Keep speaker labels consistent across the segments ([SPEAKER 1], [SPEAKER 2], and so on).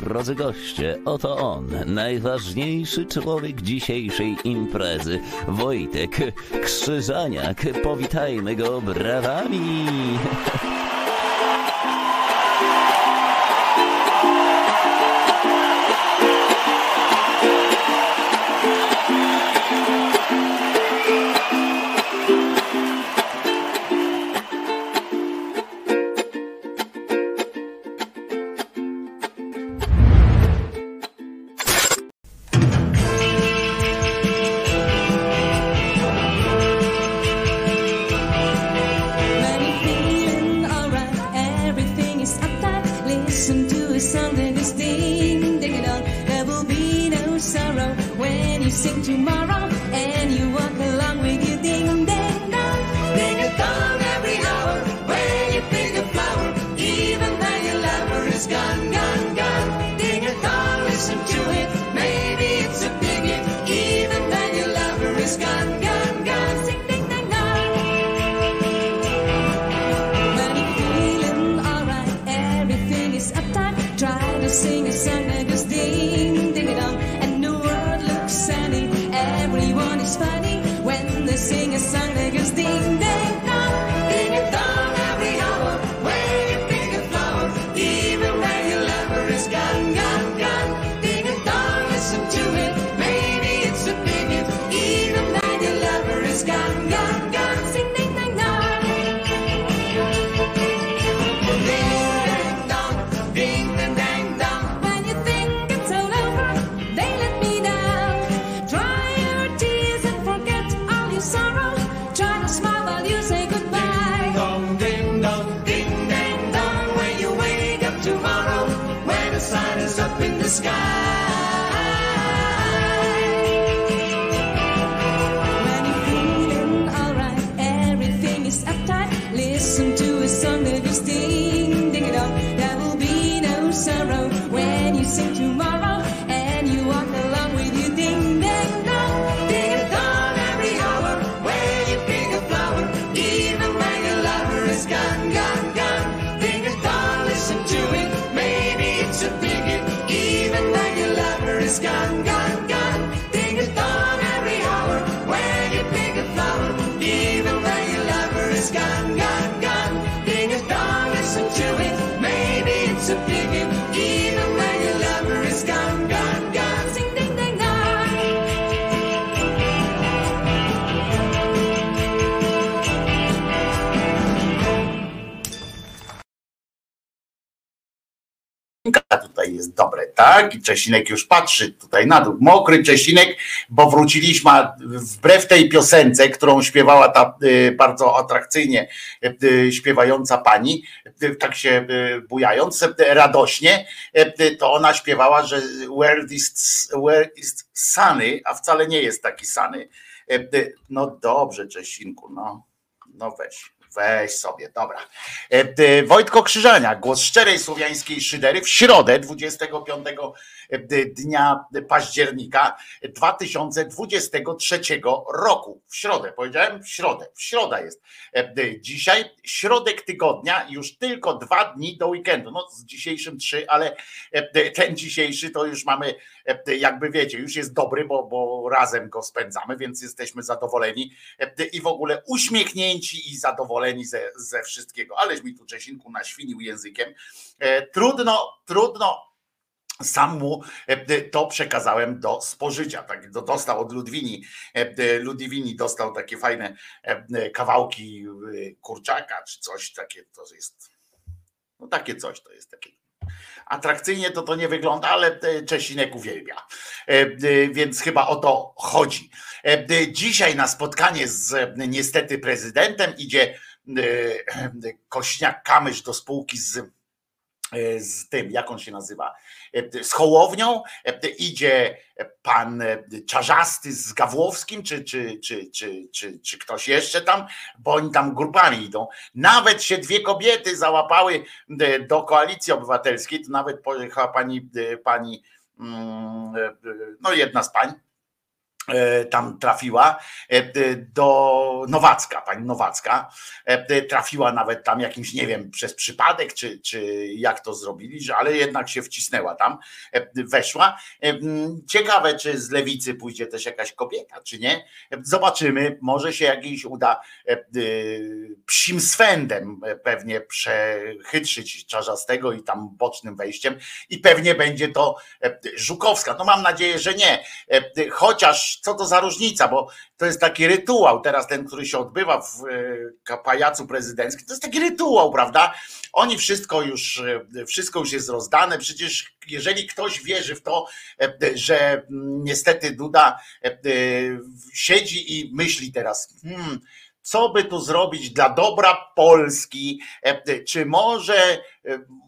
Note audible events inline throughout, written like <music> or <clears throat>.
[SPEAKER 1] Drodzy goście, oto on, najważniejszy człowiek dzisiejszej imprezy, Wojtek Krzyżaniak. Powitajmy go brawami.
[SPEAKER 2] Dobre, tak? I Czesinek już patrzy tutaj na dół. Mokry Czesinek, bo wróciliśmy wbrew tej piosence, którą śpiewała ta y, bardzo atrakcyjnie y, śpiewająca pani, y, tak się y, bujając, y, radośnie, y, to ona śpiewała, że where is, where is sunny, a wcale nie jest taki sunny. Y, y, No dobrze, Czesinku, no, no weź. Weź sobie, dobra. E, Wojtko Krzyżania, głos szczerej słowiańskiej szydery w środę 25 d- dnia października 2023 roku. W środę, powiedziałem w środę, w środa jest. E, Dzisiaj środek tygodnia, już tylko dwa dni do weekendu. No z dzisiejszym trzy, ale e, ten dzisiejszy to już mamy, e, jakby wiecie, już jest dobry, bo, bo razem go spędzamy, więc jesteśmy zadowoleni e, i w ogóle uśmiechnięci i zadowoleni ze, ze wszystkiego. Aleś mi tu Czesinku naświnił językiem. E, Trudno, trudno sam mu e, to przekazałem do spożycia. Tak, do- dostał od Ludwini. e, Ludwini dostał takie fajne e, kawałki e, kurczaka, czy coś takie. To jest. No takie coś to jest takie. Atrakcyjnie to to nie wygląda, ale e, Czesinek uwielbia. E, e, Więc chyba o to chodzi. E, e, Dzisiaj na spotkanie z e, niestety prezydentem idzie e, e, Kośniak-Kamysz do spółki z e, z tym, jak on się nazywa, e, z Hołownią, e, idzie pan e, Czarzasty z Gawłowskim, czy, czy, czy, czy, czy, czy ktoś jeszcze tam, bo oni tam grupami idą. Nawet się dwie kobiety załapały e, do koalicji obywatelskiej, to nawet pojechała pani, e, pani mm, e, no jedna z pań, E, tam trafiła e, do Nowacka, pani Nowacka, e, trafiła nawet tam jakimś, nie wiem, przez przypadek, czy, czy jak to zrobili, że, ale jednak się wcisnęła tam, weszła. Ciekawe, czy z lewicy pójdzie też jakaś kobieta, czy nie. Zobaczymy, może się jakiś uda psim swędem pewnie przechytrzyć Czarzastego i tam bocznym wejściem i pewnie będzie to Żukowska. No mam nadzieję, że nie. Chociaż co to za różnica, bo to jest taki rytuał, teraz ten, który się odbywa w e, pajacu prezydenckim, to jest taki rytuał, prawda? Oni wszystko już, e, wszystko już jest rozdane, przecież jeżeli ktoś wierzy w to, e, że niestety Duda siedzi i myśli teraz, hmm, co by tu zrobić dla dobra Polski, czy może,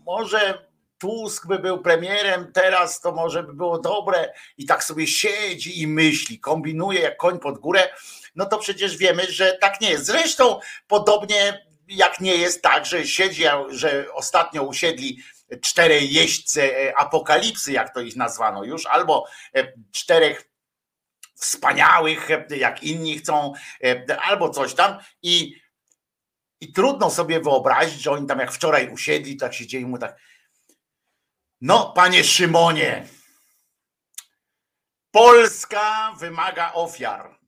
[SPEAKER 2] może Tusk by był premierem, teraz to może by było dobre i tak sobie siedzi i myśli, kombinuje jak koń pod górę, no to przecież wiemy, że tak nie jest. Zresztą podobnie jak nie jest tak, że siedzi, że ostatnio usiedli czterej jeźdźcy e, apokalipsy, jak to ich nazwano już, albo e, czterech wspaniałych, e, jak inni chcą, albo coś tam i, i trudno sobie wyobrazić, że oni tam jak wczoraj usiedli, tak siedzieli mu tak no, panie Szymonie, Polska wymaga ofiar.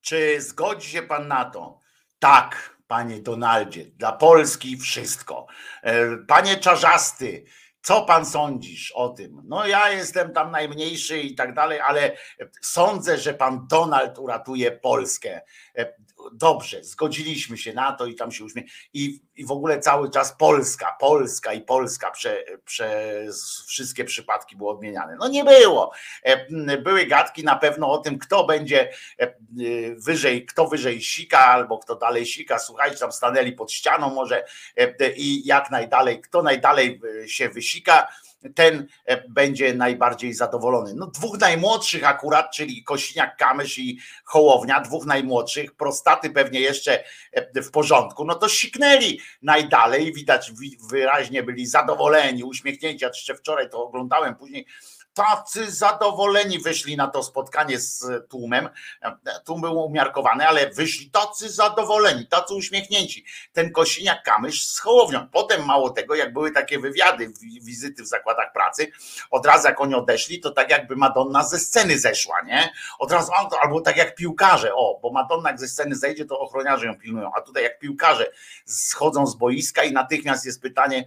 [SPEAKER 2] Czy zgodzi się pan na to? Tak, panie Donaldzie, dla Polski wszystko. E, panie Czarzasty, co pan sądzisz o tym? No ja jestem tam najmniejszy i tak dalej, ale sądzę, że pan Donald uratuje Polskę. E, dobrze, zgodziliśmy się na to i tam się uśmie. I, I w ogóle cały czas Polska, Polska i Polska prze, przez wszystkie przypadki było odmieniane. No nie było. E, były gadki na pewno o tym, kto będzie e, wyżej, kto wyżej sika, albo kto dalej sika. Słuchajcie, tam stanęli pod ścianą może i jak najdalej, kto najdalej się wysika ten e, będzie najbardziej zadowolony. No dwóch najmłodszych akurat, czyli Kosiniak-Kamysz i Hołownia, dwóch najmłodszych, prostaty pewnie jeszcze e, w porządku, no to siknęli najdalej, widać wyraźnie byli zadowoleni, uśmiechnięci, ja jeszcze wczoraj to oglądałem później, tacy zadowoleni wyszli na to spotkanie z tłumem. Tłum był umiarkowany, ale wyszli tacy zadowoleni, tacy uśmiechnięci. Ten Kosiniak Kamysz z Hołownią. Potem mało tego, jak były takie wywiady, wizyty w zakładach pracy, od razu jak oni odeszli, to tak jakby Madonna ze sceny zeszła, nie? Od razu, albo tak jak piłkarze, o, bo Madonna jak ze sceny zejdzie, to ochroniarze ją pilnują, a tutaj jak piłkarze schodzą z boiska i natychmiast jest pytanie,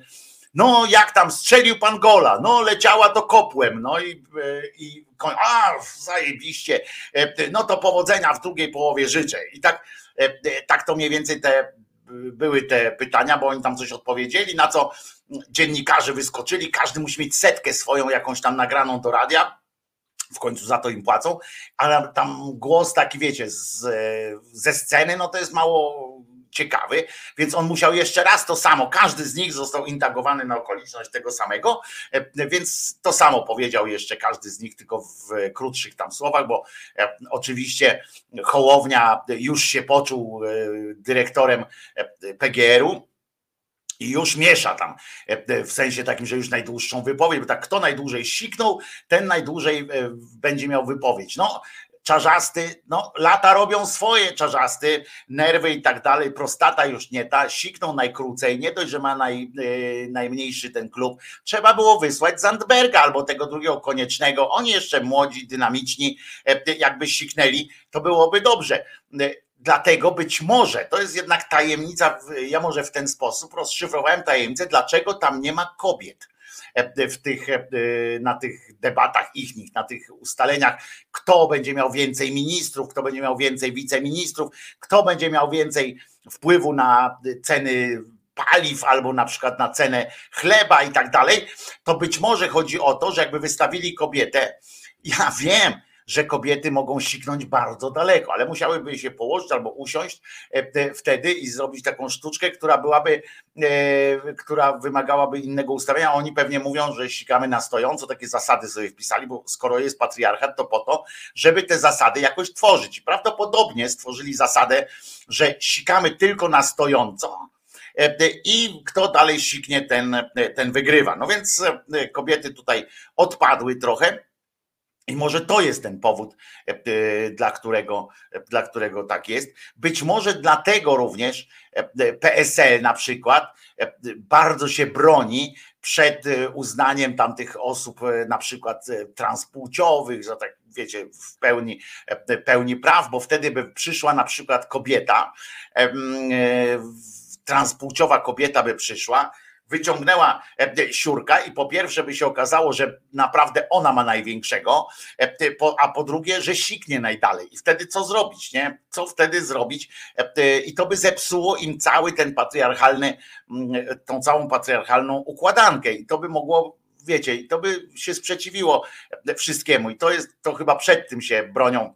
[SPEAKER 2] no jak tam strzelił pan gola, no leciała to kopłem, no i, e, i a zajebiście, e, no to powodzenia w drugiej połowie życzę. I tak, e, tak to mniej więcej te były te pytania, bo oni tam coś odpowiedzieli, na co dziennikarze wyskoczyli, każdy musi mieć setkę swoją jakąś tam nagraną do radia, w końcu za to im płacą, ale tam głos taki, wiecie, z, ze sceny, no to jest mało ciekawy, więc on musiał jeszcze raz to samo, każdy z nich został intagowany na okoliczność tego samego, e, więc to samo powiedział jeszcze każdy z nich, tylko w krótszych tam słowach, bo e, oczywiście Hołownia już się poczuł e, dyrektorem PGR-u, i już miesza tam, w sensie takim, że już najdłuższą wypowiedź, bo tak kto najdłużej siknął, ten najdłużej będzie miał wypowiedź. No, czarzasty, no lata robią swoje czarzasty, nerwy i tak dalej, prostata już nie ta, sikną najkrócej, nie dość, że ma naj, yy, najmniejszy ten klub, trzeba było wysłać Zandberga albo tego drugiego koniecznego, oni jeszcze młodzi, dynamiczni, yy, jakby siknęli, to byłoby dobrze. Yy, Dlatego być może, to jest jednak tajemnica, ja może w ten sposób rozszyfrowałem tajemnicę, dlaczego tam nie ma kobiet. E, w tych, e, na tych debatach ich, na tych ustaleniach, kto będzie miał więcej ministrów, kto będzie miał więcej wiceministrów, kto będzie miał więcej wpływu na ceny paliw albo na przykład na cenę chleba i tak dalej, to być może chodzi o to, że jakby wystawili kobietę, ja wiem, że kobiety mogą siknąć bardzo daleko, ale musiałyby się położyć albo usiąść e, wtedy i zrobić taką sztuczkę, która byłaby, e, która wymagałaby innego ustawienia. Oni pewnie mówią, że sikamy na stojąco, takie zasady sobie wpisali, bo skoro jest patriarchat, to po to, żeby te zasady jakoś tworzyć. Prawdopodobnie stworzyli zasadę, że sikamy tylko na stojąco, e, i kto dalej siknie, ten, ten wygrywa. No więc kobiety tutaj odpadły trochę I może to jest ten powód, e, e, dla którego, e, dla którego tak jest. Być może dlatego również PSL na przykład bardzo się broni przed uznaniem tamtych osób, na przykład transpłciowych, że tak wiecie, w pełni, pełni praw, bo wtedy by przyszła na przykład kobieta, transpłciowa kobieta by przyszła wyciągnęła e, siurka i po pierwsze by się okazało, że naprawdę ona ma największego, e, a po drugie, że siknie najdalej. I wtedy co zrobić, nie? Co wtedy zrobić? E, I to by zepsuło im cały ten patriarchalny, mm, tą całą patriarchalną układankę. I to by mogło wiecie, i to by się sprzeciwiło wszystkiemu. I to jest, to chyba przed tym się bronią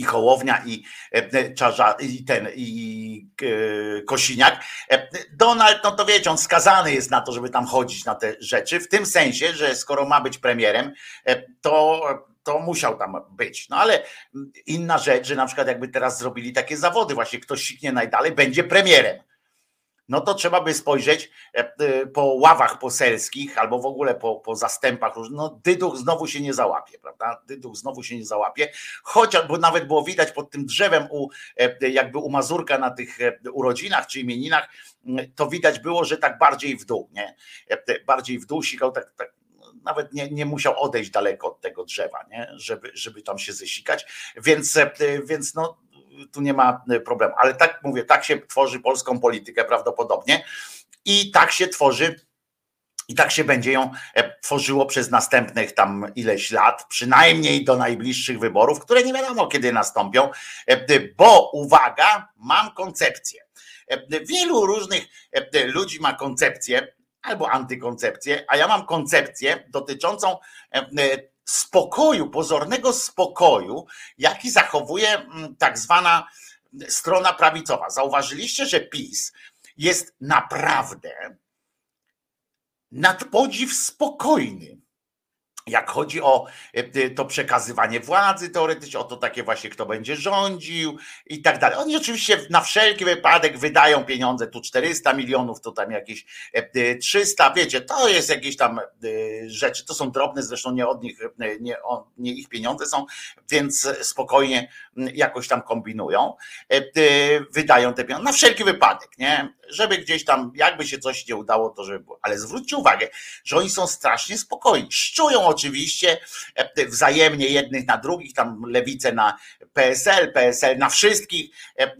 [SPEAKER 2] i Hołownia, i e, Czarza, i ten, i e, Kosiniak. E, Donald, no to wiecie, on skazany jest na to, żeby tam chodzić na te rzeczy, w tym sensie, że skoro ma być premierem, to to musiał tam być. No ale inna rzecz, że na przykład jakby teraz zrobili takie zawody, właśnie ktoś siknie najdalej, będzie premierem no to trzeba by spojrzeć e, e, po ławach poselskich albo w ogóle po, po zastępach. No, dyduch znowu się nie załapie, prawda? Dyduch znowu się nie załapie. Chociaż, bo nawet było widać pod tym drzewem u, e, jakby u Mazurka na tych urodzinach czy imieninach, to widać było, że tak bardziej w dół, nie? Bardziej w dół sikał, tak, tak nawet nie, nie musiał odejść daleko od tego drzewa, nie? Żeby, żeby tam się zesikać. Więc, więc no, tu nie ma e, problemu. Ale tak mówię, tak się tworzy polską politykę prawdopodobnie i tak się tworzy. I tak się będzie ją e, tworzyło przez następnych tam ileś lat, przynajmniej do najbliższych wyborów, które nie wiadomo kiedy nastąpią, e, bo uwaga, mam koncepcję. Wielu różnych ludzi ma koncepcję albo antykoncepcję, a ja mam koncepcję dotyczącą spokoju, pozornego spokoju, jaki zachowuje mm, tak zwana strona prawicowa. Zauważyliście, że PiS jest naprawdę nadpodziw spokojny jak chodzi o e, to przekazywanie władzy teoretycznie, o to takie właśnie, kto będzie rządził i tak dalej. Oni oczywiście na wszelki wypadek wydają pieniądze, tu 400 milionów, to tam jakieś 300, e, wiecie, to jest jakieś tam e, rzeczy, to są drobne, zresztą nie od nich, nie, nie ich pieniądze są, więc spokojnie jakoś tam kombinują, wydają te pieniądze na wszelki wypadek, nie? Żeby gdzieś tam, jakby się coś nie udało, to żeby było. Ale zwróćcie uwagę, że oni są strasznie spokojni, szczują oczywiście e, wzajemnie jednych na drugich, tam lewice na PSL, PSL na wszystkich. E,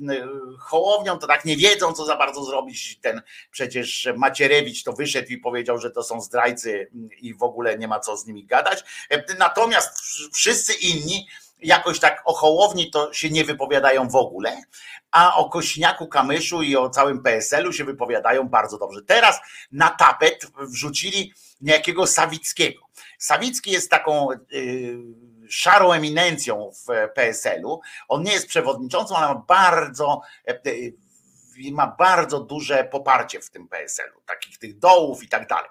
[SPEAKER 2] Hołownią to tak nie wiedzą, co za bardzo zrobić. Ten przecież Macierewicz to wyszedł i powiedział, że to są zdrajcy i w ogóle nie ma co z nimi gadać. E, natomiast wszyscy inni jakoś tak o Hołowni to się nie wypowiadają w ogóle, a o Kośniaku, Kamyszu i o całym PSL-u się wypowiadają bardzo dobrze. Teraz na tapet wrzucili niejakiego Sawickiego. Sawicki jest taką y, szarą eminencją w PSL-u. On nie jest przewodniczącą, ale ma bardzo e, ma bardzo duże poparcie w tym PSL-u, takich tych dołów i tak dalej.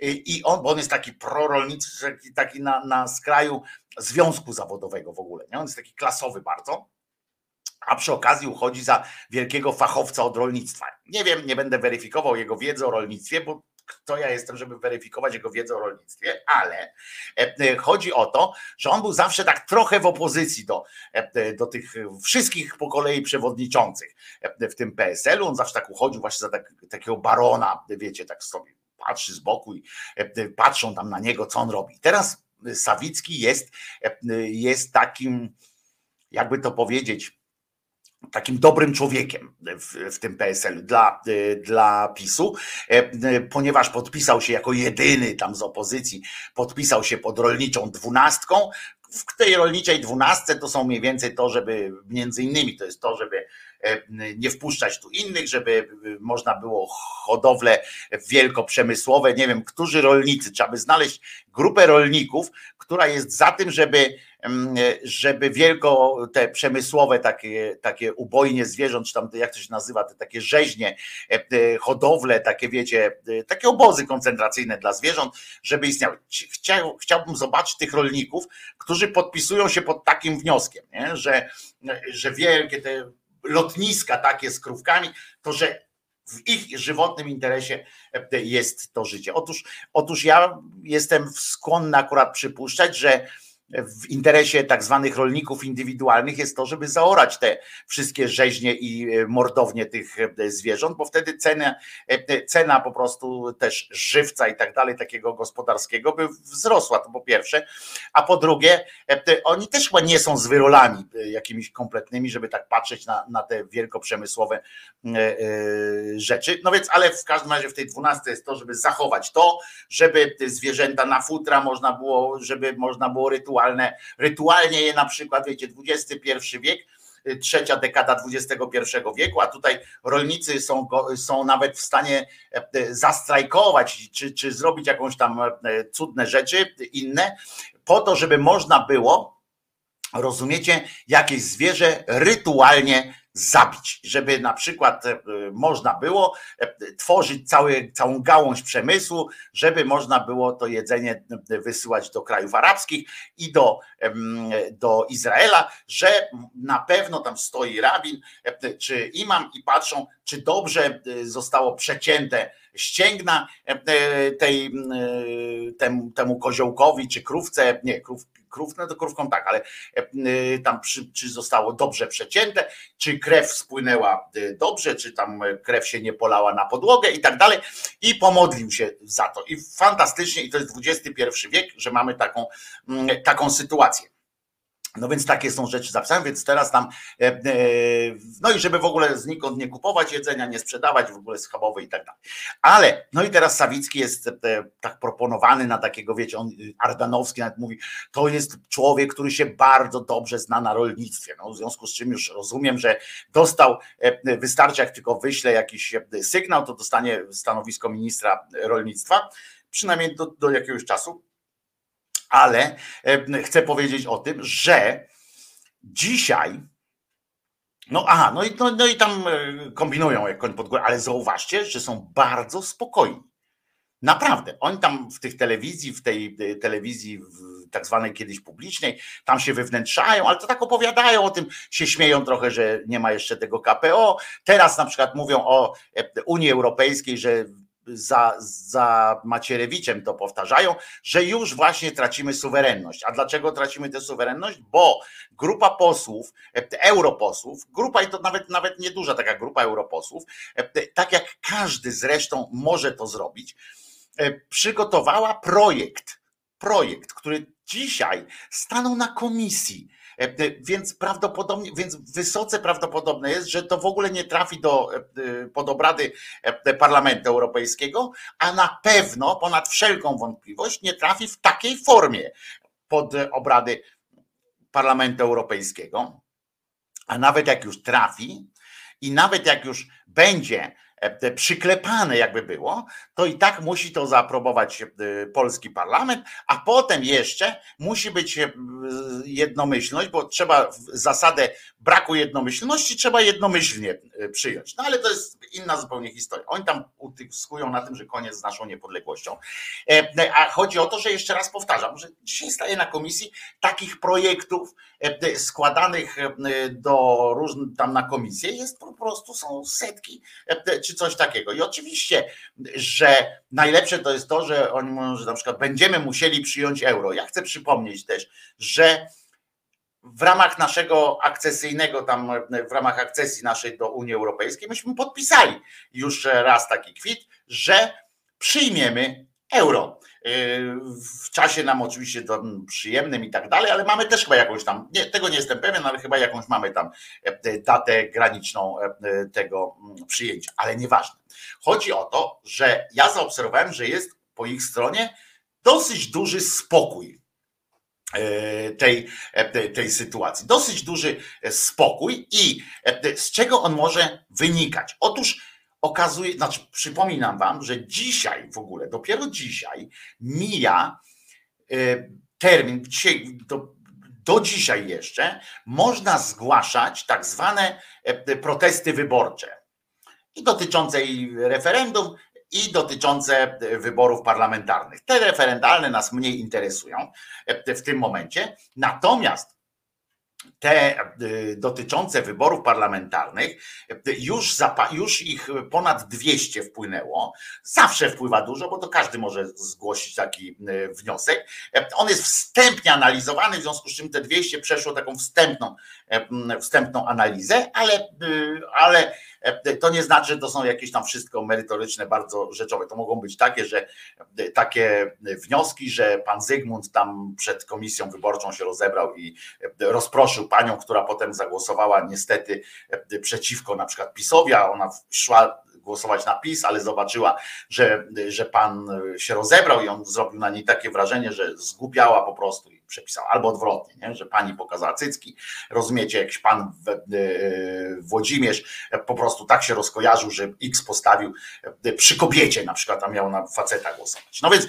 [SPEAKER 2] I on, bo on jest taki prorolniczy, taki na, na skraju związku zawodowego w ogóle. Nie? On jest taki klasowy bardzo a przy okazji uchodzi za wielkiego fachowca od rolnictwa. Nie wiem, nie będę weryfikował jego wiedzy o rolnictwie, bo kto ja jestem, żeby weryfikować jego wiedzę o rolnictwie, ale e, e, chodzi o to, że on był zawsze tak trochę w opozycji do, e, do tych wszystkich po kolei przewodniczących w tym PSL-u. On zawsze tak uchodził właśnie za tak, takiego barona, wiecie, tak sobie patrzy z boku i patrzą tam na niego, co on robi. Teraz Sawicki jest, jest takim, jakby to powiedzieć, takim dobrym człowiekiem w, w tym PSL dla, dla PiSu, e, ponieważ podpisał się jako jedyny tam z opozycji, podpisał się pod rolniczą dwunastką. W tej rolniczej dwunastce to są mniej więcej to, żeby między innymi to jest to, żeby e, nie wpuszczać tu innych, żeby można było hodowle wielkoprzemysłowe, nie wiem, którzy rolnicy, trzeba by znaleźć grupę rolników, która jest za tym, żeby żeby wielko te przemysłowe takie, takie ubojnie zwierząt, czy tam jak to się nazywa, te takie rzeźnie, e, hodowle, takie wiecie, e, takie obozy koncentracyjne dla zwierząt, żeby istniały. Chciał, chciałbym zobaczyć tych rolników, którzy podpisują się pod takim wnioskiem, nie? Że, że wielkie te lotniska takie z krówkami, to że w ich żywotnym interesie e, jest to życie. Otóż, otóż ja jestem skłonny akurat przypuszczać, że w interesie tak zwanych rolników indywidualnych jest to, żeby zaorać te wszystkie rzeźnie i e, mordownie tych e, zwierząt, bo wtedy cena, e, cena po prostu też żywca i tak dalej, takiego gospodarskiego by wzrosła, to po pierwsze, a po drugie, oni też chyba nie są zwyrolami jakimiś kompletnymi, żeby tak patrzeć na, na te wielkoprzemysłowe rzeczy. No więc, ale w każdym razie w tej dwunastce jest to, żeby zachować to, żeby zwierzęta na futra można było, żeby można było rytualne, rytualnie je na przykład, wiecie, XXI wiek, y, trzecia dekada XXI wieku, a tutaj rolnicy są, są nawet w stanie e, zastrajkować, czy, czy zrobić jakąś tam e, cudne rzeczy inne, po to, żeby można było, rozumiecie, jakieś zwierzę rytualnie zabić, żeby na przykład e, można było e, tworzyć cały, całą gałąź przemysłu, żeby można było to jedzenie e, wysyłać do krajów arabskich i do, do Izraela, że na pewno tam stoi rabin czy imam i patrzą, czy dobrze zostało przecięte ścięgna tej, temu, temu koziołkowi czy krówce, nie, krów, krów, no to krówką tak, ale e, tam czy, czy zostało dobrze przecięte, czy krew spłynęła e, dobrze, czy tam krew się nie polała na podłogę i tak dalej. I pomodlił się za to. I fantastycznie, i to jest XXI wiek, że mamy taką, mm, taką sytuację. No więc takie są rzeczy zapisane, więc teraz tam, e, e, no i żeby w ogóle znikąd nie kupować jedzenia, nie sprzedawać w ogóle schabowe i tak dalej. Ale, no i teraz Sawicki jest e, tak proponowany na takiego, wiecie, on Ardanowski nawet mówi, to jest człowiek, który się bardzo dobrze zna na rolnictwie. No w związku z czym już rozumiem, że dostał, wystarczy jak tylko wyśle jakiś sygnał, to dostanie stanowisko ministra rolnictwa, przynajmniej do, do jakiegoś czasu ale chcę powiedzieć o tym, że dzisiaj. No aha, no i, no, no i tam e, kombinują jak koń pod górę, ale zauważcie, że są bardzo spokojni. Naprawdę, oni tam w tych telewizji, w tej e, telewizji tak zwanej kiedyś publicznej, tam się wywnętrzają, ale to tak opowiadają o tym, się śmieją trochę, że nie ma jeszcze tego KPO. Teraz na przykład mówią o e, Unii Europejskiej, że za, za Macierewiczem to powtarzają, że już właśnie tracimy suwerenność. A dlaczego tracimy tę suwerenność? Bo grupa posłów, e, europosłów, grupa i to nawet, nawet nieduża taka grupa europosłów, e, tak jak każdy zresztą może to zrobić, e, przygotowała projekt, projekt, który dzisiaj stanął na komisji więc prawdopodobnie, więc wysoce prawdopodobne jest, że to w ogóle nie trafi do, e, pod obrady Parlamentu Europejskiego, a na pewno ponad wszelką wątpliwość nie trafi w takiej formie pod obrady Parlamentu Europejskiego. A nawet jak już trafi i nawet jak już będzie E, przyklepane jakby było, to i tak musi to zaaprobować e, polski parlament, a potem jeszcze musi być e, jednomyślność, bo trzeba zasadę braku jednomyślności trzeba jednomyślnie przyjąć. No ale to jest inna zupełnie historia. Oni tam utyskują na tym, że koniec z naszą niepodległością. A chodzi o to, że jeszcze raz powtarzam, że dzisiaj staje na komisji takich projektów składanych do różnych tam na komisję jest po prostu są setki czy coś takiego. I oczywiście, że najlepsze to jest to, że oni mówią, że na przykład będziemy musieli przyjąć euro. Ja chcę przypomnieć też, że w ramach naszego akcesyjnego, tam w ramach akcesji naszej do Unii Europejskiej, myśmy podpisali już raz taki kwit, że przyjmiemy euro. W czasie nam oczywiście przyjemnym i tak dalej, ale mamy też chyba jakąś tam, nie, tego nie jestem pewien, ale chyba jakąś mamy tam e, datę graniczną e, tego mm, przyjęcia, ale nieważne. Chodzi o to, że ja zaobserwowałem, że jest po ich stronie dosyć duży spokój e, tej, tej sytuacji. Dosyć duży spokój i z czego on może wynikać? Otóż okazuje, znaczy przypominam wam, że dzisiaj w ogóle, dopiero dzisiaj mija e, termin, do, do dzisiaj jeszcze można zgłaszać tak zwane e, protesty wyborcze i dotyczące i referendum, i dotyczące wyborów parlamentarnych. Te referendalne nas mniej interesują e, w tym momencie, natomiast te dotyczące wyborów parlamentarnych, już, już ich ponad 200 wpłynęło. Zawsze wpływa dużo, bo to każdy może zgłosić taki wniosek. On jest wstępnie analizowany, w związku z czym te 200 przeszło taką wstępną, wstępną analizę, ale, ale to nie znaczy, że to są jakieś tam wszystko merytoryczne, bardzo rzeczowe. To mogą być takie, że takie wnioski, że pan Zygmunt tam przed komisją wyborczą się rozebrał i rozproszył panią, która potem zagłosowała niestety przeciwko na przykład PiSowi, a ona szła głosować na PiS, ale zobaczyła, że, że pan się rozebrał i on zrobił na niej takie wrażenie, że zgubiała po prostu przepisała, albo odwrotnie, nie? że pani pokazała cycki, rozumiecie, jakiś pan Włodzimierz po prostu tak się rozkojarzył, że X postawił przy kobiecie na przykład, a miał na faceta głosować. No więc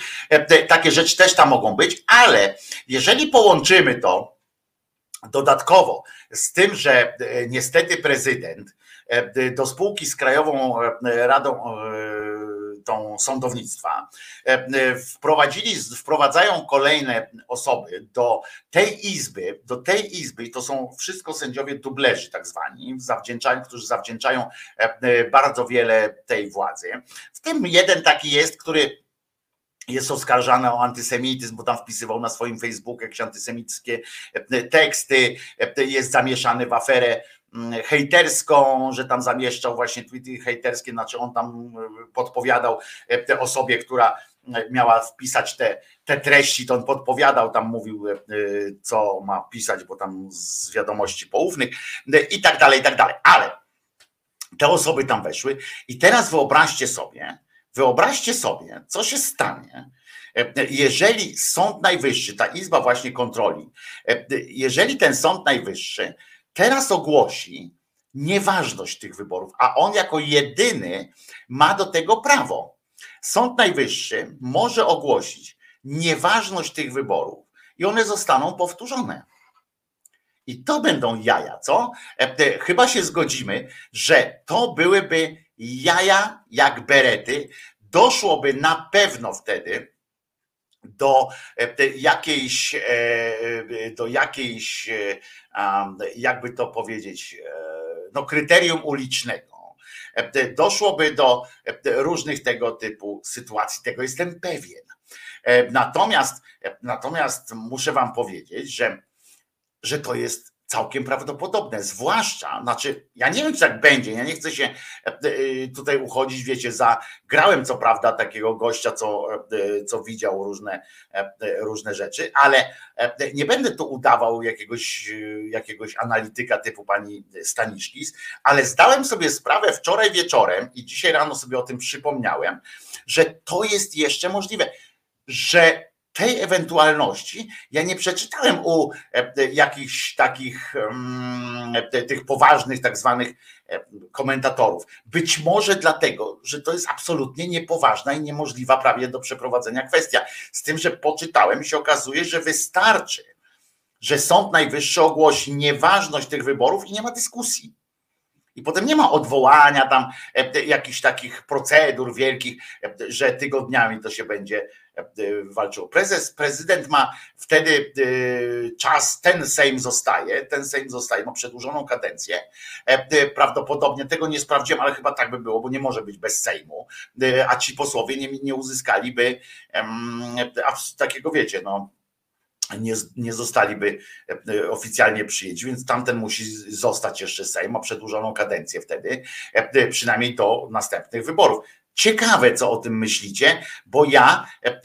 [SPEAKER 2] takie rzeczy też tam mogą być, ale jeżeli połączymy to dodatkowo z tym, że niestety prezydent E, do spółki z Krajową e, Radą e, tą sądownictwa, wprowadzili, wprowadzają kolejne osoby do tej izby, do tej izby, i to są wszystko sędziowie dublerzy tak zwani, zawdzięczają, którzy zawdzięczają bardzo wiele tej władzy. W tym jeden taki jest, który jest oskarżany o antysemityzm, bo tam wpisywał na swoim Facebooku jakieś antysemickie teksty, jest zamieszany w aferę hejterską, że tam zamieszczał właśnie tweety hejterskie, znaczy on tam e, podpowiadał e, te osobie, która e, miała wpisać te, te treści, to on podpowiadał, tam mówił, co ma pisać, bo tam z wiadomości poufnych i tak dalej, i tak dalej. Ale te osoby tam weszły i teraz wyobraźcie sobie, wyobraźcie sobie, co się stanie, jeżeli Sąd Najwyższy, ta Izba właśnie kontroli, jeżeli ten Sąd Najwyższy teraz ogłosi nieważność tych wyborów, a on jako jedyny ma do tego prawo. Sąd Najwyższy może ogłosić nieważność tych wyborów i one zostaną powtórzone. I to będą jaja, co? E, chyba się zgodzimy, że to byłyby jaja jak berety. Doszłoby na pewno wtedy do e, jakiejś, e, do jakiejś, jakby to powiedzieć, e, no kryterium ulicznego. Doszłoby do różnych tego typu sytuacji, tego jestem pewien. Natomiast, natomiast muszę Wam powiedzieć, że, że to jest całkiem prawdopodobne, zwłaszcza, znaczy, ja nie wiem, czy tak będzie, ja nie chcę się e, e, tutaj uchodzić, wiecie, za, grałem co prawda takiego gościa, co, e, co widział różne, różne rzeczy, ale nie będę tu udawał jakiegoś, jakiegoś analityka typu pani Staniszkis, ale zdałem sobie sprawę wczoraj wieczorem i dzisiaj rano sobie o tym przypomniałem, że to jest jeszcze możliwe, że tej ewentualności ja nie przeczytałem u e, e, jakichś takich mm, e, tych poważnych tak zwanych komentatorów. Być może dlatego, że to jest absolutnie niepoważna i niemożliwa prawie do przeprowadzenia kwestia. Z tym, że poczytałem i się okazuje, że wystarczy, że Sąd Najwyższy ogłosi nieważność tych wyborów i nie ma dyskusji. I potem nie ma odwołania tam jakichś takich procedur wielkich, że tygodniami to się będzie E, walczył. Prezes, prezydent ma wtedy e, czas, ten Sejm zostaje, ten Sejm zostaje, ma przedłużoną kadencję. E, prawdopodobnie tego nie sprawdziłem, ale chyba tak by było, bo nie może być bez Sejmu, a ci posłowie nie, nie uzyskaliby takiego, wiecie, no nie, nie zostaliby oficjalnie przyjęci, więc tamten musi zostać jeszcze Sejm, ma przedłużoną kadencję wtedy, przynajmniej do następnych wyborów. Ciekawe, co o tym myślicie, bo ja e,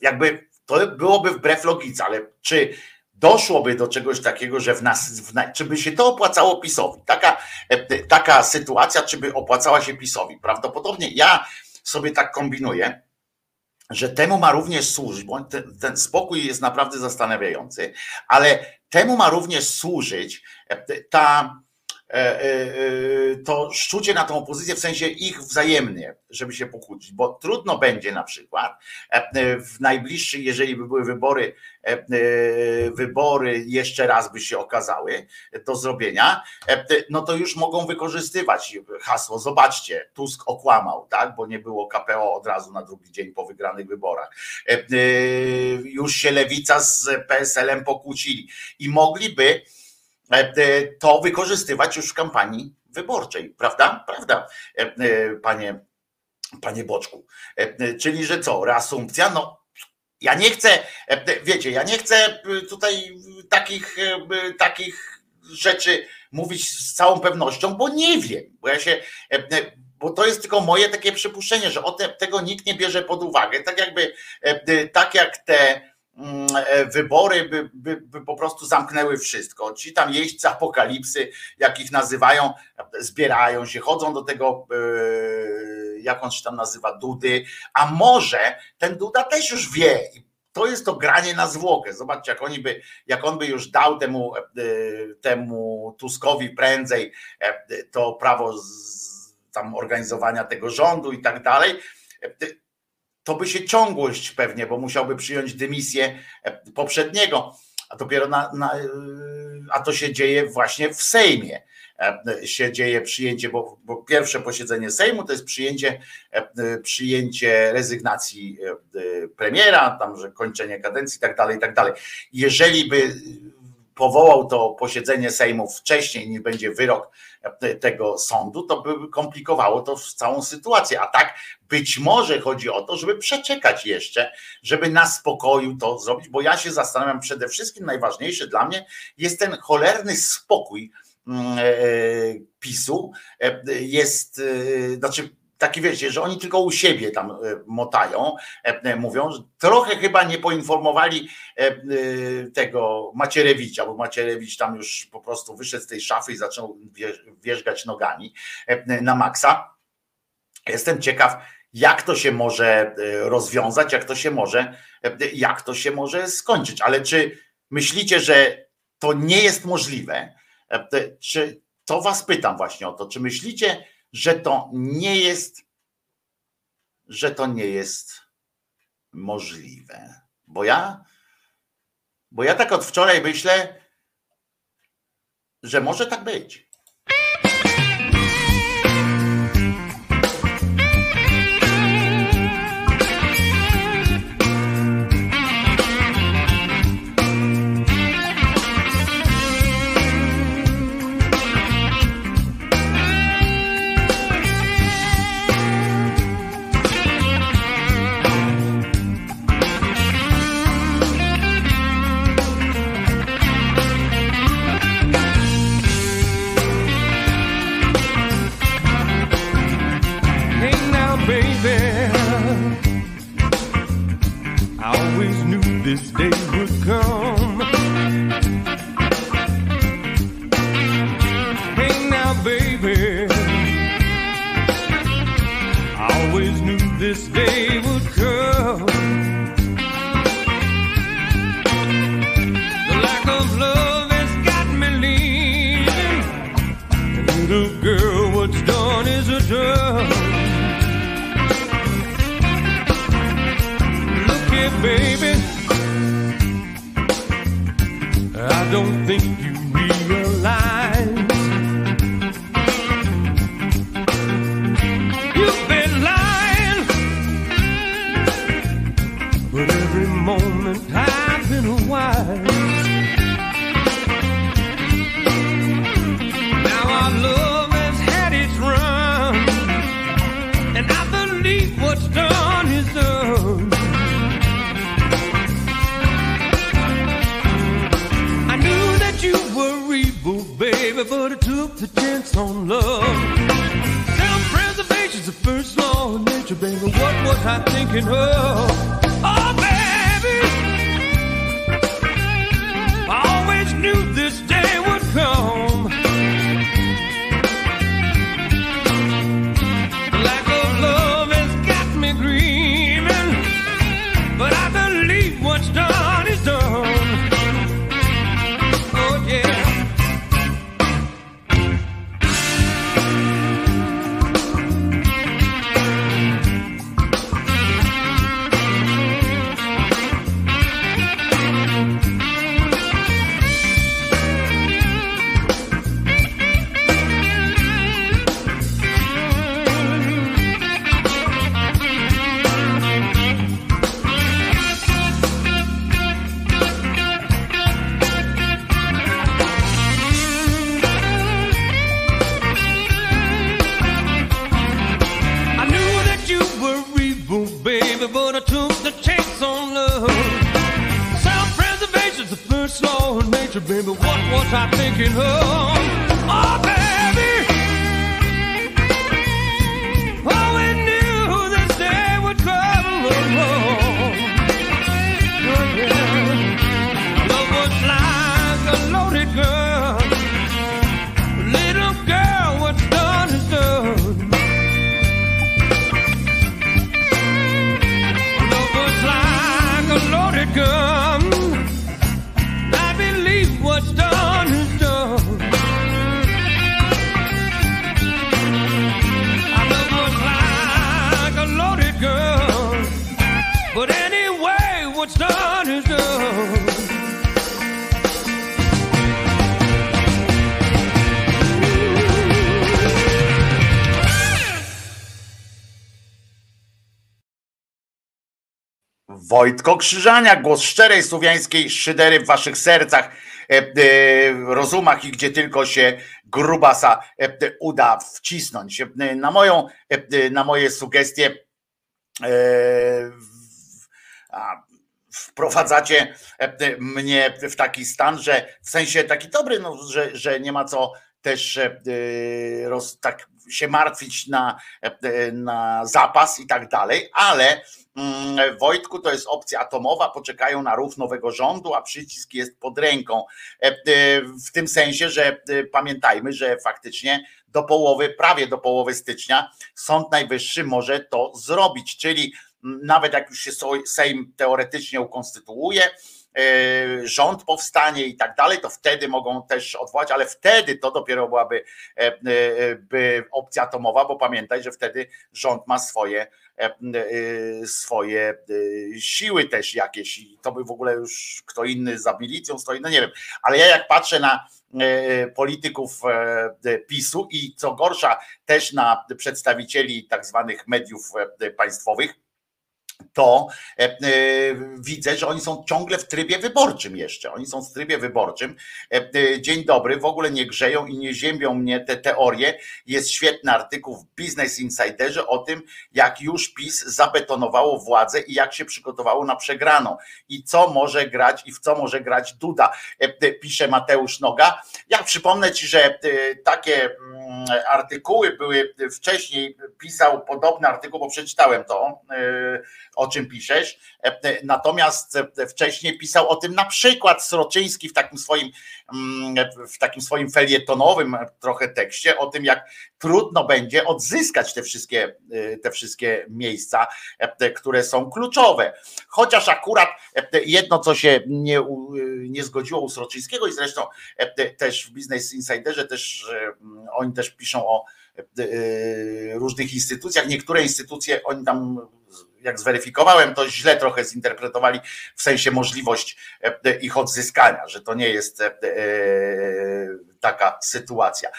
[SPEAKER 2] jakby to byłoby wbrew logice, ale czy doszłoby do czegoś takiego, że w nas, w czy by się to opłacało PiSowi? Taka, e, taka sytuacja, czy by opłacała się PiSowi? Prawdopodobnie ja sobie tak kombinuję, że temu ma również służyć, bo ten, ten spokój jest naprawdę zastanawiający, ale temu ma również służyć e, ta to szczucie na tą opozycję w sensie ich wzajemnie, żeby się pokłócić, bo trudno będzie na przykład w najbliższych, jeżeli by były wybory, wybory jeszcze raz by się okazały do zrobienia, no to już mogą wykorzystywać hasło, zobaczcie, Tusk okłamał, tak, bo nie było KPO od razu na drugi dzień po wygranych wyborach. Już się Lewica z PSL-em pokłócili i mogliby E, to wykorzystywać już w kampanii wyborczej, prawda? Prawda, e, e, panie, panie Boczku. Czyli, że co, reasumpcja? No, ja nie chcę, wiecie, ja nie chcę tutaj takich, takich rzeczy mówić z całą pewnością, bo nie wiem, bo ja się, bo to jest tylko moje takie przypuszczenie, że te, tego nikt nie bierze pod uwagę. Tak jakby, tak jak te e, wybory by, by, by, po prostu zamknęły wszystko. Ci tam jeźdźcy apokalipsy, jak ich nazywają, zbierają się, chodzą do tego, e, jak on się tam nazywa, Dudy, a może ten Duda też już wie to jest to granie na zwłokę. Zobaczcie, jak, oni by, jak on by już dał temu, e, temu Tuskowi prędzej to prawo z, tam organizowania tego rządu i tak dalej to by się ciągłość pewnie, bo musiałby przyjąć dymisję e, poprzedniego, a dopiero na, na e, a to się dzieje właśnie w Sejmie e, się dzieje przyjęcie, bo, bo, pierwsze posiedzenie Sejmu to jest przyjęcie, przyjęcie rezygnacji premiera, tam, że kończenie kadencji i tak dalej, i tak dalej. Jeżeli by powołał to posiedzenie Sejmu wcześniej niż będzie wyrok tego sądu, to by komplikowało to całą sytuację. A tak być może chodzi o to, żeby przeczekać jeszcze, żeby na spokoju to zrobić, bo ja się zastanawiam przede wszystkim, najważniejsze dla mnie jest ten cholerny spokój mm, e, PiSu. E, jest, e, znaczy taki wiecie, że oni tylko u siebie tam e, motają, e, e, mówią, trochę chyba nie poinformowali tego Macierewicza, bo Macierewicz tam już po prostu wyszedł z tej szafy i zaczął wierzgać nogami na maksa. Jestem ciekaw, jak to się może rozwiązać, jak to się może, jak to się może skończyć. Ale czy myślicie, że to nie jest możliwe? Czy to was pytam właśnie o to, czy myślicie, że to nie jest, że to nie jest możliwe. Bo ja, bo ja tak od wczoraj myślę, że może tak być. This day would come. Hey now, baby, I always knew this day thinking of? Wojtko Krzyżania, głos szczerej słowiańskiej szydery w waszych sercach, e, e, rozumach i gdzie tylko się grubasa e, uda wcisnąć. Na moją, na moje sugestie wprowadzacie mnie w taki stan, że w sensie taki dobry, no, że, że nie ma co też roz, tak się martwić na, na zapas i tak dalej, ale Wojtku, to jest opcja atomowa, poczekają na ruch nowego rządu, a przycisk jest pod ręką. E, e, W tym sensie, że e, pamiętajmy, że faktycznie do połowy, prawie do połowy stycznia Sąd Najwyższy może to zrobić, czyli mm, nawet jak już się Sejm teoretycznie ukonstytuuje, rząd powstanie i tak dalej, to wtedy mogą też odwołać, ale wtedy to dopiero byłaby by opcja atomowa, bo pamiętaj, że wtedy rząd ma swoje swoje e, siły też jakieś. I to by w ogóle już kto inny za milicją stoi, no nie wiem, ale ja jak patrzę na e, polityków e, PiSu i co gorsza też na przedstawicieli tak zwanych mediów e, państwowych, to e, e, widzę, że oni są ciągle w trybie wyborczym jeszcze. Oni są w trybie wyborczym. E, dzień dobry, w ogóle nie grzeją i nie ziębią mnie te teorie. Jest świetny artykuł w Business Insiderze o tym, jak już PiS zabetonowało władzę i jak się przygotowało na przegraną. I co może grać i w co może grać Duda, pisze Mateusz Noga. Ja przypomnę Ci, że takie mm, artykuły były wcześniej, pisał podobny artykuł, bo przeczytałem to, o czym piszesz. E, e, Natomiast e, wcześniej pisał o tym na przykład Sroczyński w takim swoim, mm, w takim swoim felietonowym trochę tekście, o tym jak trudno będzie odzyskać te wszystkie, te wszystkie miejsca, które są kluczowe. Chociaż akurat jedno, co się nie, nie zgodziło u Sroczyńskiego i zresztą też w Business Insiderze też e, oni też piszą o różnych instytucjach. Niektóre instytucje oni tam jak zweryfikowałem, to źle trochę zinterpretowali w sensie możliwość e, ich odzyskania, że to nie jest e, e, taka sytuacja.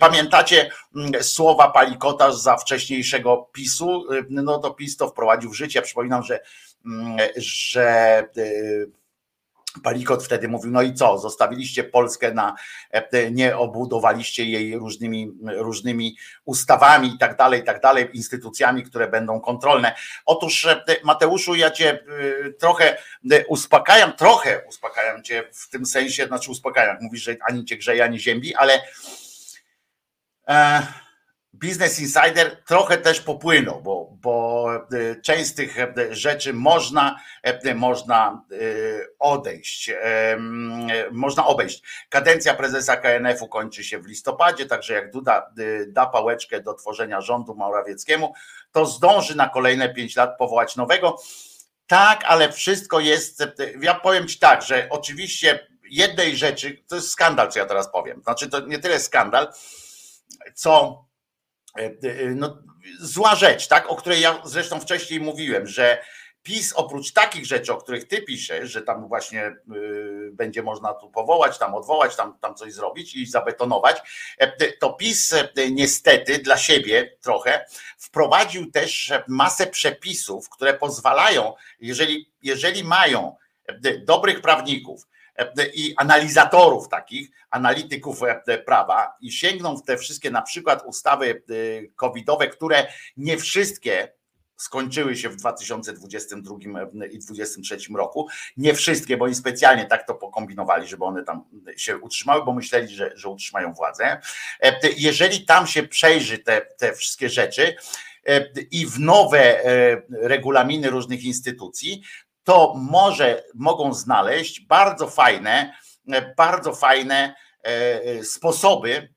[SPEAKER 2] Pamiętacie mm, słowa Palikota za wcześniejszego PiSu? No to PiS to wprowadził w życie. Przypominam, że, mm, że Palikot wtedy mówił, no i co, zostawiliście Polskę na, e, nie obudowaliście jej różnymi, różnymi ustawami i tak dalej, i tak dalej, instytucjami, które będą kontrolne. Otóż e, Mateuszu, ja cię e, trochę uspokajam, trochę uspokajam cię w tym sensie, znaczy uspokajam, mówisz, że ani cię grzeje, ani ziębi, ale e, Business Insider trochę też popłynął, bo, bo e, część z tych e, rzeczy można, e, można odejść, można obejść. Kadencja prezesa KNF-u kończy się w listopadzie, także jak Duda da pałeczkę do tworzenia rządu Morawieckiemu, to zdąży na kolejne pięć lat powołać nowego. Tak, ale wszystko jest. Ja powiem Ci tak, że oczywiście jednej rzeczy, to jest skandal, co ja teraz powiem. Znaczy, to nie tyle skandal, co no, zła rzecz, tak, o której ja zresztą wcześniej mówiłem, że PiS oprócz takich rzeczy, o których ty piszesz, że tam właśnie y, będzie można tu powołać, tam odwołać, tam, tam coś zrobić i zabetonować, e, to PiS e, niestety dla siebie trochę wprowadził też masę przepisów, które pozwalają, jeżeli, jeżeli mają e, dobrych prawników, e, i analizatorów takich, analityków e, prawa i sięgną w te wszystkie na przykład ustawy e, covidowe, które nie wszystkie skończyły się w 2022 i 2023 roku. Nie wszystkie, bo oni specjalnie tak to pokombinowali, żeby one tam się utrzymały, bo myśleli, że, że utrzymają władzę. Jeżeli tam się przejrzy te, te wszystkie rzeczy i w nowe regulaminy różnych instytucji, to może mogą znaleźć bardzo fajne, bardzo fajne sposoby,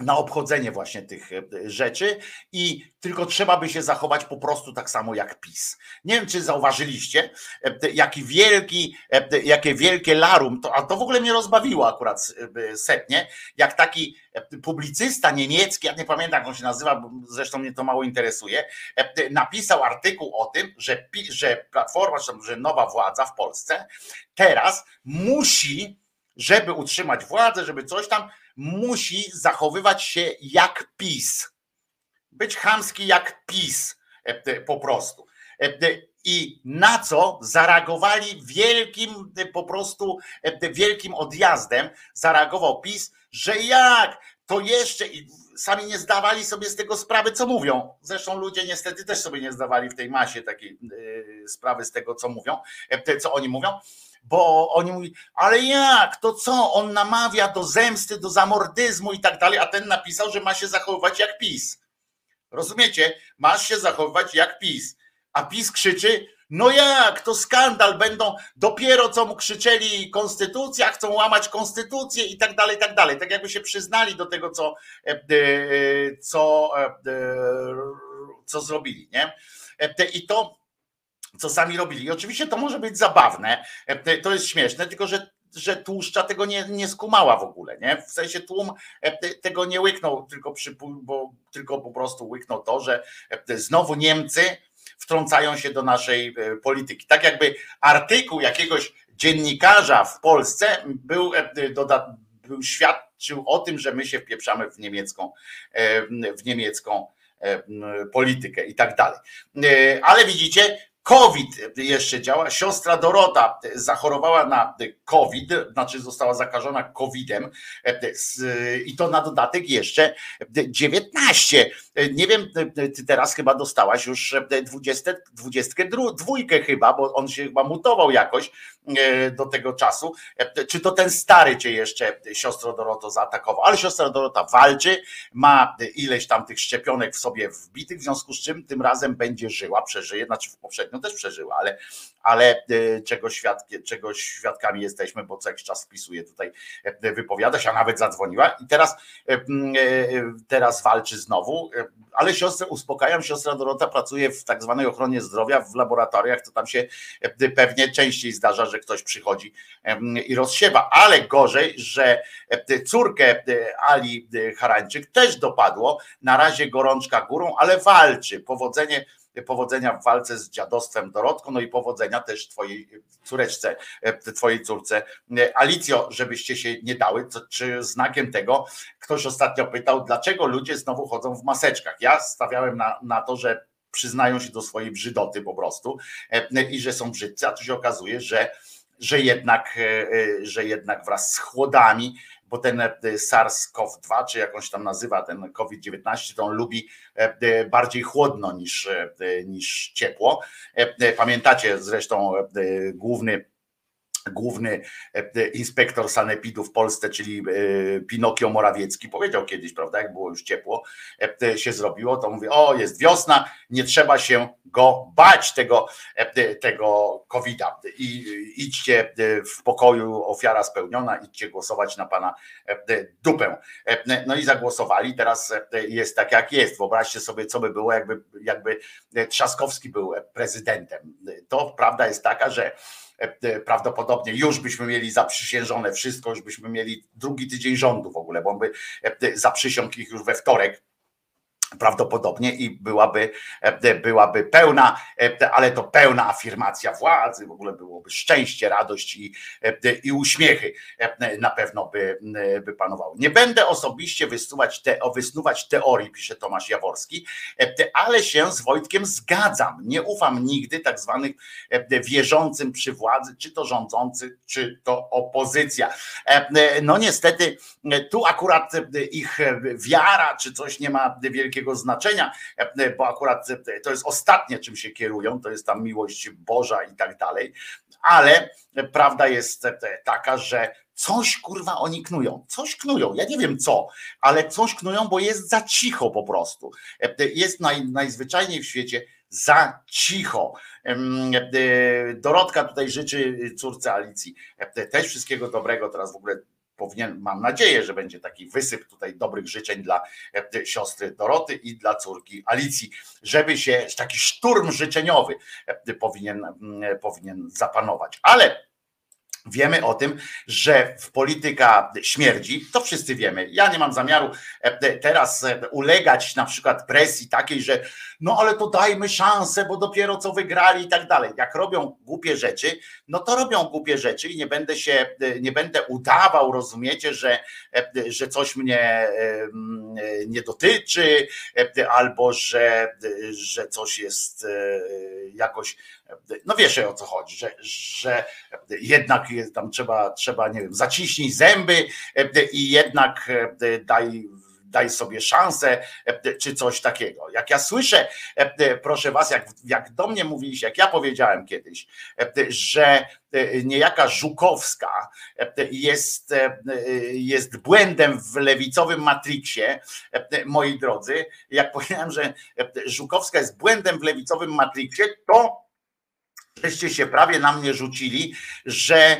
[SPEAKER 2] na obchodzenie właśnie tych e, rzeczy i tylko trzeba by się zachować po prostu tak samo jak PiS. Nie wiem, czy zauważyliście, e, jaki wielki, e, jakie wielkie larum, to, a to w ogóle mnie rozbawiło akurat setnie, jak taki publicysta niemiecki, ja nie pamiętam jak on się nazywa, bo zresztą mnie to mało interesuje, napisał artykuł o tym, że, że Platforma, że nowa władza w Polsce teraz musi, żeby utrzymać władzę, żeby coś tam, musi zachowywać się jak PiS. Być chamski jak PiS e, po prostu. E, I na co zareagowali wielkim, po prostu e, wielkim odjazdem, zareagował PiS, że jak to jeszcze sami nie zdawali sobie z tego sprawy, co mówią. Zresztą ludzie niestety też sobie nie zdawali w tej masie takiej sprawy z tego, co mówią, co oni mówią bo oni mówią, ale jak, to co, on namawia do zemsty, do zamordyzmu i tak dalej, a ten napisał, że ma się zachowywać jak PiS. Rozumiecie? Masz się zachowywać jak PiS. A PiS krzyczy, no jak, to skandal, będą dopiero co mu krzyczeli konstytucja, chcą łamać konstytucję i tak dalej, i tak dalej. Tak jakby się przyznali do tego, co, e, e, co, e, co zrobili, nie? I to co sami robili. I oczywiście to może być zabawne, e, to jest śmieszne, tylko że że tłuszcza tego nie, nie skumała w ogóle, nie? W sensie tłum e, tego nie łyknął, tylko, przy, bo, tylko po prostu łyknął to, że e, znowu Niemcy wtrącają się do naszej polityki. Tak jakby artykuł jakiegoś dziennikarza w Polsce był, był świadczył o tym, że my się wpieprzamy w niemiecką, w niemiecką politykę i tak dalej. Ale widzicie, COVID jeszcze działa. Siostra Dorota zachorowała na COVID, znaczy została zakażona COVID-em i to na dodatek jeszcze 19. Nie wiem, ty teraz chyba dostałaś już 20, 22 chyba, bo on się chyba mutował jakoś do tego czasu. Czy to ten stary cię jeszcze, siostro Doroto, zaatakował? Ale siostra Dorota walczy, ma ileś tam tych szczepionek w sobie wbitych, w związku z czym tym razem będzie żyła, przeżyje, znaczy w poprzednio też przeżyła, ale, ale e, czego, świadki, czego świadkami jesteśmy, bo co jakiś czas wpisuje tutaj, e, wypowiada się, a nawet zadzwoniła. I teraz, e, teraz walczy znowu, ale siostrę uspokajam, siostra Dorota pracuje w tak zwanej ochronie zdrowia w laboratoriach, to tam się pewnie częściej zdarza, że ktoś przychodzi i rozsiewa, ale gorzej, że córkę Ali Harańczyk też dopadło, na razie gorączka górą, ale walczy, powodzenie powodzenia w walce z dziadostwem Dorotką, no i powodzenia też twojej córeczce, e, twojej córce e, Alicjo, żebyście się nie dały, czy znakiem tego ktoś ostatnio pytał, dlaczego ludzie znowu chodzą w maseczkach. Ja stawiałem na, na to, że przyznają się do swojej brzydoty po prostu e, i że są brzydcy, a tu się okazuje, że że jednak, że jednak wraz z chłodami bo ten e, SARS-CoV-2, czy jakąś tam nazywa ten COVID-19, to on lubi e, e, bardziej chłodno niż, niż ciepło. Pamiętacie zresztą główny główny inspektor sanepidu w Polsce, czyli Pinokio Morawiecki, powiedział kiedyś, prawda, jak było już ciepło, się zrobiło, to mówi, o jest wiosna, nie trzeba się go bać tego, e, tego COVID-a. I idźcie e, w pokoju, ofiara spełniona, idźcie głosować na pana e, dupę. No i zagłosowali, teraz jest tak jak jest. Wyobraźcie sobie, co by było, jakby, jakby Trzaskowski był prezydentem. To prawda jest taka, że prawdopodobnie już byśmy mieli zaprzysiężone wszystko, już byśmy mieli drugi tydzień rządu w ogóle, bo by zaprzysiągł ich już we wtorek prawdopodobnie i byłaby, e, byłaby pełna, e, ale to pełna afirmacja władzy, w ogóle byłoby szczęście, radość i, e, i uśmiechy na pewno by, by panowały. Nie będę osobiście wysnuwać, te, wysnuwać teorii, pisze Tomasz Jaworski, ale się z Wojtkiem zgadzam. Nie ufam nigdy tak zwanych wierzącym przy władzy, czy to rządzący, czy to opozycja. No niestety tu akurat ich wiara, czy coś nie ma wielkiego wielkiego znaczenia, e, bo akurat e, to jest ostatnie, czym się kierują, to jest tam miłość Boża i tak dalej, ale prawda jest e, taka, że coś kurwa oni knują, coś knują, ja nie wiem co, ale coś knują, bo jest za cicho po prostu. Jest naj, najzwyczajniej w świecie za cicho. E, Dorotka tutaj życzy córce Alicji e, też wszystkiego dobrego, teraz w ogóle powinien, mam nadzieję, że będzie taki wysyp tutaj dobrych życzeń dla e, siostry Doroty i dla córki Alicji, żeby się taki szturm życzeniowy e, powinien, mm, powinien zapanować. Ale Wiemy o tym, że w polityka śmierdzi, to wszyscy wiemy. Ja nie mam zamiaru e, teraz e, ulegać na przykład presji takiej, że no ale to dajmy szansę, bo dopiero co wygrali i tak dalej. Jak robią głupie rzeczy, no to robią głupie rzeczy i nie będę się, e, nie będę udawał, rozumiecie, że, że coś mnie nie dotyczy, albo że, że coś jest jakoś no wiesz o co chodzi, że, że jednak jest, tam trzeba, trzeba, nie wiem, zaciśnij zęby i jednak daj daj sobie szansę, czy coś takiego. Jak ja słyszę, proszę was, jak, jak do mnie mówiliście, jak ja powiedziałem kiedyś, że niejaka Żukowska jest, jest błędem w lewicowym Matrixie, moi drodzy, jak powiedziałem, że Żukowska jest błędem w lewicowym Matrixie, to żeście się prawie na mnie rzucili, że,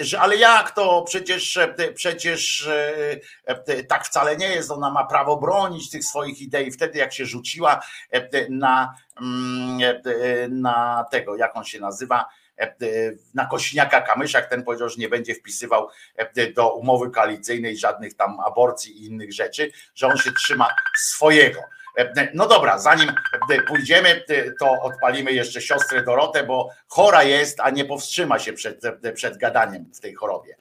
[SPEAKER 2] że ale jak to przecież, przecież e, tak wcale nie jest, ona ma prawo bronić tych swoich idei. Wtedy jak się rzuciła na, mm, na tego, jak on się nazywa, na Kośniaka Kamyszak, ten powiedział, że nie będzie wpisywał do umowy koalicyjnej żadnych tam aborcji i innych rzeczy, że on się trzyma swojego. No dobra, zanim pójdziemy, to odpalimy jeszcze siostrę Dorotę, bo chora jest, a nie powstrzyma się przed, przed gadaniem w tej chorobie.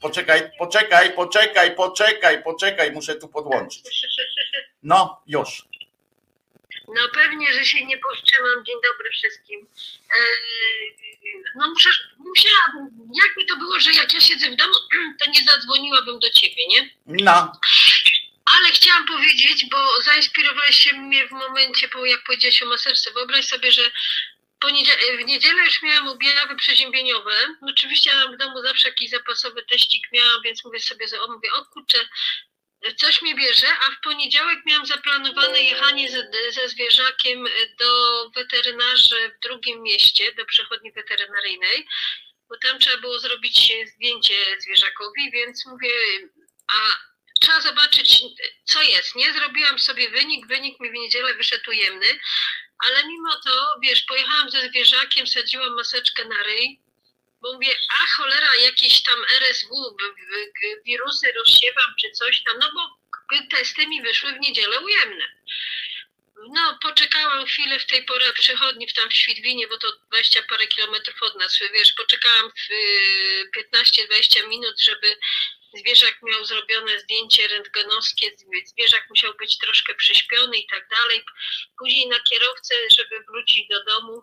[SPEAKER 2] Poczekaj, poczekaj, poczekaj, poczekaj, poczekaj, muszę tu podłączyć. No, już.
[SPEAKER 3] No pewnie, że się nie powstrzymam. Dzień dobry wszystkim. E, no muszę, musiałabym, jakby to było, że jak ja siedzę w domu, <clears throat> to nie zadzwoniłabym do ciebie, nie?
[SPEAKER 2] No.
[SPEAKER 3] Ale chciałam powiedzieć, bo zainspirowałeś się mnie w momencie, bo jak powiedziałeś o maserce. Wyobraź sobie, że w niedzielę już miałam objawy przeziębieniowe. Oczywiście ja w domu zawsze jakiś zapasowy teścik miałam, więc mówię sobie, że o, mówię, o kurczę, coś mnie bierze, a w poniedziałek miałam zaplanowane jechanie ze, ze zwierzakiem do weterynarzy w drugim mieście, do przechodni weterynaryjnej, bo tam trzeba było zrobić zdjęcie zwierzakowi, więc mówię, a trzeba zobaczyć, co jest. Nie zrobiłam sobie wynik, wynik mi w niedzielę wyszedł ujemny, ale mimo to, wiesz, pojechałam ze zwierzakiem, sadziłam maseczkę na ryj, bo mówię, a cholera, jakieś tam RSW, wirusy rozsiewam czy coś tam, no bo testy mi wyszły w niedzielę ujemne. No, poczekałam chwilę w tej porze przychodni w tam w Świdwinie, bo to 20 parę kilometrów od nas, wiesz, poczekałam w 15-20 minut, żeby zwierzak miał zrobione zdjęcie rentgenowskie, zwierzak musiał być troszkę przyśpiony i tak dalej. Później na kierowcę, żeby wrócić do domu.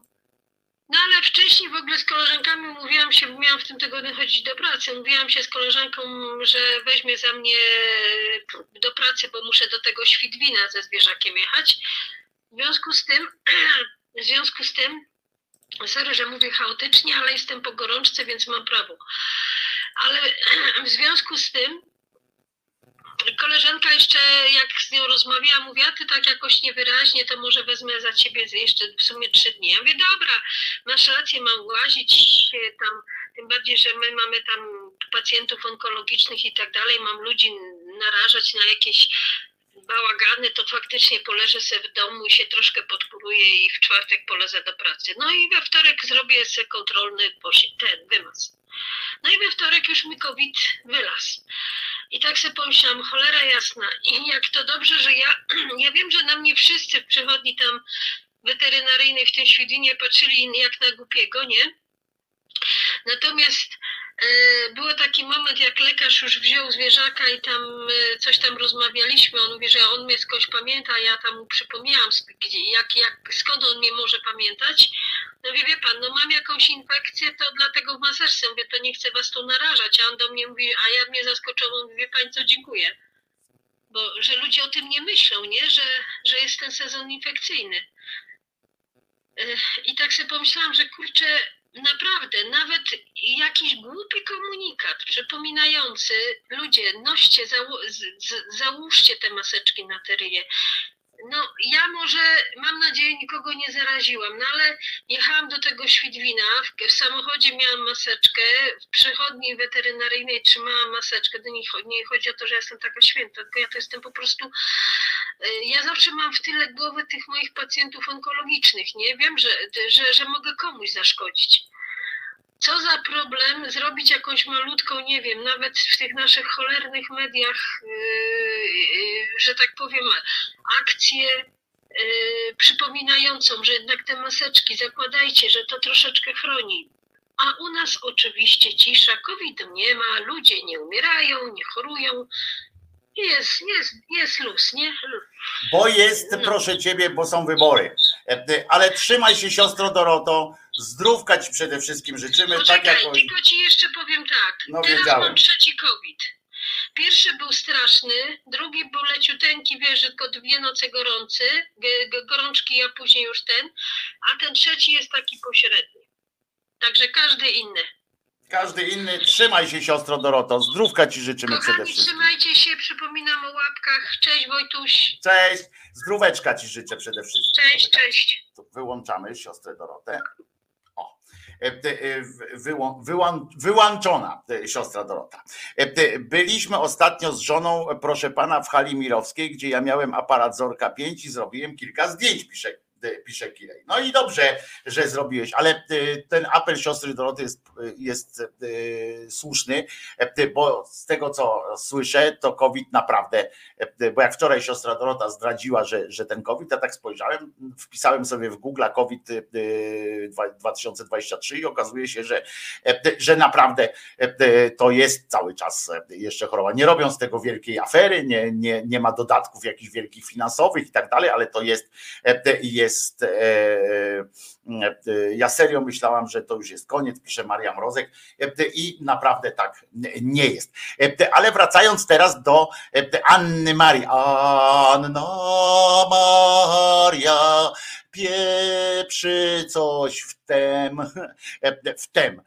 [SPEAKER 3] No ale wcześniej w ogóle z koleżankami mówiłam się, miałam w tym tygodniu chodzić do pracy, mówiłam się z koleżanką, że weźmie za mnie do pracy, bo muszę do tego Świdwina ze zwierzakiem jechać. W związku z tym, <clears throat> w związku z tym, sorry, że mówię chaotycznie, ale jestem po gorączce, więc mam prawo. Ale <clears throat> w związku z tym koleżanka jeszcze, jak z nią rozmawiałam, mówiła, ty tak jakoś niewyraźnie, to może wezmę za ciebie jeszcze w sumie trzy dni. Ja mówię, dobra, masz rację, mam łazić tam, tym bardziej, że my mamy tam pacjentów onkologicznych i tak dalej, mam ludzi narażać na jakieś bałagany, to faktycznie poleżę sobie w domu i się troszkę podkuruję i w czwartek polezę do pracy. No i we wtorek zrobię sobie kontrolny ten wymaz. No i we wtorek już mi COVID wylazł. I tak sobie pomyślałam, cholera jasna. I jak to dobrze, że ja, <clears throat> ja wiem, że na mnie wszyscy w przychodni tam weterynaryjnej w tym Świdwinie patrzyli jak na głupiego, nie? Natomiast e, był taki moment, jak lekarz już wziął zwierzaka i tam e, coś tam rozmawialiśmy. On mówi, że on mnie skądś pamięta, ja tam mu przypomniałam, jak, jak, skąd on mnie może pamiętać. No wie, wie pan, no mam jakąś infekcję, to dlatego w maserce. Mówię, to nie chcę was tu narażać. A on do mnie mówi, a ja mnie zaskoczyłam, mówi, wie pani co, dziękuję. bo że ludzie o tym nie myślą, nie? Że, że jest ten sezon infekcyjny. Ech, I tak sobie pomyślałam, że kurczę, naprawdę, nawet jakiś głupi komunikat przypominający ludzie, noście, załóżcie te maseczki na te ryje. No, ja może, mam nadzieję, nikogo nie zaraziłam, no ale jechałam do tego Świdwina, w, w samochodzie miałam maseczkę, w przychodni weterynaryjnej trzymałam maseczkę, to nie, cho- nie chodzi o to, że jestem taka święta, tylko ja to jestem po prostu, y, ja zawsze mam w tyle głowy tych moich pacjentów onkologicznych, nie? Wiem, że, że, że mogę komuś zaszkodzić. Co za problem zrobić jakąś malutką, nie wiem, nawet w tych naszych cholernych mediach, yy, yy, że tak powiem, akcję yy, przypominającą, że jednak te maseczki zakładajcie, że to troszeczkę chroni. A u nas oczywiście cisza, COVID nie ma, ludzie nie umierają, nie chorują. Jest, jest, jest luz, nie?
[SPEAKER 2] Bo jest,
[SPEAKER 3] No.
[SPEAKER 2] proszę ciebie, bo są wybory. E, e, Ale trzymaj się, siostro Doroto. Zdrówka ci przede wszystkim życzymy. Tak
[SPEAKER 3] Poczekaj,
[SPEAKER 2] jak.
[SPEAKER 3] tylko ci jeszcze powiem tak.
[SPEAKER 2] No,
[SPEAKER 3] Teraz
[SPEAKER 2] wiedziałem.
[SPEAKER 3] mam trzeci COVID. Pierwszy był straszny, drugi był leciuteńki, wiesz, tylko dwie noce gorący, gorączki, a później już ten, a ten trzeci jest taki pośredni. Także każdy inny.
[SPEAKER 2] Każdy inny. Trzymaj się, siostro Doroto. Zdrówka ci życzymy przede
[SPEAKER 3] Kochani,
[SPEAKER 2] wszystkim.
[SPEAKER 3] trzymajcie się, przypominam o łapkach. Cześć Wojtuś.
[SPEAKER 2] Cześć. Zdróweczka ci życzę przede wszystkim.
[SPEAKER 3] Cześć, cześć.
[SPEAKER 2] Wyłączamy siostrę Dorotę. O. E, e, wyłą- wyłą- Wyłączona e, siostra Dorota. E, e, Byliśmy ostatnio z żoną, e, proszę pana, w hali Mirowskiej, gdzie ja miałem aparat Zorka 5 i zrobiłem kilka zdjęć, pisze, e, pisze Kilej. No i dobrze, że zrobiłeś, ale e, ten apel siostry Doroty jest, jest e, słuszny, bo z tego co słyszę, to COVID naprawdę bo jak wczoraj siostra Dorota zdradziła, że, że ten COVID, ja tak spojrzałem, wpisałem sobie w Google COVID e, dwa- 2023 i okazuje się, że, że naprawdę to jest cały czas jeszcze choroba. Nie robią z tego wielkiej afery, nie, nie, nie ma dodatków jakichś wielkich finansowych i tak dalej, ale to jest, e, jest e, e, ja serio myślałam, że to już jest koniec, pisze Maria Mrozek e, i naprawdę tak nie jest. Ale wracając teraz do Anny Marii. Anna Maria pieprzy coś w tem, w tem.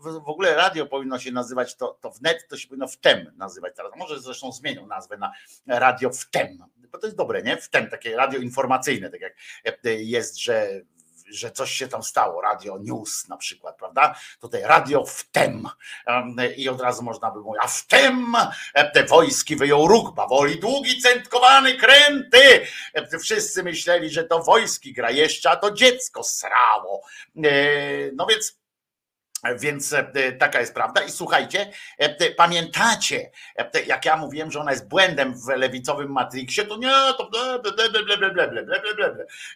[SPEAKER 2] W ogóle radio powinno się nazywać to, to wnet, to się powinno wtem nazywać teraz. Może zresztą zmienią nazwę na radio wtem, bo to jest dobre, nie? Wtem, takie radio informacyjne, tak jak e, jest, że że coś się tam stało, radio news na przykład, prawda? Tutaj radio wtem Em, i od razu można by mówić, a wtem e, te wojski wyjął róg bawoli, długi, centkowany, kręty. E, Wszyscy myśleli, że to wojski gra jeszcze, a to dziecko srało. No więc więc e, taka jest prawda. I słuchajcie, e, pamiętacie, e, jak ja mówiłem, że ona jest błędem w lewicowym Matrixie, to nie, to.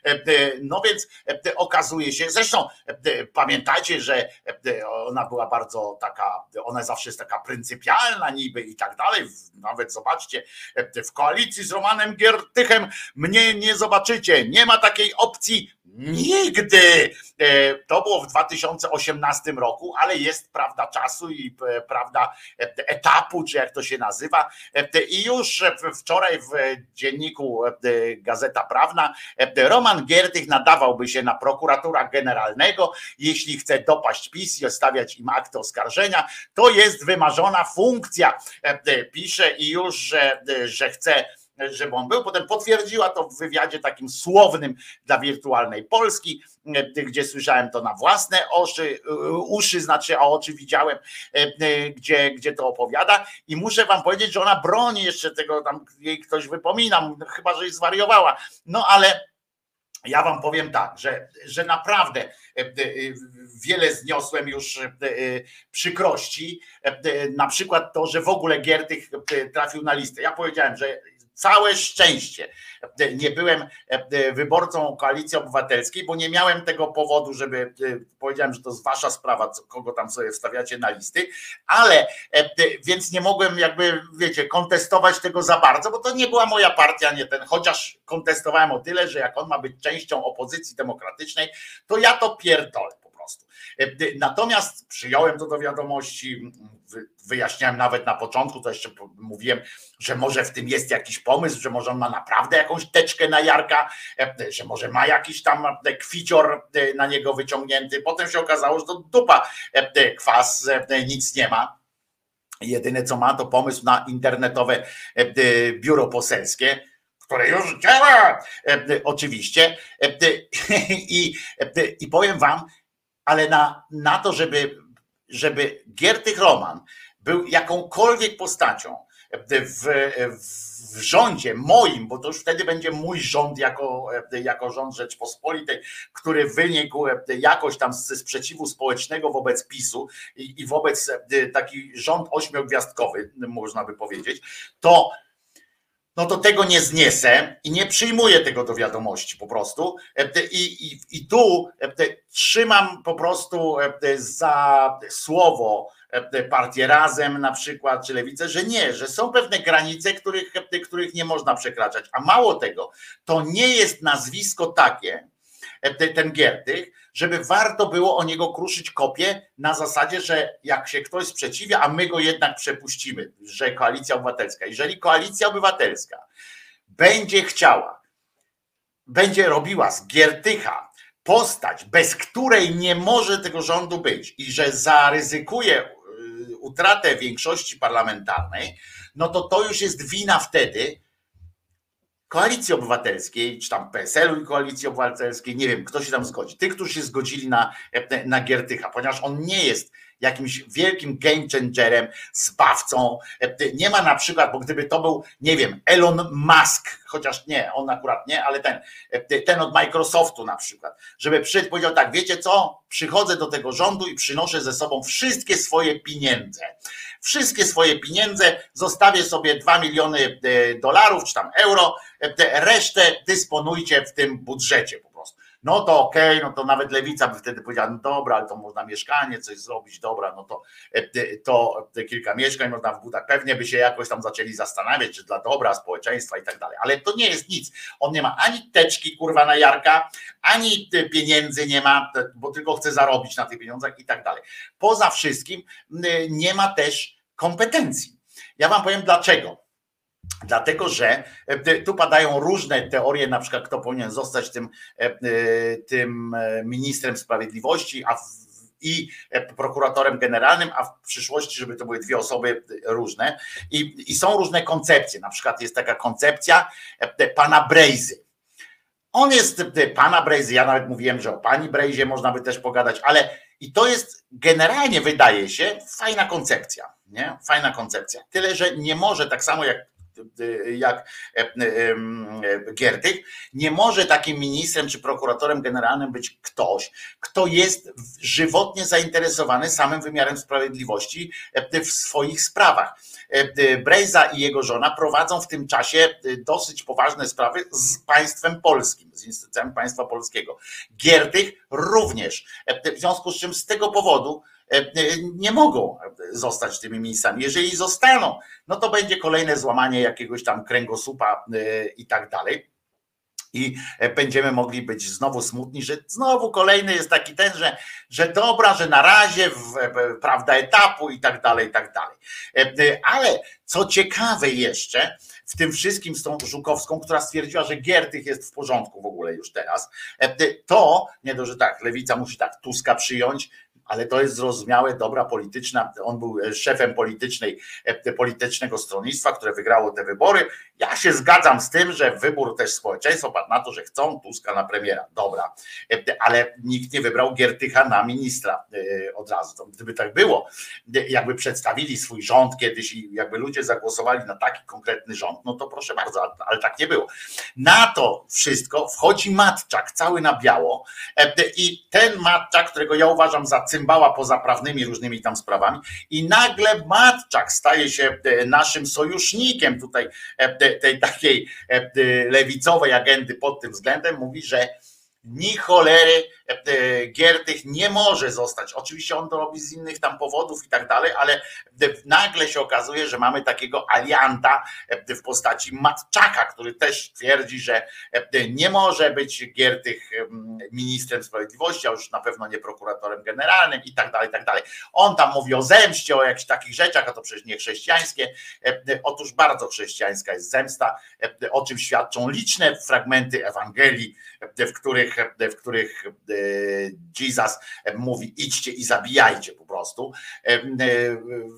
[SPEAKER 2] E, No więc e, okazuje się, zresztą e, pamiętajcie, że e, ona była bardzo taka, ona zawsze jest taka pryncypialna niby i tak dalej. Nawet zobaczcie, e, w koalicji z Romanem Giertychem mnie nie zobaczycie. Nie ma takiej opcji nigdy. E, To było w 2018 roku, ale jest prawda czasu i e, prawda e, etapu, czy jak to się nazywa. E, I już wczoraj w dzienniku Gazeta Prawna Roman Giertych nadawałby się na prokuratora generalnego, jeśli chce dopaść PiS i stawiać im akty oskarżenia. To jest wymarzona funkcja, pisze i już, że, że chce żeby on był. Potem potwierdziła to w wywiadzie takim słownym dla wirtualnej Polski, e, gdzie słyszałem to na własne oczy, e, uszy, znaczy a oczy widziałem, e, gdzie, gdzie to opowiada. I muszę wam powiedzieć, że ona broni jeszcze tego, tam jej ktoś wypomina, chyba że zwariowała. No ale. Ja wam powiem tak, że, że naprawdę wiele zniosłem już przykrości. Na przykład to, że w ogóle Giertych trafił na listę. Ja powiedziałem, że całe szczęście e, nie byłem e, wyborcą koalicji obywatelskiej, bo nie miałem tego powodu, żeby e, powiedziałem, że to jest wasza sprawa, kogo tam sobie wstawiacie na listy, ale e, więc nie mogłem jakby, wiecie, kontestować tego za bardzo, bo to nie była moja partia, nie ten, chociaż kontestowałem o tyle, że jak on ma być częścią opozycji demokratycznej, to ja to pierdolę. Natomiast przyjąłem to do wiadomości, wyjaśniałem nawet na początku, to jeszcze mówiłem, że może w tym jest jakiś pomysł, że może on ma naprawdę jakąś teczkę na Jarka, że może ma jakiś tam kwicior na niego wyciągnięty. Potem się okazało, że to dupa kwas, nic nie ma. Jedyne co ma to pomysł na internetowe biuro poselskie, które już działa, oczywiście. <laughs> I, i powiem wam, ale na, na to, żeby, żeby Giertych Roman był jakąkolwiek postacią w, w rządzie moim, bo to już wtedy będzie mój rząd jako, jako rząd Rzeczpospolitej, który wynikł jakoś tam ze sprzeciwu społecznego wobec PiSu i, i wobec taki rząd ośmiogwiazdkowy, można by powiedzieć, to no to tego nie zniesę i nie przyjmuję tego do wiadomości po prostu. I, i, i tu trzymam po prostu za słowo partię razem na przykład, czy lewicę, że nie, że są pewne granice, których, których nie można przekraczać. A mało tego, to nie jest nazwisko takie, ten Giertych, żeby warto było o niego kruszyć kopię na zasadzie, że jak się ktoś sprzeciwia, a my go jednak przepuścimy, że koalicja obywatelska. Jeżeli koalicja obywatelska będzie chciała, będzie robiła z Giertycha postać, bez której nie może tego rządu być i że zaryzykuje y, utratę większości parlamentarnej, no to to już jest wina wtedy Koalicji Obywatelskiej, czy tam PSL-u i Koalicji Obywatelskiej, nie wiem, kto się tam zgodzi. Tych, którzy się zgodzili na, na Giertycha, ponieważ on nie jest jakimś wielkim game changerem, zbawcą. Nie ma na przykład, bo gdyby to był, nie wiem, Elon Musk, chociaż nie, on akurat nie, ale ten, ten od Microsoftu na przykład, żeby przyszedł powiedział tak, wiecie co, przychodzę do tego rządu i przynoszę ze sobą wszystkie swoje pieniądze. Wszystkie swoje pieniądze, zostawię sobie 2 miliony e, dolarów, czy tam euro, e, resztę dysponujcie w tym budżecie no to okej, okay, no to nawet lewica by wtedy powiedziała, no dobra, ale to można mieszkanie, coś zrobić, dobra, no to, e, to kilka mieszkań można wbudować. Pewnie by się jakoś tam zaczęli zastanawiać, czy dla dobra społeczeństwa i tak dalej. Ale to nie jest nic. On nie ma ani teczki, kurwa, na Jarka, ani pieniędzy nie ma, bo tylko chce zarobić na tych pieniądzach i tak dalej. Poza wszystkim nie ma też kompetencji. Ja wam powiem dlaczego Dlatego, że e, tu padają różne teorie, na przykład kto powinien zostać tym, e, e, tym ministrem sprawiedliwości, a w, i prokuratorem generalnym, a w przyszłości, żeby to były dwie osoby różne. I, I są różne koncepcje. Na przykład jest taka koncepcja pana Brejzy. On jest pana Brejzy, ja nawet mówiłem, że o pani Brejzie można by też pogadać, ale i to jest generalnie wydaje się fajna koncepcja, nie? Fajna koncepcja. Tyle, że nie może tak samo jak jak e, e, Giertych, nie może takim ministrem czy prokuratorem generalnym być ktoś, kto jest żywotnie zainteresowany samym wymiarem sprawiedliwości e, w swoich sprawach. Brejza i jego żona prowadzą w tym czasie dosyć poważne sprawy z państwem polskim, z instytucjami państwa polskiego. Giertych również. W związku z czym z tego powodu E, e, nie mogą zostać tymi ministrami. Jeżeli zostaną, no to będzie kolejne złamanie jakiegoś tam kręgosłupa e, i tak dalej. I będziemy mogli być znowu smutni, że znowu kolejny jest taki ten, że, że dobra, że na razie, w, prawda, etapu i tak dalej, i tak dalej. Ale co ciekawe jeszcze, w tym wszystkim z tą Żukowską, która stwierdziła, że Giertych jest w porządku w ogóle już teraz, to nie to, że tak, lewica musi tak Tuska przyjąć, ale to jest zrozumiałe, dobra polityczna. On był szefem politycznej, e, politycznego stronnictwa, które wygrało te wybory. Ja się zgadzam z tym, że wybór też społeczeństwa padł na to, że chcą Tuska na premiera. Dobra, e, ale nikt nie wybrał Giertycha na ministra e, od razu. Gdyby tak było, jakby przedstawili swój rząd kiedyś i jakby ludzie zagłosowali na taki konkretny rząd, no to proszę bardzo, ale tak nie było. Na to wszystko wchodzi Matczak, cały na biało i ten Matczak, którego ja uważam za cymbała poza prawnymi różnymi tam sprawami i nagle Matczak staje się e, naszym sojusznikiem tutaj e, tej takiej e, lewicowej agendy pod tym względem, mówi, że ni cholery Giertych nie może zostać. Oczywiście on to robi z innych tam powodów i tak dalej, ale nagle się okazuje, że mamy takiego alianta w postaci Matczaka, który też twierdzi, że nie może być Giertych ministrem sprawiedliwości, a już na pewno nie prokuratorem generalnym i tak dalej, i tak dalej. On tam mówi o zemście, o jakichś takich rzeczach, a to przecież nie chrześcijańskie. Otóż bardzo chrześcijańska jest zemsta, o czym świadczą liczne fragmenty Ewangelii, w których, w których Jesus mówi idźcie i zabijajcie po prostu,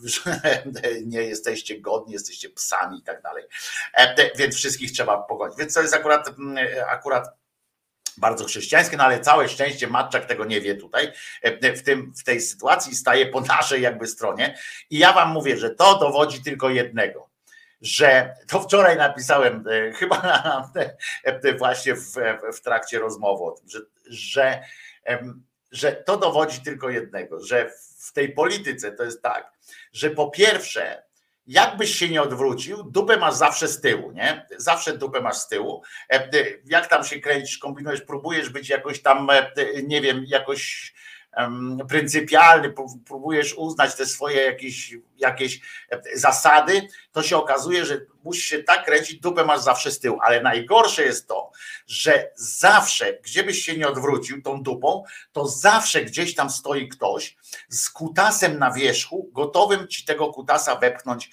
[SPEAKER 2] że <laughs> nie jesteście godni, jesteście psami i tak dalej. Więc wszystkich trzeba pogodzić. Więc to jest akurat, akurat bardzo chrześcijańskie, no ale całe szczęście Matczak tego nie wie tutaj. W, tym, w tej sytuacji staje po naszej jakby stronie i ja wam mówię, że to dowodzi tylko jednego, że to wczoraj napisałem chyba na, właśnie w, w trakcie rozmowy o tym, że, że, że to dowodzi tylko jednego, że w tej polityce to jest tak, że po pierwsze jakbyś się nie odwrócił, dupę masz zawsze z tyłu, nie? Zawsze dupę masz z tyłu. Jak tam się kręcisz, kombinujesz, próbujesz być jakoś tam, nie wiem, jakoś pryncypialny, próbujesz uznać te swoje jakieś, jakieś zasady, to się okazuje, że musisz się tak kręcić, dupę masz zawsze z tyłu. Ale najgorsze jest to, że zawsze, gdzie byś się nie odwrócił tą dupą, to zawsze gdzieś tam stoi ktoś z kutasem na wierzchu, gotowym ci tego kutasa wepchnąć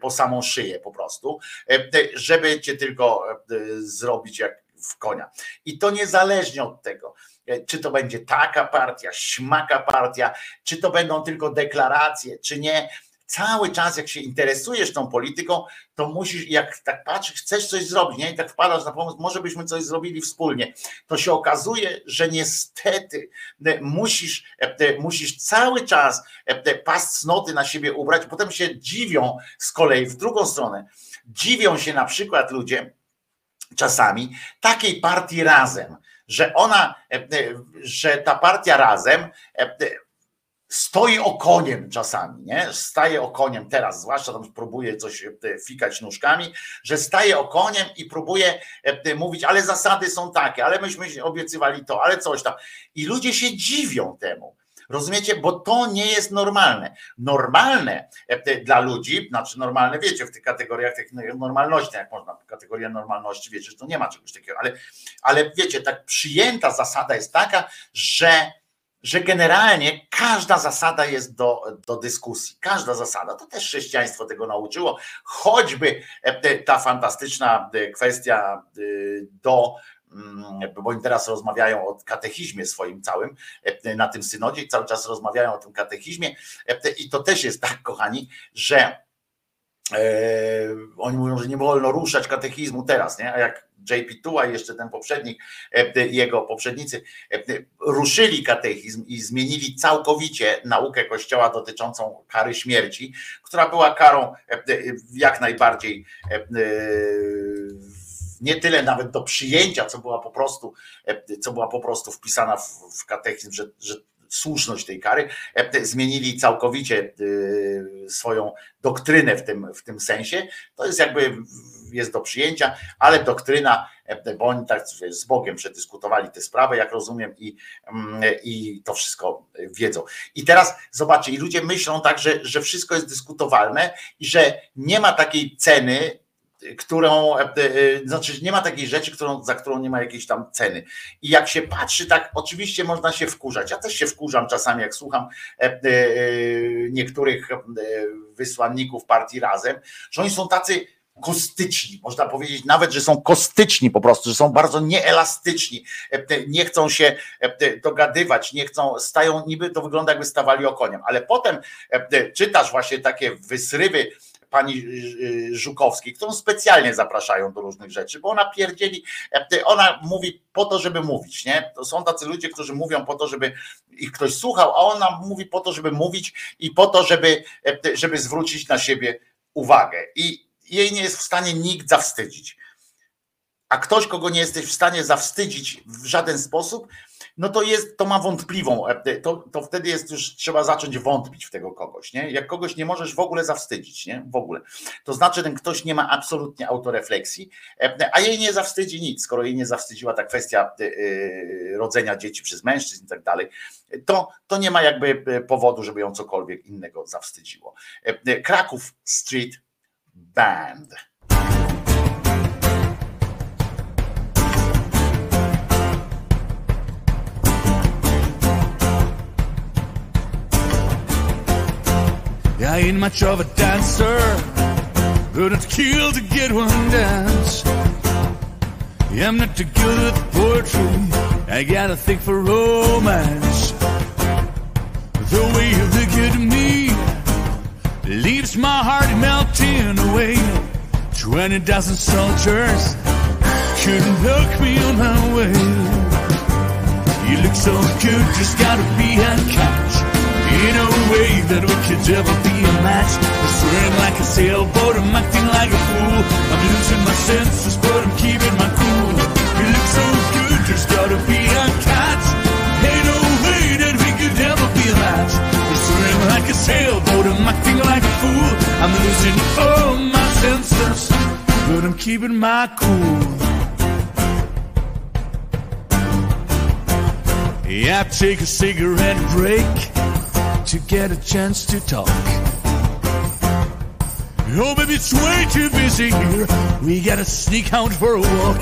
[SPEAKER 2] po samą szyję po prostu, żeby cię tylko zrobić jak w konia. I to niezależnie od tego, E, czy to będzie taka partia, śmaka partia, czy to będą tylko deklaracje, czy nie. Cały czas, jak się interesujesz tą polityką, to musisz, jak tak patrzysz, chcesz coś zrobić, nie? I tak wpadasz na pomysł, może byśmy coś zrobili wspólnie. To się okazuje, że niestety e, musisz, e, musisz cały czas pas cnoty na siebie ubrać, potem się dziwią z kolei w drugą stronę. Dziwią się na przykład ludzie czasami takiej partii razem że ona, e, e, że ta partia razem e, stoi okoniem czasami, nie? Staje okoniem teraz, zwłaszcza tam próbuje coś fikać nóżkami, że staje okoniem i próbuje mówić, ale zasady są takie, ale myśmy obiecywali to, ale coś tam. I ludzie się dziwią temu. Rozumiecie? Bo to nie jest normalne. Normalne e, dla ludzi, znaczy normalne, wiecie, w tych kategoriach tych normalności, jak można, kategoria normalności, wiecie, że to nie ma czegoś takiego, ale, ale wiecie, tak przyjęta zasada jest taka, że że generalnie każda zasada jest do, do dyskusji. Każda zasada. To też chrześcijaństwo tego nauczyło. Choćby e, ta fantastyczna e, kwestia do bo oni teraz rozmawiają o katechizmie swoim całym e, na tym synodzie cały czas rozmawiają o tym katechizmie e, i to też jest tak, kochani, że e, oni mówią, że nie wolno ruszać katechizmu teraz, nie? A jak JP Tua jeszcze ten poprzednik, jego poprzednicy ruszyli katechizm i zmienili całkowicie naukę Kościoła dotyczącą kary śmierci, która była karą jak najbardziej nie tyle nawet do przyjęcia, co była po prostu, e, co była po prostu wpisana w, w katechizm, że, że słuszność tej kary, e, zmienili całkowicie e, swoją doktrynę w tym, w tym sensie. To jest jakby jest do przyjęcia, ale doktryna, bo oni tak z Bogiem przedyskutowali tę sprawę, jak rozumiem, i, mm, i to wszystko wiedzą. I teraz zobaczcie, i ludzie myślą tak, że, że wszystko jest dyskutowalne i że nie ma takiej ceny, którą, e, e, znaczy nie ma takiej rzeczy, którą, za którą nie ma jakiejś tam ceny. I jak się patrzy, tak oczywiście można się wkurzać. Ja też się wkurzam czasami, jak słucham e, niektórych wysłanników partii razem, że oni są tacy kostyczni, można powiedzieć nawet, że są kostyczni po prostu, że są bardzo nieelastyczni, nie chcą się dogadywać, nie chcą, stają, niby to wygląda jakby stawali okoniem, ale potem czytasz właśnie takie wysrywy pani y, y, Żukowskiej, którą specjalnie zapraszają do różnych rzeczy, bo ona pierdzieli, e, ona mówi po to, żeby mówić, nie? To są tacy ludzie, którzy mówią po to, żeby ich ktoś słuchał, a ona mówi po to, żeby mówić i po to, żeby, e, żeby zwrócić na siebie uwagę. I jej nie jest w stanie nikt zawstydzić. A ktoś, kogo nie jesteś w stanie zawstydzić w żaden sposób, no to jest, to ma wątpliwą, to, to wtedy jest już trzeba zacząć wątpić w tego kogoś, nie? Jak kogoś nie możesz w ogóle zawstydzić, nie? W ogóle. To znaczy, ten ktoś nie ma absolutnie autorefleksji, a jej nie zawstydzi nic, skoro jej nie zawstydziła ta kwestia e, rodzenia dzieci przez mężczyzn i tak dalej, to, to nie ma jakby powodu, żeby ją cokolwiek innego zawstydziło. Kraków Street Band.
[SPEAKER 4] I ain't much of a dancer, but it's kill to get one dance. I'm not too good with poetry. I got a thing for romance. The way you look at me leaves my heart melting away. Twenty thousand soldiers couldn't look me on my way. You look so good, just gotta be a catch. In a way that we could ever be a match. I'm swearing like a sailboat, I'm acting like a fool. I'm losing my senses, but I'm keeping my cool. You look so good, there's gotta be a catch. Ain't no way that we could ever be a match. I'm swearing like a sailboat, I'm acting like a fool. I'm losing all my senses, but I'm keeping my cool. Yeah, take a cigarette break to get a chance to talk. Oh, baby, it's way too busy here. We gotta sneak out for a walk.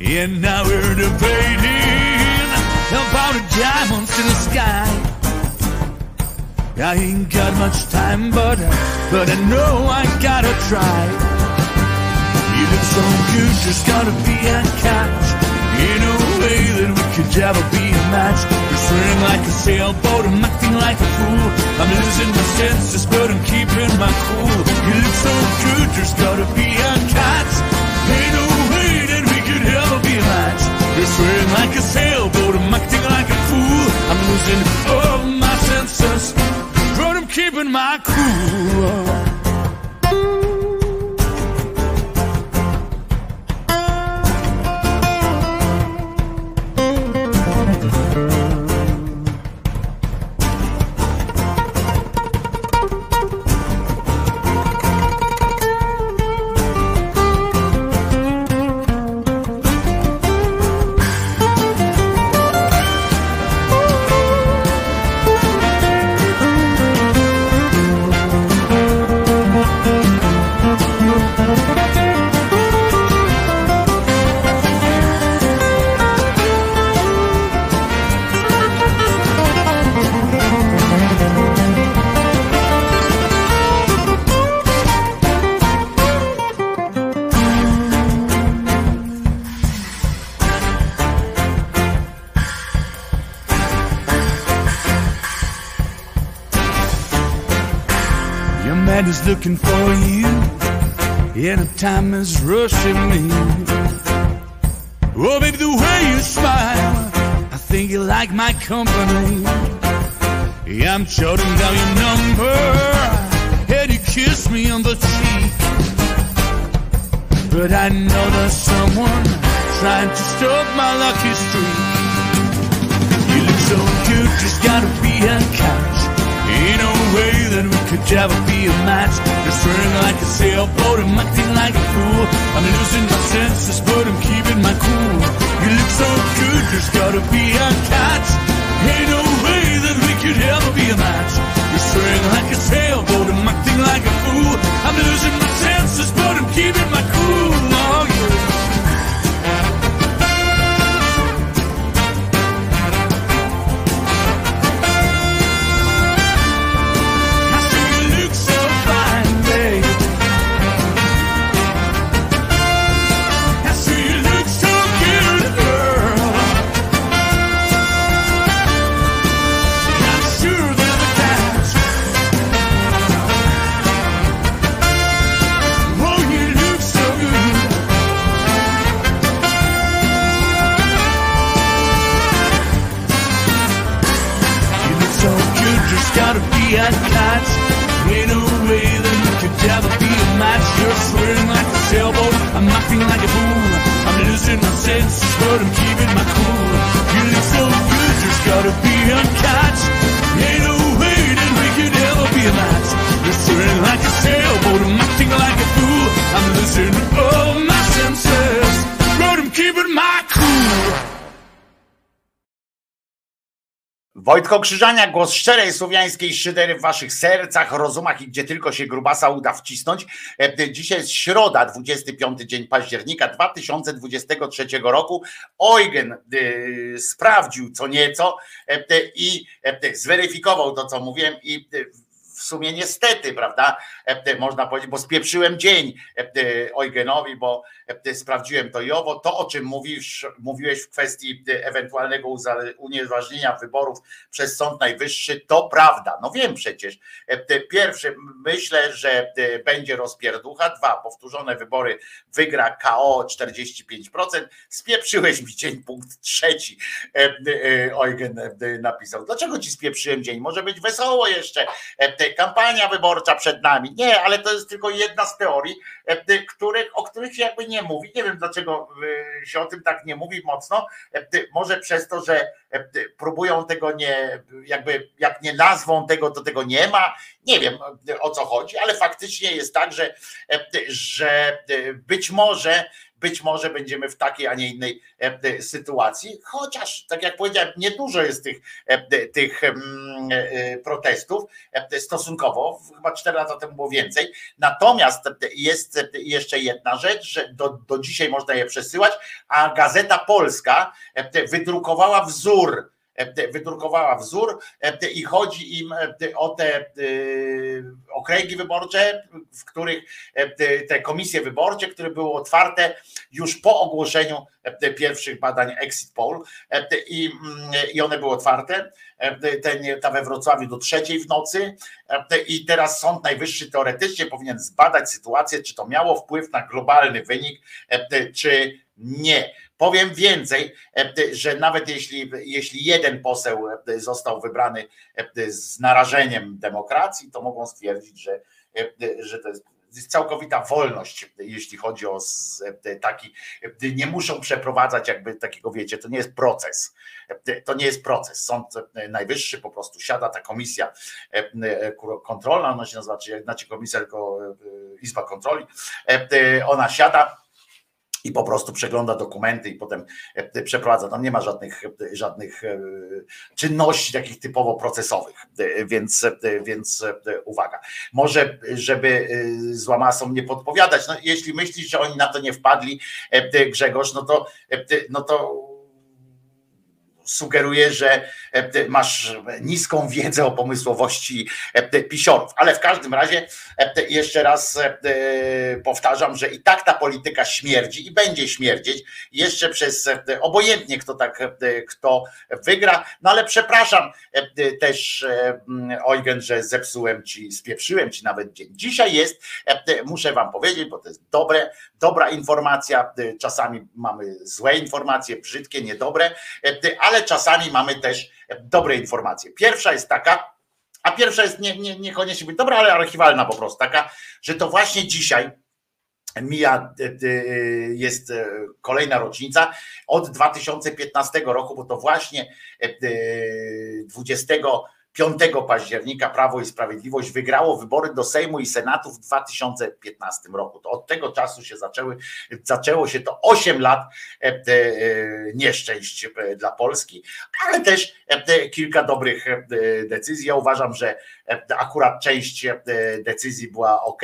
[SPEAKER 4] And now we're debating about the diamonds in the sky. I ain't got much time, but uh, but I know I gotta try. You look so good, just gotta be a catch. You a way that we could ever be a match. You're swimming like a sailboat, I'm acting like a fool. I'm losing my senses, but I'm keeping my cool. You look so good, there's gotta be a catch. Ain't no way that we could ever be a match. You're swimming like a sailboat, I'm acting like a fool. I'm losing all my senses, but I'm keeping my cool. Looking for you, and the time is rushing me. Oh, baby, the way you smile, I think you like my company. Yeah, I'm jotting down your number, and you kiss me on the cheek. But I know there's someone trying to stop my lucky streak. You look so good, just gotta be a catch. Ain't no way that we could ever be a match. You're swimming like a sailboat, I'm acting like a fool. I'm losing my senses, but I'm keeping my cool. You look so good, there's gotta be a catch. Ain't no way that we could ever be a match. You're swimming like a sailboat, I'm acting like a fool. I'm losing my senses, but I'm keeping my cool. Oh, yeah. You
[SPEAKER 2] Wojtko Krzyżania, głos szczerej słowiańskiej szydery w waszych sercach, rozumach i gdzie tylko się grubasa uda wcisnąć. E, Dzisiaj jest środa, 25 dzień października 2023 roku. Eugen y, sprawdził co nieco e, i e, zweryfikował to, co mówiłem i w sumie niestety, prawda, można powiedzieć, bo spieprzyłem dzień Eugenowi, bo sprawdziłem to i owo, to o czym mówisz, mówiłeś w kwestii ewentualnego unieważnienia wyborów przez Sąd Najwyższy, to prawda, no wiem przecież. Pierwszy, myślę, że będzie rozpierducha, dwa, powtórzone wybory wygra KO 45%, spieprzyłeś mi dzień, punkt trzeci, Eugen napisał. Dlaczego ci spieprzyłem dzień? Może być wesoło jeszcze, kampania wyborcza przed nami. Nie, ale to jest tylko jedna z teorii, których, o których się jakby nie mówi. Nie wiem, dlaczego się o tym tak nie mówi mocno. Może przez to, że próbują tego nie, jakby jak nie nazwą tego, to tego nie ma. Nie wiem o co chodzi, ale faktycznie jest tak, że, że być może być może będziemy w takiej, a nie innej e, sytuacji, chociaż, tak jak powiedziałem, niedużo jest tych, e, tych mm, e, protestów, stosunkowo, chyba 4 lata temu było więcej. Natomiast jest jeszcze jedna rzecz, że do, do dzisiaj można je przesyłać, a Gazeta Polska wydrukowała wzór E, wydrukowała wzór e, i chodzi im e, o te okręgi wyborcze, w których te komisje wyborcze, które były otwarte już po ogłoszeniu pierwszych badań Exit Poll i, mm, i one były otwarte. Ten, ta we Wrocławiu do trzeciej w nocy i teraz Sąd Najwyższy teoretycznie powinien zbadać sytuację, czy to miało wpływ na globalny wynik, czy nie. Powiem więcej, e, że nawet jeśli, jeśli jeden poseł e, został wybrany e, z narażeniem demokracji, to mogą stwierdzić, że, że to jest całkowita wolność, jeśli chodzi o taki, nie muszą przeprowadzać jakby takiego, wiecie, to nie jest proces, to nie jest proces. Sąd Najwyższy po prostu siada, ta komisja kontrolna, ona się nazywa, czy znaczy komisja, tylko Izba Kontroli, ona siada, i po prostu przegląda dokumenty i potem e, przeprowadza. Tam nie ma żadnych, żadnych e, czynności takich typowo procesowych, e, więc, więc uwaga. Może, żeby z Łamasą nie podpowiadać, no, jeśli myślisz, że oni na to nie wpadli, Grzegorz, no to, no to sugeruje, że masz niską wiedzę o pomysłowości e, pisiorów. Ale w każdym razie e, jeszcze raz powtarzam, że i tak ta polityka śmierdzi i będzie śmierdzieć jeszcze przez obojętnie kto tak, kto wygra. No ale przepraszam też Eugen, że zepsułem ci, spieprzyłem ci nawet dzień. Dzisiaj jest, muszę wam powiedzieć, bo to jest dobre, dobra informacja. Czasami mamy złe informacje, brzydkie, niedobre, ale czasami mamy też dobre informacje. Pierwsza jest taka, a pierwsza jest nie, nie, niekoniecznie dobra, ale archiwalna po prostu, taka, że to właśnie dzisiaj mija, e, e, jest e, kolejna rocznica od 2015 roku, bo to właśnie 20 5 października Prawo i Sprawiedliwość wygrało wybory do Sejmu i Senatu w 2015 roku. To od tego czasu się zaczęły, zaczęło się to 8 lat e, e, nieszczęść e, dla Polski, ale też kilka dobrych decyzji. Ja uważam, że akurat część decyzji była ok,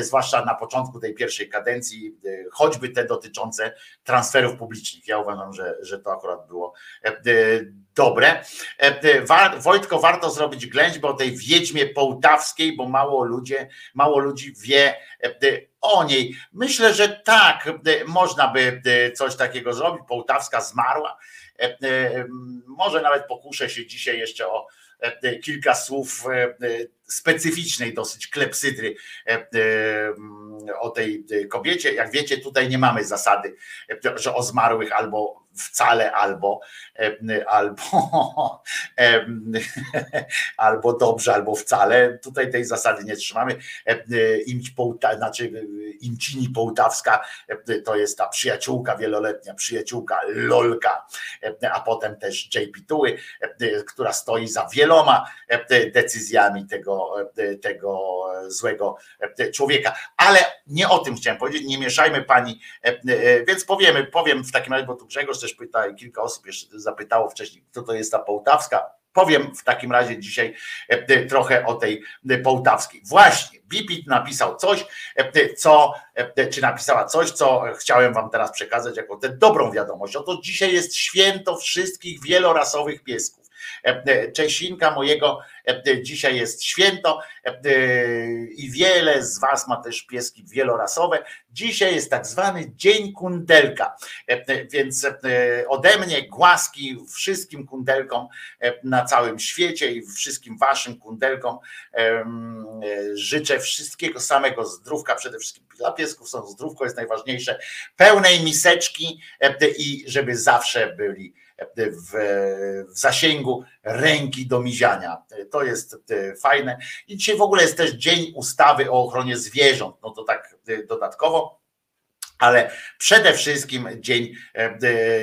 [SPEAKER 2] zwłaszcza na początku tej pierwszej kadencji, choćby te dotyczące transferów publicznych. Ja uważam, że, że to akurat było dobre. Wojtko, warto zrobić ględźbę o tej wiedźmie połtawskiej, bo mało, ludzie, mało ludzi wie o niej. Myślę, że tak, można by coś takiego zrobić. Połtawska zmarła. Może nawet pokuszę się dzisiaj jeszcze o kilka słów specyficznej dosyć klepsydry o tej kobiecie. Jak wiecie, tutaj nie mamy zasady, że o zmarłych albo wcale albo albo <laughs> <laughs> albo dobrze, albo wcale. Tutaj tej zasady nie trzymamy. Imć Połta, znaczy Imcini Połtawska to jest ta przyjaciółka wieloletnia, przyjaciółka Lolka, a potem też JP Tuły, która stoi za wieloma decyzjami tego, tego złego człowieka. Ale nie o tym chciałem powiedzieć, nie mieszajmy pani, więc powiemy, powiem w takim razie, bo tu Grzegorz też pyta kilka osób jeszcze zapytało wcześniej, kto to jest ta Połtawska. Powiem w takim razie dzisiaj e, trochę o tej Połtawskiej. Właśnie, Bipit napisał coś, e, co, e, czy napisała coś, co chciałem wam teraz przekazać jako tę dobrą wiadomość. Oto dzisiaj jest święto wszystkich wielorasowych piesków. Czesinka mojego dzisiaj jest święto i wiele z Was ma też pieski wielorasowe. Dzisiaj jest tak zwany Dzień Kundelka, więc ode mnie głaski wszystkim kundelkom na całym świecie i wszystkim Waszym kundelkom życzę wszystkiego samego zdrówka, przede wszystkim dla piesków są zdrówko jest najważniejsze, pełnej miseczki i żeby zawsze byli w, w zasięgu ręki do miziania. To jest fajne. I dzisiaj w ogóle jest też Dzień ustawy o ochronie zwierząt. No to tak dodatkowo ale przede wszystkim dzień, e,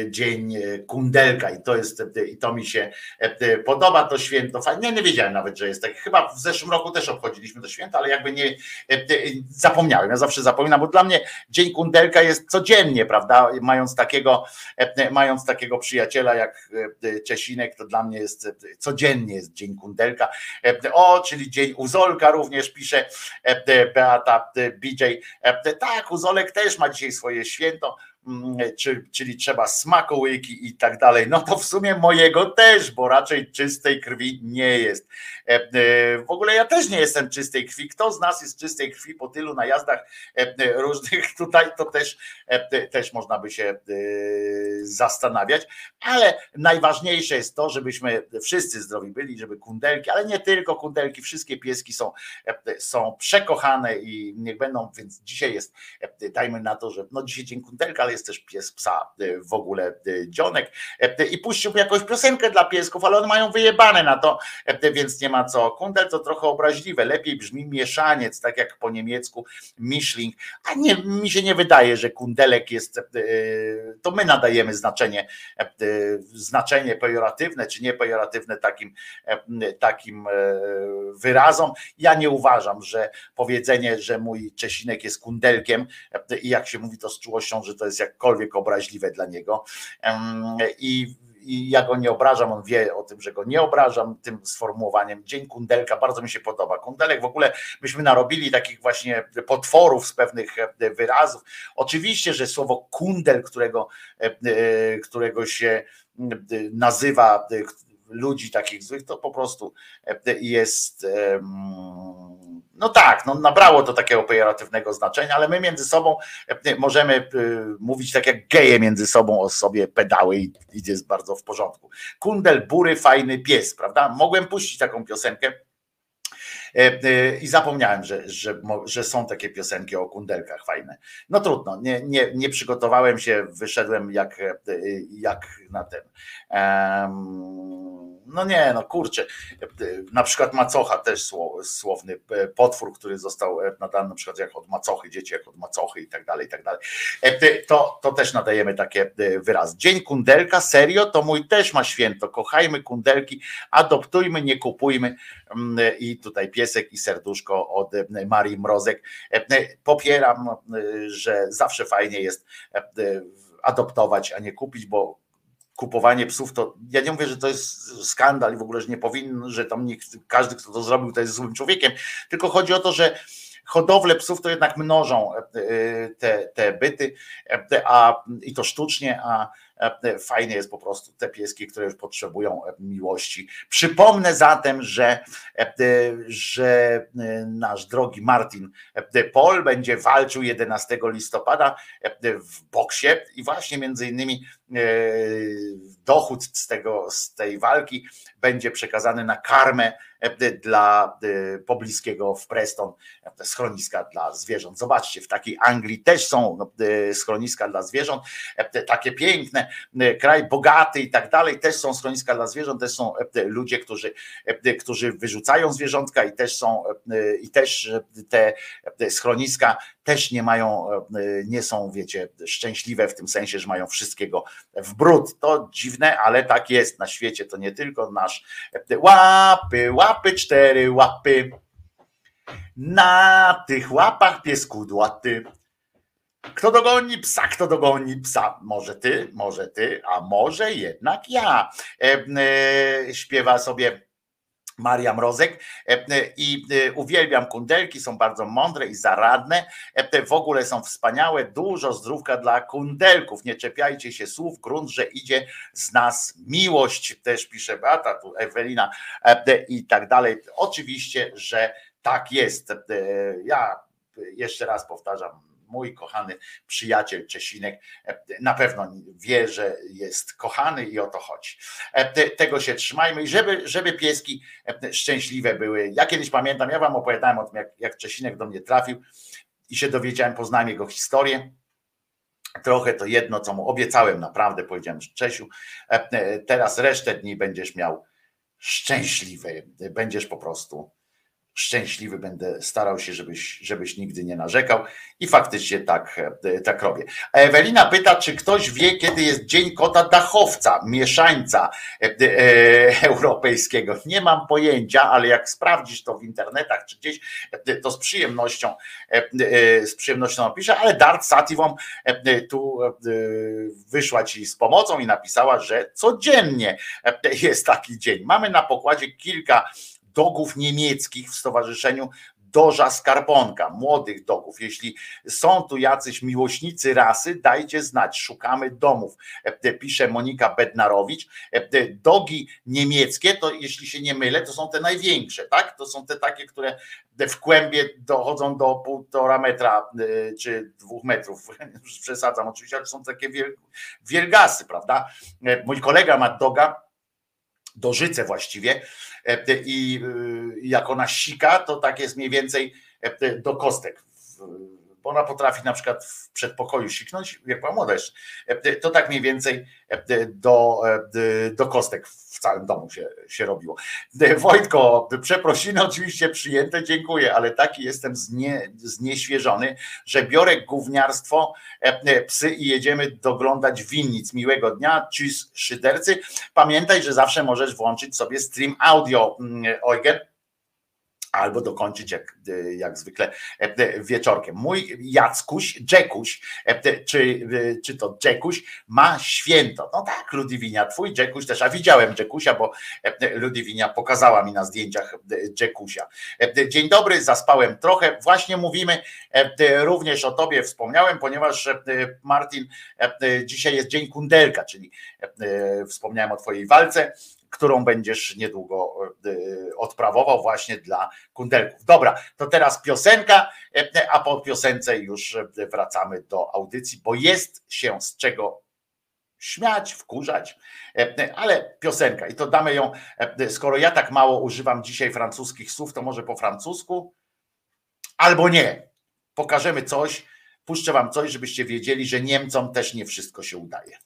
[SPEAKER 2] dzień kundelka i to jest i to mi się e, podoba to święto fajnie, nie wiedziałem nawet, że jest tak, chyba w zeszłym roku też obchodziliśmy to święto, ale jakby nie e, zapomniałem, ja zawsze zapominam, bo dla mnie dzień kundelka jest codziennie, prawda, mając takiego mając takiego przyjaciela jak Czesinek, to dla mnie jest codziennie jest dzień kundelka, o, czyli dzień Uzolka również pisze Beata BJ, tak, Uzolek też ma dzisiaj swoje święto, czyli trzeba smakołyki i tak dalej. No to w sumie mojego też, bo raczej czystej krwi nie jest. E, e, w ogóle ja też nie jestem czystej krwi. Kto z nas jest czystej krwi po tylu najazdach e, różnych <laughs> tutaj, to też, też można by się zastanawiać, ale najważniejsze jest to, żebyśmy wszyscy zdrowi byli, żeby kundelki, ale nie tylko kundelki, wszystkie pieski są, są przekochane i niech będą, więc dzisiaj jest, dajmy na to, że no dzisiaj dzień kundelka, ale jest też pies psa w ogóle dzionek i puściłbym jakąś piosenkę dla piesków, ale one mają wyjebane na to, więc nie ma co. Kundel to trochę obraźliwe, lepiej brzmi mieszaniec, tak jak po niemiecku Mischling, a nie, mi się nie wydaje, że kundelek jest, e, to my nadajemy znaczenie, e, znaczenie pejoratywne czy niepejoratywne takim, e, takim wyrazom. Ja nie uważam, że powiedzenie, że mój Czesinek jest kundelkiem i jak się mówi to z czułością, że to jest jakkolwiek obraźliwe dla niego i i ja go nie obrażam, on wie o tym, że go nie obrażam tym sformułowaniem. Dzień Kundelka bardzo mi się podoba. Kundelek w ogóle myśmy narobili takich właśnie potworów z pewnych e, wyrazów. Oczywiście, że słowo kundel, którego, e, e, którego się nazywa ludzi takich złych, to po prostu jest no tak, no nabrało to takiego pejoratywnego znaczenia, ale my między sobą e, możemy e, mówić tak jak geje między sobą o sobie pedały i, jest bardzo w porządku. Kundel, bury, fajny pies, prawda? Mogłem puścić taką piosenkę, e, i zapomniałem, że, że, że są takie piosenki o kundelkach fajne. No trudno, nie, nie, nie przygotowałem się, wyszedłem jak, jak na ten. No nie, no kurczę. Na przykład macocha też słowny e, potwór, który został e, nadany na przykład jak od macochy, dzieci jak od macochy i tak dalej, i tak dalej. E, to, to też nadajemy takie wyraz. Dzień kundelka, serio, to mój też ma święto. Kochajmy kundelki, adoptujmy, nie kupujmy. Mm, I tutaj piesek i serduszko od Marii Mrozek. Popieram, że zawsze fajnie jest adoptować, a nie kupić, bo kupowanie psów, to ja nie mówię, że to jest skandal i w ogóle, że nie powinno, że tam nikt, każdy, kto to zrobił, to jest złym człowiekiem, tylko chodzi o to, że hodowle psów to jednak mnożą e, te, te byty, e, a, i to sztucznie, a E, fajnie jest po prostu te pieski, które już potrzebują e, miłości. Przypomnę zatem, że, e, że nasz drogi Martin Paul będzie walczył 11 listopada w boksie i właśnie między innymi dochód z, tego, z tej walki będzie przekazany na karmę dla pobliskiego w Preston schroniska dla zwierząt. Zobaczcie, w takiej Anglii też są schroniska dla zwierząt, takie piękne, kraj bogaty i tak dalej, też są schroniska dla zwierząt, też są ludzie, którzy, którzy wyrzucają zwierzątka i też są i też te schroniska też nie mają, nie są, wiecie, szczęśliwe w tym sensie, że mają wszystkiego w brud. To dziwne, ale tak jest na świecie, to nie tylko nasz łapy, łapy, cztery łapy. Na tych łapach piesku dłaty. Kto dogoni psa, kto dogoni psa? Może ty, może ty, a może jednak ja. E, e, śpiewa sobie Maria Mrozek e, e, i e, uwielbiam kundelki, są bardzo mądre i zaradne, w ogóle są wspaniałe, dużo zdrówka dla kundelków, nie czepiajcie się słów, grunt, że idzie z nas miłość, też pisze Beata, tu Ewelina i tak dalej. Oczywiście, że tak jest. Ja jeszcze raz powtarzam, mój kochany przyjaciel Czesinek e, na pewno wie, że jest kochany i o to chodzi. E, tego się trzymajmy i żeby, żeby pieski e, szczęśliwe były. Ja kiedyś pamiętam, ja wam opowiadałem o tym, jak, jak Czesinek do mnie trafił i się dowiedziałem, poznałem jego historię. Trochę to jedno, co mu obiecałem, naprawdę powiedziałem, Czesiu, teraz resztę dni będziesz miał szczęśliwe, będziesz po prostu szczęśliwy będę starał się, żebyś, żebyś nigdy nie narzekał i faktycznie tak, tak robię. Ewelina pyta, czy ktoś wie, kiedy jest Dzień Kota Dachowca, mieszańca e, e, europejskiego. Nie mam pojęcia, ale jak sprawdzisz to w internetach czy gdzieś, e, to z przyjemnością z przyjemnością napiszę, ale Dart Sativą tu wyszła ci z pomocą i napisała, że codziennie jest taki dzień. Mamy na pokładzie kilka dogów niemieckich w stowarzyszeniu Doża Skarponka, młodych dogów. Jeśli są tu jacyś miłośnicy rasy, dajcie znać, szukamy domów. E, pisze Monika Bednarowicz. E, dogi niemieckie, to jeśli się nie mylę, to są te największe, tak? To są te takie, które w kłębie dochodzą do półtora metra e, czy dwóch metrów. <laughs> Przesadzam oczywiście, ale są takie wielgasy, prawda? Mój kolega ma doga, dożyce właściwie, E, i y, jak ona sika, to tak jest mniej więcej e, do kostek. Bo ona potrafi na przykład w przedpokoju siknąć, jak była młoda jeszcze, e, to tak mniej więcej do, do kostek w całym domu się, się robiło. Wojtko, przeprosiny oczywiście przyjęte, dziękuję, ale taki jestem znie, znieświeżony, że biorę gówniarstwo, psy i jedziemy doglądać winnic. Miłego dnia, czyś szydercy. Pamiętaj, że zawsze możesz włączyć sobie stream audio, mm, Eugen albo dokończyć jak, jak zwykle e, wieczorkiem. Mój Jackuś, Jackuś, e, czy, czy to Jackuś ma święto. No tak, Ludwinia, twój Jackuś też, a widziałem Jackusia, bo e, Ludwinia pokazała mi na zdjęciach Jackusia. Dzień dobry, zaspałem trochę. Właśnie mówimy również o tobie wspomniałem, ponieważ Martin, dzisiaj jest Dzień Kundelka, czyli wspomniałem o twojej walce którą będziesz niedługo e, odprawował właśnie dla kundelków. Dobra, to teraz piosenka, e, a po piosence już wracamy do audycji, bo jest się z czego śmiać, wkurzać, e, ale piosenka i to damy ją, skoro ja tak mało używam dzisiaj francuskich słów, to może po francusku albo nie. Pokażemy coś, puszczę wam coś, żebyście wiedzieli, że Niemcom też nie wszystko się udaje.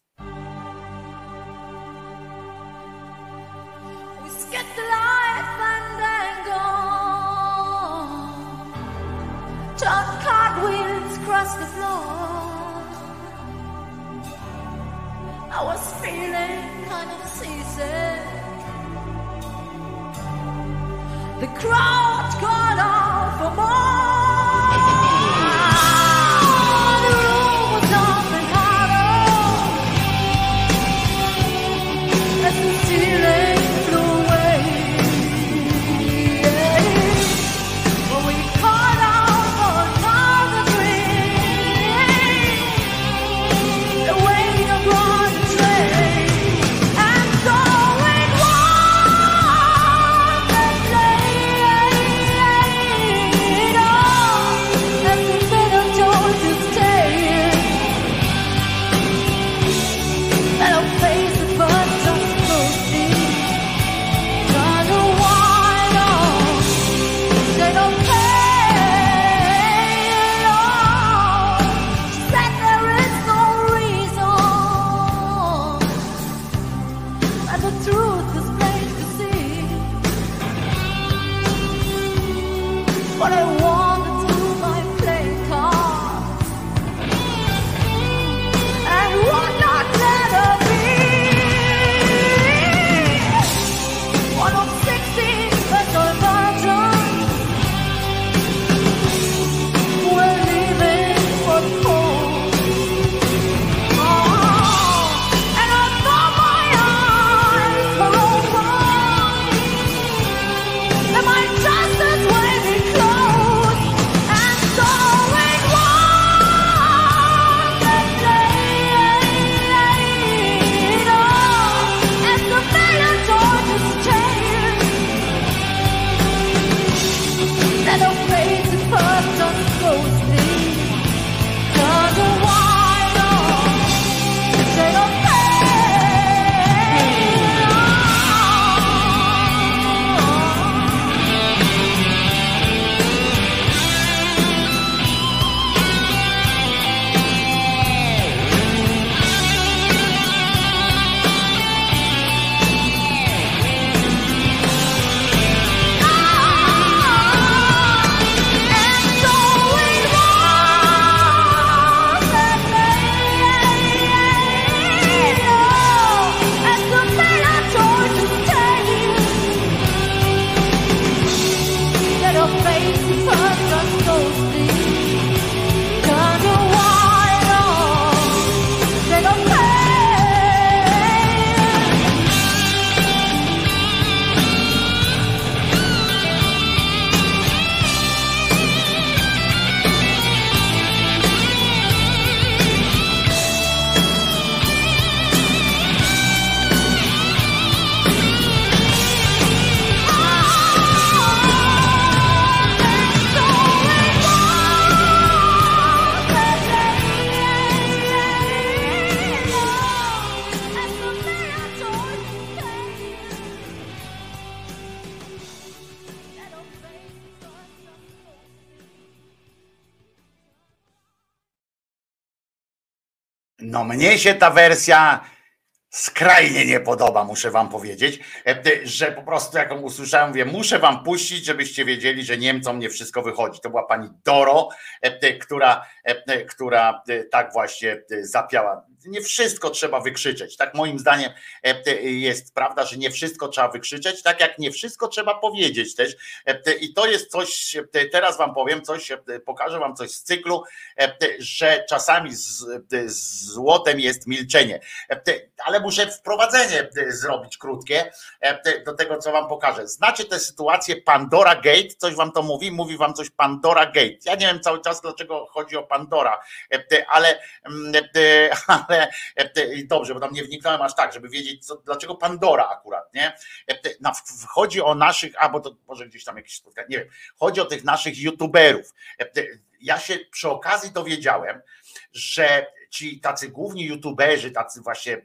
[SPEAKER 5] The crowd called out for more.
[SPEAKER 2] Mnie się ta wersja skrajnie nie podoba, muszę wam powiedzieć, e, że po prostu jak ją usłyszałem, mówię, muszę wam puścić, żebyście wiedzieli, że Niemcom nie wszystko wychodzi. To była pani Doro, e, która, e, która tak właśnie zapiała. Nie wszystko trzeba wykrzyczeć. Tak moim zdaniem jest prawda, że nie wszystko trzeba wykrzyczeć, tak jak nie wszystko trzeba powiedzieć też. I to jest coś, teraz wam powiem coś, pokażę wam coś z cyklu, że czasami z, z złotem jest milczenie. Ale muszę wprowadzenie e, zrobić krótkie e, do tego, co wam pokażę. Znacie tę sytuację Pandora Gate? Coś wam to mówi? Mówi wam coś Pandora Gate. Ja nie wiem cały czas, dlaczego chodzi o Pandora, e, ale, mm, <laughs> ale dobrze, bo tam nie wniknąłem aż tak, żeby wiedzieć, co, dlaczego Pandora akurat, nie? Chodzi o naszych, albo to może gdzieś tam jakieś spotkanie, nie wiem, chodzi o tych naszych youtuberów. Ja się przy okazji dowiedziałem, że ci tacy główni youtuberzy, tacy właśnie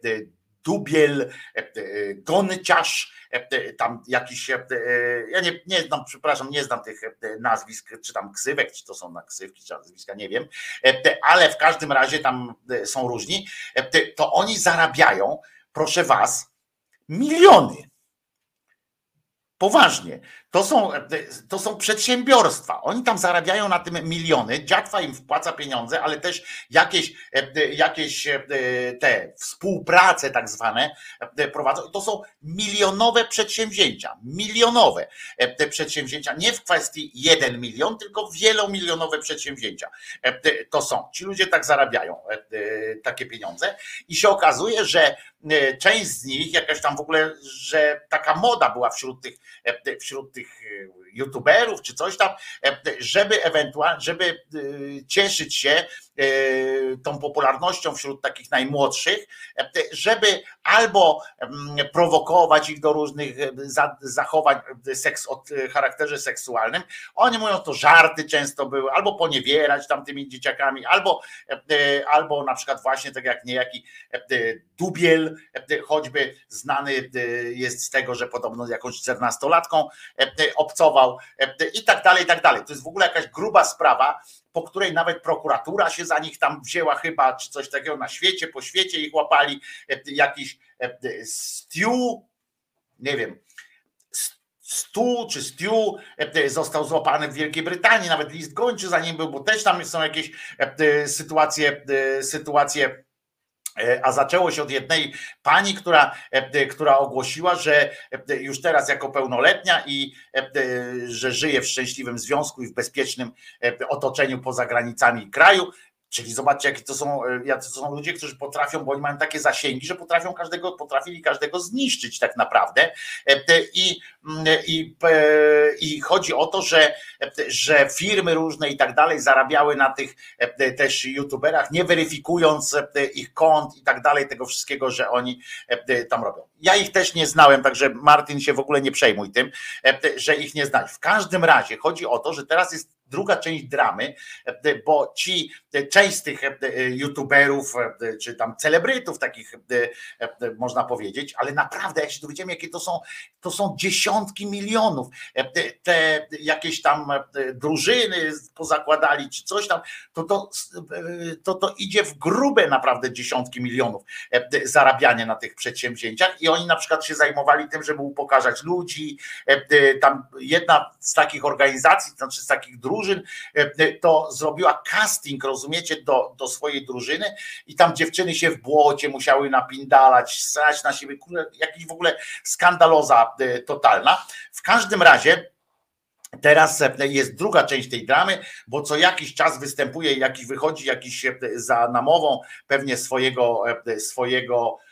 [SPEAKER 2] Dubiel, e, e, Gonciarz, e, tam jakiś, ja nie, nie znam, przepraszam, nie znam tych nazwisk, czy tam ksywek, czy to są na ksywki, czy nazwiska, nie wiem, ale w każdym razie tam są różni, to oni zarabiają, proszę was, miliony. Poważnie. To są, to są przedsiębiorstwa. Oni tam zarabiają na tym miliony. Dziatwa im wpłaca pieniądze, ale też jakieś, jakieś te współprace tak zwane prowadzą. To są milionowe przedsięwzięcia. Milionowe te przedsięwzięcia. Nie w kwestii jeden milion, tylko wielomilionowe przedsięwzięcia. To są. Ci ludzie tak zarabiają takie pieniądze i się okazuje, że część z nich, jakaś tam w ogóle, że taka moda była wśród tych, wśród tych tych e, youtuberów czy coś tam, e, żeby ewentualnie, żeby e, cieszyć się tą popularnością wśród takich najmłodszych, żeby albo mm, prowokować ich do różnych zachowań seks, o charakterze seksualnym. Oni mówią, to żarty często były, albo poniewierać tam tymi dzieciakami, albo, albo na przykład właśnie tak jak niejaki Dubiel, choćby znany jest z tego, że podobno jakąś czternastolatką obcował i tak dalej, i tak dalej. To jest w ogóle jakaś gruba sprawa, po której nawet prokuratura się za nich tam wzięła chyba, czy coś takiego na świecie, po świecie ich łapali, jakiś Stew, nie wiem, Stu czy Stew został złapany w Wielkiej Brytanii, nawet list gończy za nim był, bo też tam są jakieś sytuacje, sytuacje E, a zaczęło się od jednej pani, która, e, która ogłosiła, że e, już teraz jako pełnoletnia i że żyje w szczęśliwym związku i w bezpiecznym otoczeniu poza granicami kraju, Czyli zobaczcie, jakie to są, e, jacy to są ludzie, którzy potrafią, bo oni mają takie zasięgi, że potrafią każdego, potrafili każdego zniszczyć tak naprawdę. E, I, i, e, i chodzi o to, że, że firmy różne i tak dalej zarabiały na tych też youtuberach, nie weryfikując ich kont i tak dalej, tego wszystkiego, że oni tam robią. Ja ich też nie znałem, także Martin się w ogóle nie przejmuj tym, że ich nie znać. W każdym razie chodzi o to, że teraz jest druga część dramy, bo ci, część z tych youtuberów, czy tam celebrytów takich, można powiedzieć, ale naprawdę, jak się dowiedziałem, jakie to są, to są dziesiątki milionów, te jakieś tam drużyny pozakładali, czy coś tam, to to, to, to idzie w grube naprawdę dziesiątki milionów zarabianie na tych przedsięwzięciach. I oni na przykład się zajmowali tym, żeby upokarzać ludzi, tam jedna z takich organizacji, znaczy z takich drużyn, drużyn, e, to zrobiła casting, rozumiecie, do, do swojej drużyny i tam dziewczyny się w błocie musiały napindalać, strać na siebie, jakiś w ogóle skandaloza e, totalna. W każdym razie Teraz e, jest druga część tej dramy, bo co jakiś czas występuje, jakiś wychodzi jakiś za namową pewnie swojego, swojego E,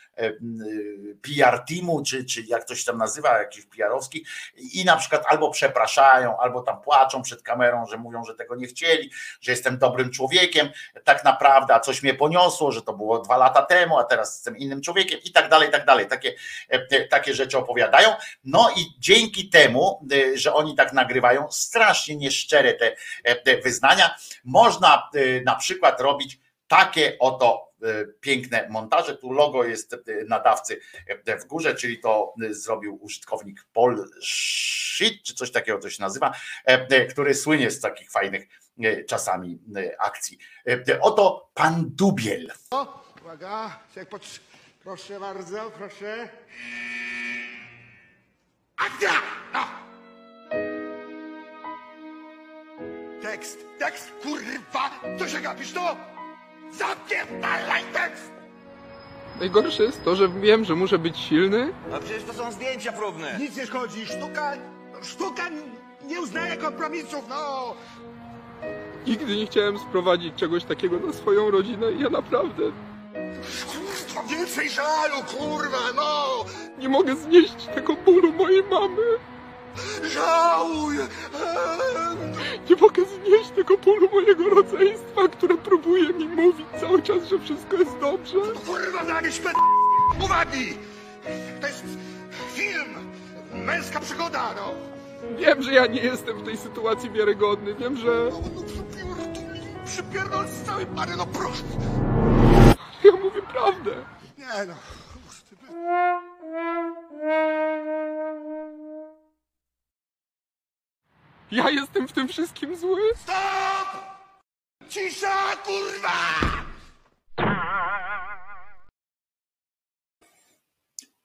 [SPEAKER 2] PR teamu, czy, czy jak to się tam nazywa, jakiś PR-owski i na przykład albo przepraszają, albo tam płaczą przed kamerą, że mówią, że tego nie chcieli, że jestem dobrym człowiekiem, tak naprawdę, a coś mnie poniosło, że to było dwa lata temu, a teraz jestem innym człowiekiem i tak dalej, i tak dalej. Takie, e, takie rzeczy opowiadają. No i dzięki temu, e, że oni tak nagrywają, strasznie nieszczere te, te wyznania, można na przykład robić takie oto E, piękne montaże. Tu logo jest e, nadawcy e, w górze, czyli to zrobił użytkownik Paul Shit, czy coś takiego to się nazywa, który słynie z takich fajnych czasami akcji. Oto pan Dubiel.
[SPEAKER 6] Uwaga, jak pot... proszę bardzo, proszę. Akcja! No. Tekst, tekst, kurwa! Co się gapisz, to? Zapierdalaj tekst!
[SPEAKER 7] Najgorsze jest to, że wiem, że muszę być silny,
[SPEAKER 8] A przecież to są zdjęcia próbne.
[SPEAKER 6] Nic nie szkodzi, sztuka, sztuka nie uznaje kompromisów, no!
[SPEAKER 7] Nigdy nie chciałem sprowadzić czegoś takiego na swoją rodzinę i ja naprawdę
[SPEAKER 6] Kurwa, więcej żalu, kurwa, no!
[SPEAKER 7] nie mogę znieść tego bólu mojej mamy.
[SPEAKER 6] Żałuj!
[SPEAKER 7] Nie mogę znieść tego bólu mojego rodzeństwa, które próbuje mi mówić cały czas, że wszystko jest dobrze.
[SPEAKER 6] Kurwa, zanieś ped... uwagi! To jest film! Męska przygoda, no!
[SPEAKER 7] Wiem, że ja nie jestem w tej sytuacji wiarygodny. Wiem, że
[SPEAKER 6] No, no przypierdol, przypierdol z całej pary, no proszę!
[SPEAKER 7] ja mówię prawdę.
[SPEAKER 6] Nie no.
[SPEAKER 7] Ja jestem w tym wszystkim zły.
[SPEAKER 6] Stop! Cisza, kurwa!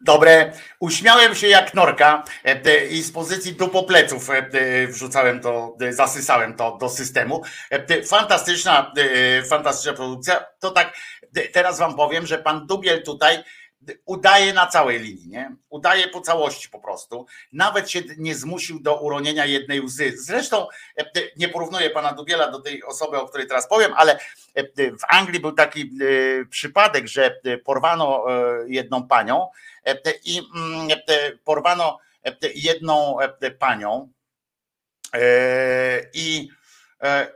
[SPEAKER 2] Dobre, uśmiałem się jak norka e, e, i z pozycji dupopleców e, wrzucałem to, zasysałem to do systemu. Fantastyczna, fantastyczna produkcja. To tak, teraz wam powiem, że pan Dubiel tutaj udaje na całej linii, nie? Udaje po całości po prostu. Nawet się nie zmusił do uronienia jednej łzy. Zresztą e, e, nie porównuję pana Dubiela do tej osoby, o której teraz powiem, ale e, w Anglii był taki przypadek, że porwano jedną panią, i porwano jedną panią i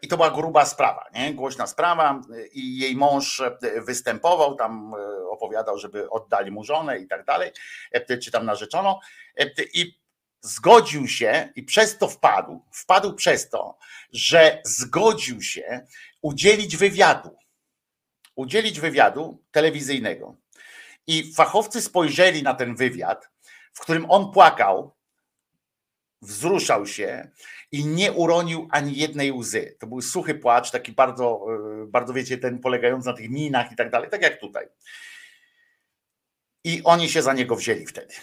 [SPEAKER 2] i to była gruba sprawa, nie? głośna sprawa e, i jej mąż e, występował, tam e, opowiadał, żeby oddali mu żonę i tak dalej, e, czy tam narzeczoną e, te- i zgodził się i przez to wpadł, wpadł przez to, że zgodził się udzielić wywiadu, udzielić wywiadu telewizyjnego. I fachowcy spojrzeli na ten wywiad, w którym on płakał, wzruszał się i nie uronił ani jednej łzy. To był suchy płacz, taki bardzo, yy, bardzo wiecie, ten polegający na tych minach i tak dalej, tak jak tutaj. I oni się za niego wzięli wtedy.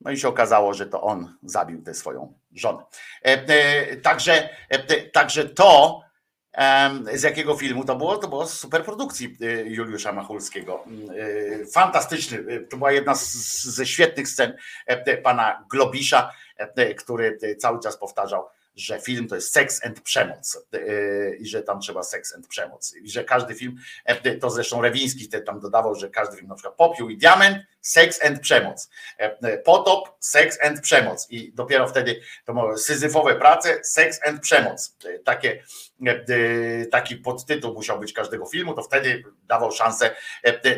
[SPEAKER 2] No i się okazało, że to on zabił tę swoją żonę. E, e, Także, e, także to, z jakiego filmu to było? To było z superprodukcji Juliusza Machulskiego. Y, Fantastyczny. To była jedna z, ze świetnych scen e, pana Globisza, e, który cały czas powtarzał, że film to jest seks and przemoc y, i że tam trzeba seks and przemoc i że każdy film, e, to zresztą Rewiński tam dodawał, że każdy film na przykład Popiół i Diament, seks and przemoc, E, Potop, seks and przemoc i dopiero wtedy to syzyfowe prace, seks and przemoc. E, Takie, e, taki podtytuł musiał być każdego filmu, to wtedy dawał szansę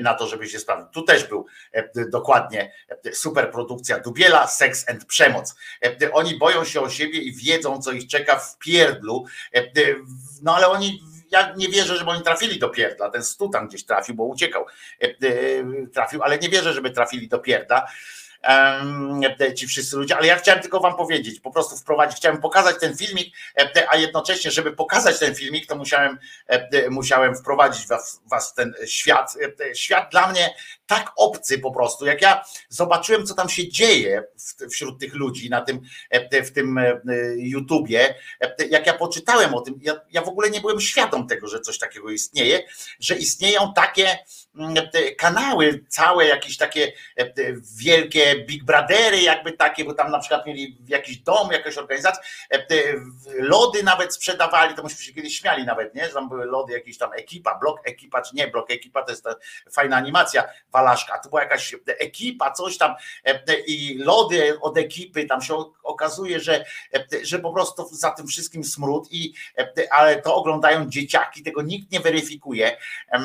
[SPEAKER 2] na to, żeby się sprawdzić. Tu też był dokładnie superprodukcja Dubiela, seks and przemoc. Oni boją się o siebie i wiedzą, co ich czeka w pierdlu, E, e, no ale oni ja nie wierzę, żeby oni trafili do pierdla. Ten stu tam gdzieś trafił, bo uciekał. E, Trafił, ale nie wierzę, żeby trafili do pierdla. Ci wszyscy ludzie, ale ja chciałem tylko Wam powiedzieć, po prostu wprowadzić, chciałem pokazać ten filmik, a jednocześnie, żeby pokazać ten filmik, to musiałem, musiałem wprowadzić Was, was w ten świat. Świat dla mnie tak obcy po prostu. Jak ja zobaczyłem, co tam się dzieje wśród tych ludzi na tym, e, w tym e, YouTubie, e, jak ja poczytałem o tym, ja, ja w ogóle nie byłem świadom tego, że coś takiego istnieje, że istnieją takie mm, kanały, całe jakieś takie wielkie Big Brothery, jakby takie, bo tam na przykład mieli jakiś dom, e, te lody nawet sprzedawali, to myśmy się kiedyś śmiali nawet, nie? Że tam były lody, jakiś tam ekipa, blok ekipa, czy nie blok ekipa, to jest ta fajna animacja Walaszka, to była jakaś ekipa, coś tam e, i lody od ekipy, tam się okazuje, że, e, że po prostu za tym wszystkim smród i ale to oglądają dzieciaki, tego nikt nie weryfikuje. E,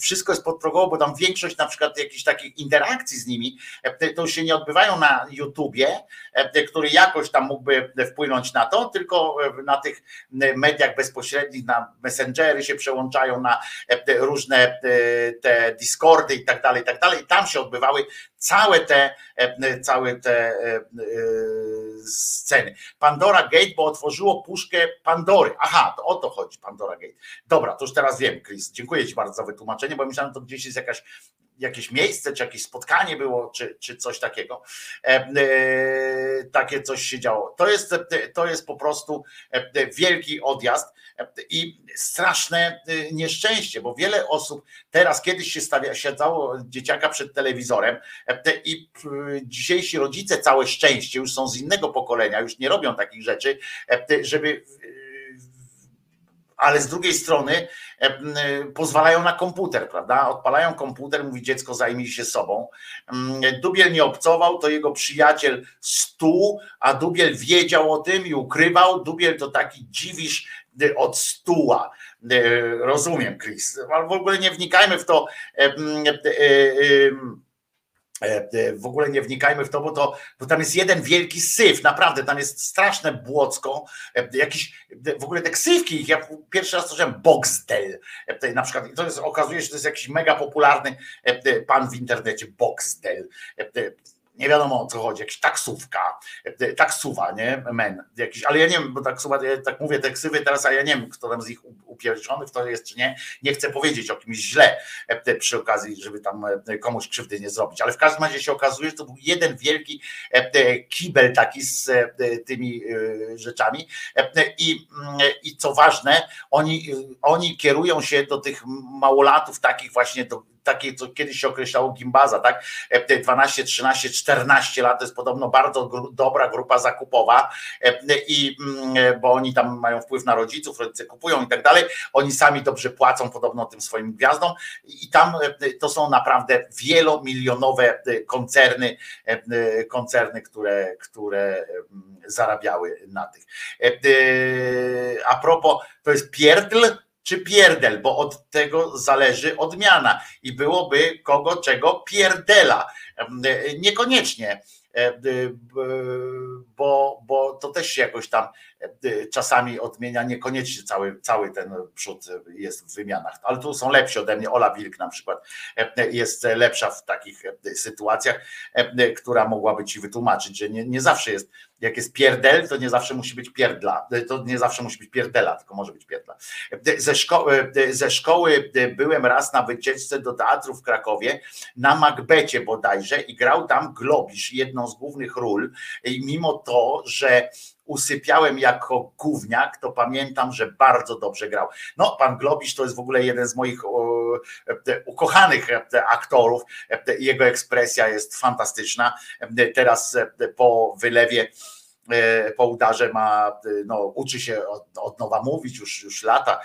[SPEAKER 2] Wszystko jest podprogowo, bo tam większość na przykład jakichś takich interakcji z nimi e, to się nie odbywają na YouTubie, e, który jakoś tam mógłby wpłynąć na to, tylko e, na tych mediach bezpośrednich, na messengery się przełączają, na e, różne e, te Discord billboardy i tak dalej, i tak dalej. Tam się odbywały całe te, e, całe te e, e, sceny. Pandora Gate, bo otworzyło puszkę Pandory. Aha, to o to chodzi, Pandora Gate. Dobra, to już teraz wiem, Chris. Dziękuję Ci bardzo za wytłumaczenie, bo myślałem, że to gdzieś jest jakaś jakieś miejsce, czy jakieś spotkanie było, czy, czy coś takiego. E, e, takie coś się działo. To jest, to jest po prostu e, wielki odjazd i straszne nieszczęście, bo wiele osób teraz kiedyś się stawia, siadzało dzieciaka przed telewizorem i dzisiejsi rodzice całe szczęście już są z innego pokolenia, już nie robią takich rzeczy, żeby ale z drugiej strony e, pozwalają na komputer, prawda? Odpalają komputer, mówi dziecko zajmij się sobą. Dubiel nie obcował, to jego przyjaciel stół, a Dubiel wiedział o tym i ukrywał. Dubiel to taki dziwisz od stuła. E, rozumiem, Chris, ale w ogóle nie wnikajmy w to e, E, e, w ogóle nie wnikajmy w to, bo, to, bo tam jest jeden wielki syf, naprawdę, tam jest straszne błocko, e, jakiś, w ogóle te ksywki, ja pierwszy raz słyszałem Boxdel, na przykład, to jest, okazuje się, że to jest jakiś mega popularny pan w internecie, Boxdel, nie wiadomo o co chodzi, jakaś taksówka, taksuwa, nie, men, jakiś, ale ja nie wiem, bo taksuwa, ja tak mówię te ksywy teraz, a ja nie wiem, kto tam z nich upierdzony, kto jest czy nie, nie chcę powiedzieć o kimś źle e, przy okazji, żeby tam e, komuś krzywdy nie zrobić, ale w każdym razie się okazuje, że to był jeden wielki e, kibel taki z tymi rzeczami. I, mm, i co ważne, oni, oni kierują się do tych małolatów takich właśnie do takie, co kiedyś się określało gimbaza, tak? 12, 13, 14 lat to jest podobno bardzo dobra grupa zakupowa e, i mm, bo oni tam mają wpływ na rodziców, rodzice kupują i tak dalej. Oni sami dobrze płacą podobno tym swoim gwiazdom i tam e, to są naprawdę wielomilionowe e, koncerny, koncerny, które, które zarabiały na tych. A propos, to jest pierdl, czy pierdel, bo od tego zależy odmiana i byłoby kogo czego pierdela. Niekoniecznie, bo, bo to też się jakoś tam czasami odmienia, niekoniecznie cały, cały ten przód jest w wymianach, ale tu są lepsi ode mnie. Ola Wilk na przykład jest lepsza w takich sytuacjach, która mogłaby ci wytłumaczyć, że nie, nie zawsze jest jak jest pierdel, to nie zawsze musi być pierdla, to nie zawsze musi być pierdela, tylko może być pierdla. Ze, szko ze szkoły byłem raz na wycieczce do teatru w Krakowie, na Macbecie bodajże i grał tam Globisz, jedną z głównych ról i mimo to, że usypiałem jako gówniak, to pamiętam, że bardzo dobrze grał. No, pan Globisz to jest w ogóle jeden z moich ukochanych aktorów. Jego ekspresja jest fantastyczna. Teraz po wylewie po udarze ma, no, uczy się od, od, nowa mówić, już, już lata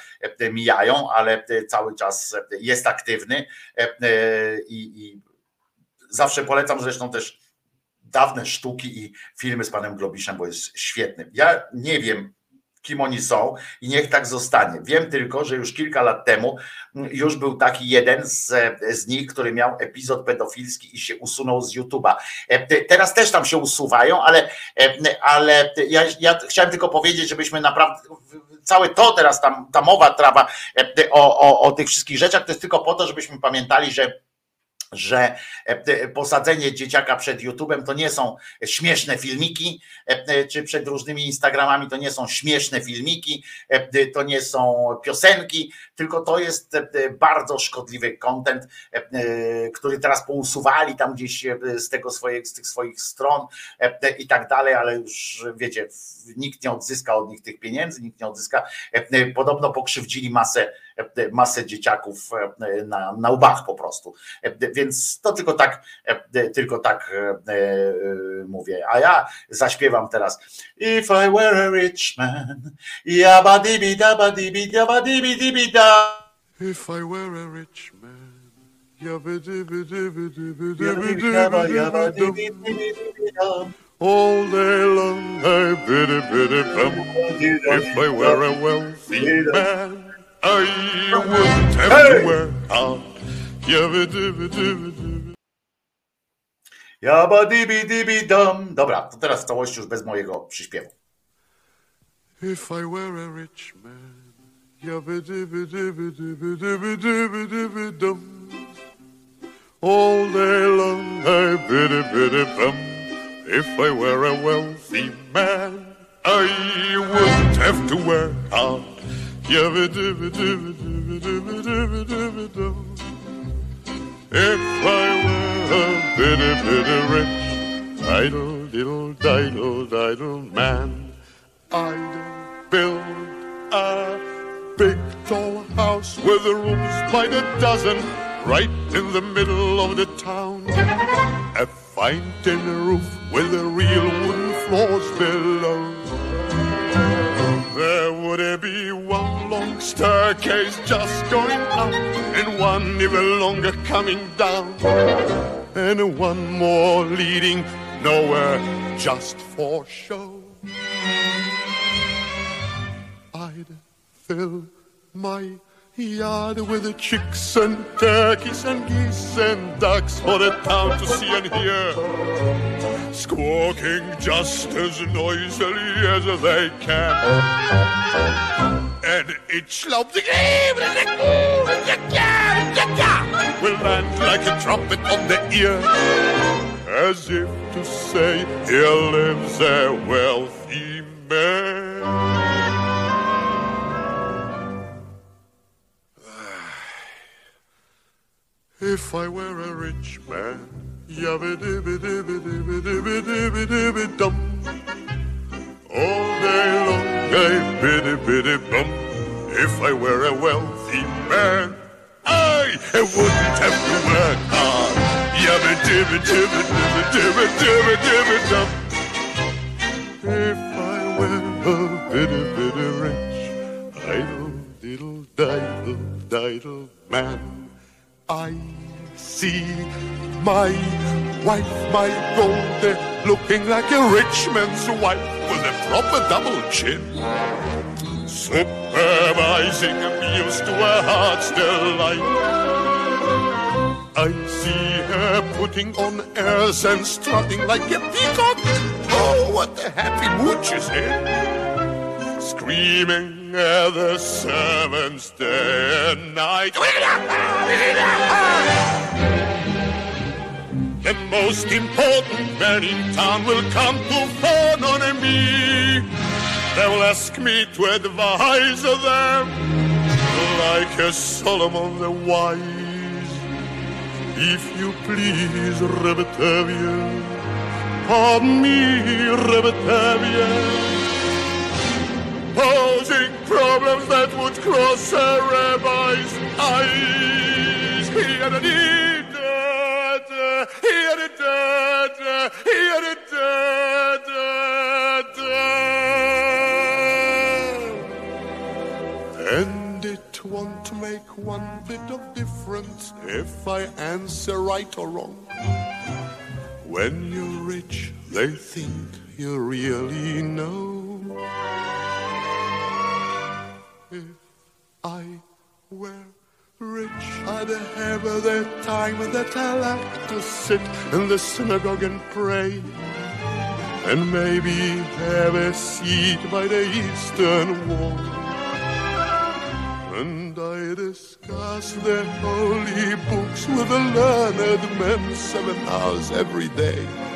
[SPEAKER 2] mijają, ale cały czas jest aktywny i, i zawsze polecam zresztą też dawne sztuki i filmy z panem Globiszem, bo jest świetny. Ja nie wiem, kim oni są i niech tak zostanie. Wiem tylko, że już kilka lat temu już był taki jeden z, z nich, który miał epizod pedofilski i się usunął z YouTube'a. E, teraz też tam się usuwają, ale, e, ale ja, ja chciałem tylko powiedzieć, żebyśmy naprawdę całe to teraz tam, ta mowa trawa e, o, o, o tych wszystkich rzeczach, to jest tylko po to, żebyśmy pamiętali, że że e, posadzenie dzieciaka przed YouTube'em to nie są śmieszne filmiki, e, czy przed różnymi Instagramami to nie są śmieszne filmiki, e, to nie są piosenki, tylko to jest bardzo szkodliwy content, który teraz pousuwali tam gdzieś z tego z tych swoich stron i tak dalej, ale już wiecie, nikt nie odzyska od nich tych pieniędzy, nikt nie odzyska. Podobno pokrzywdzili masę masę dzieciaków e, na, na łbach po prostu. E, więc to tylko tak, e, tylko tak mówię. A ja zaśpiewam teraz. If I were a rich man, yabba dibi dabba dibi dabba dibi dibi da.
[SPEAKER 4] If I. All day long I. If I were a wealthy man. I wouldn't have to wear out.
[SPEAKER 2] Jaba dibi dibi dum. Dobra, to teraz w całości już bez mojego przyśpiewu.
[SPEAKER 4] If I were a rich man, yabba dibby dibby dibby dibby dibby dibby dum.
[SPEAKER 9] All day long I biddy biddy bum. If I were a wealthy man, I wouldn't have to work hard. If I were a bitty bitty rich, idle diddle diddle diddle man, I'd build a big tall house with rooms by the dozen, right in the middle of the town. A fine tin roof with a real wooden floors below. There would be one long staircase just going up, and one even longer coming down, and one more leading nowhere just for show. I'd fill my yard with chicks and turkeys and geese and ducks for the town to see and hear squawking just as noisily as they can. And each lob will land like a trumpet on the ear, as if to say, Here lives a wealthy man. <sighs> If I were a rich man, yabba dibba dibba dibba dibba dibba dibba dum. All day long I biddy biddy bum. If I were a wealthy man, I wouldn't have to work hard. Yabba dibba dibba dibba dibba dibba dibba dum. If I were a bitty bitty rich, idle diddle diddle diddle man, I see my wife, my Goldie, looking like a rich man's wife with a proper double chin. Supervising meals to her heart's delight. I see her putting on airs and strutting like a peacock. Oh, what a happy mood she's in. Screaming at the servants day and night. The most important man in town will come to phone on me. They will ask me to advise them like a Solomon the wise. If you please, Rebetavia, pardon me, Rebetavia, posing problems that would cross a rabbi's eyes. Here it is, here it is, here it is. And it won't make one bit of difference if I answer right or wrong. When you're rich, they think you really know. If I were rich, I'd have the time that I like to sit in the synagogue and pray. And maybe have a seat by the eastern wall. And I discuss the holy books with the learned men seven hours every day.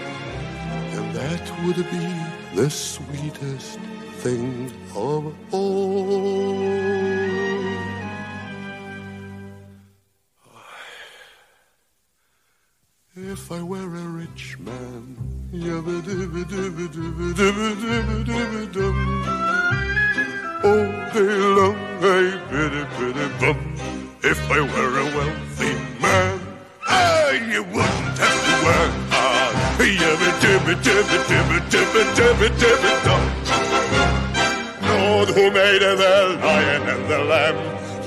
[SPEAKER 9] That would be the sweetest thing of all. If I were a rich man. All day long I bum. If I were a wealthy man, I wouldn't Yabba dibba dibba dibba dibba dibba dibba dum. Lord who made the lion and the lamb,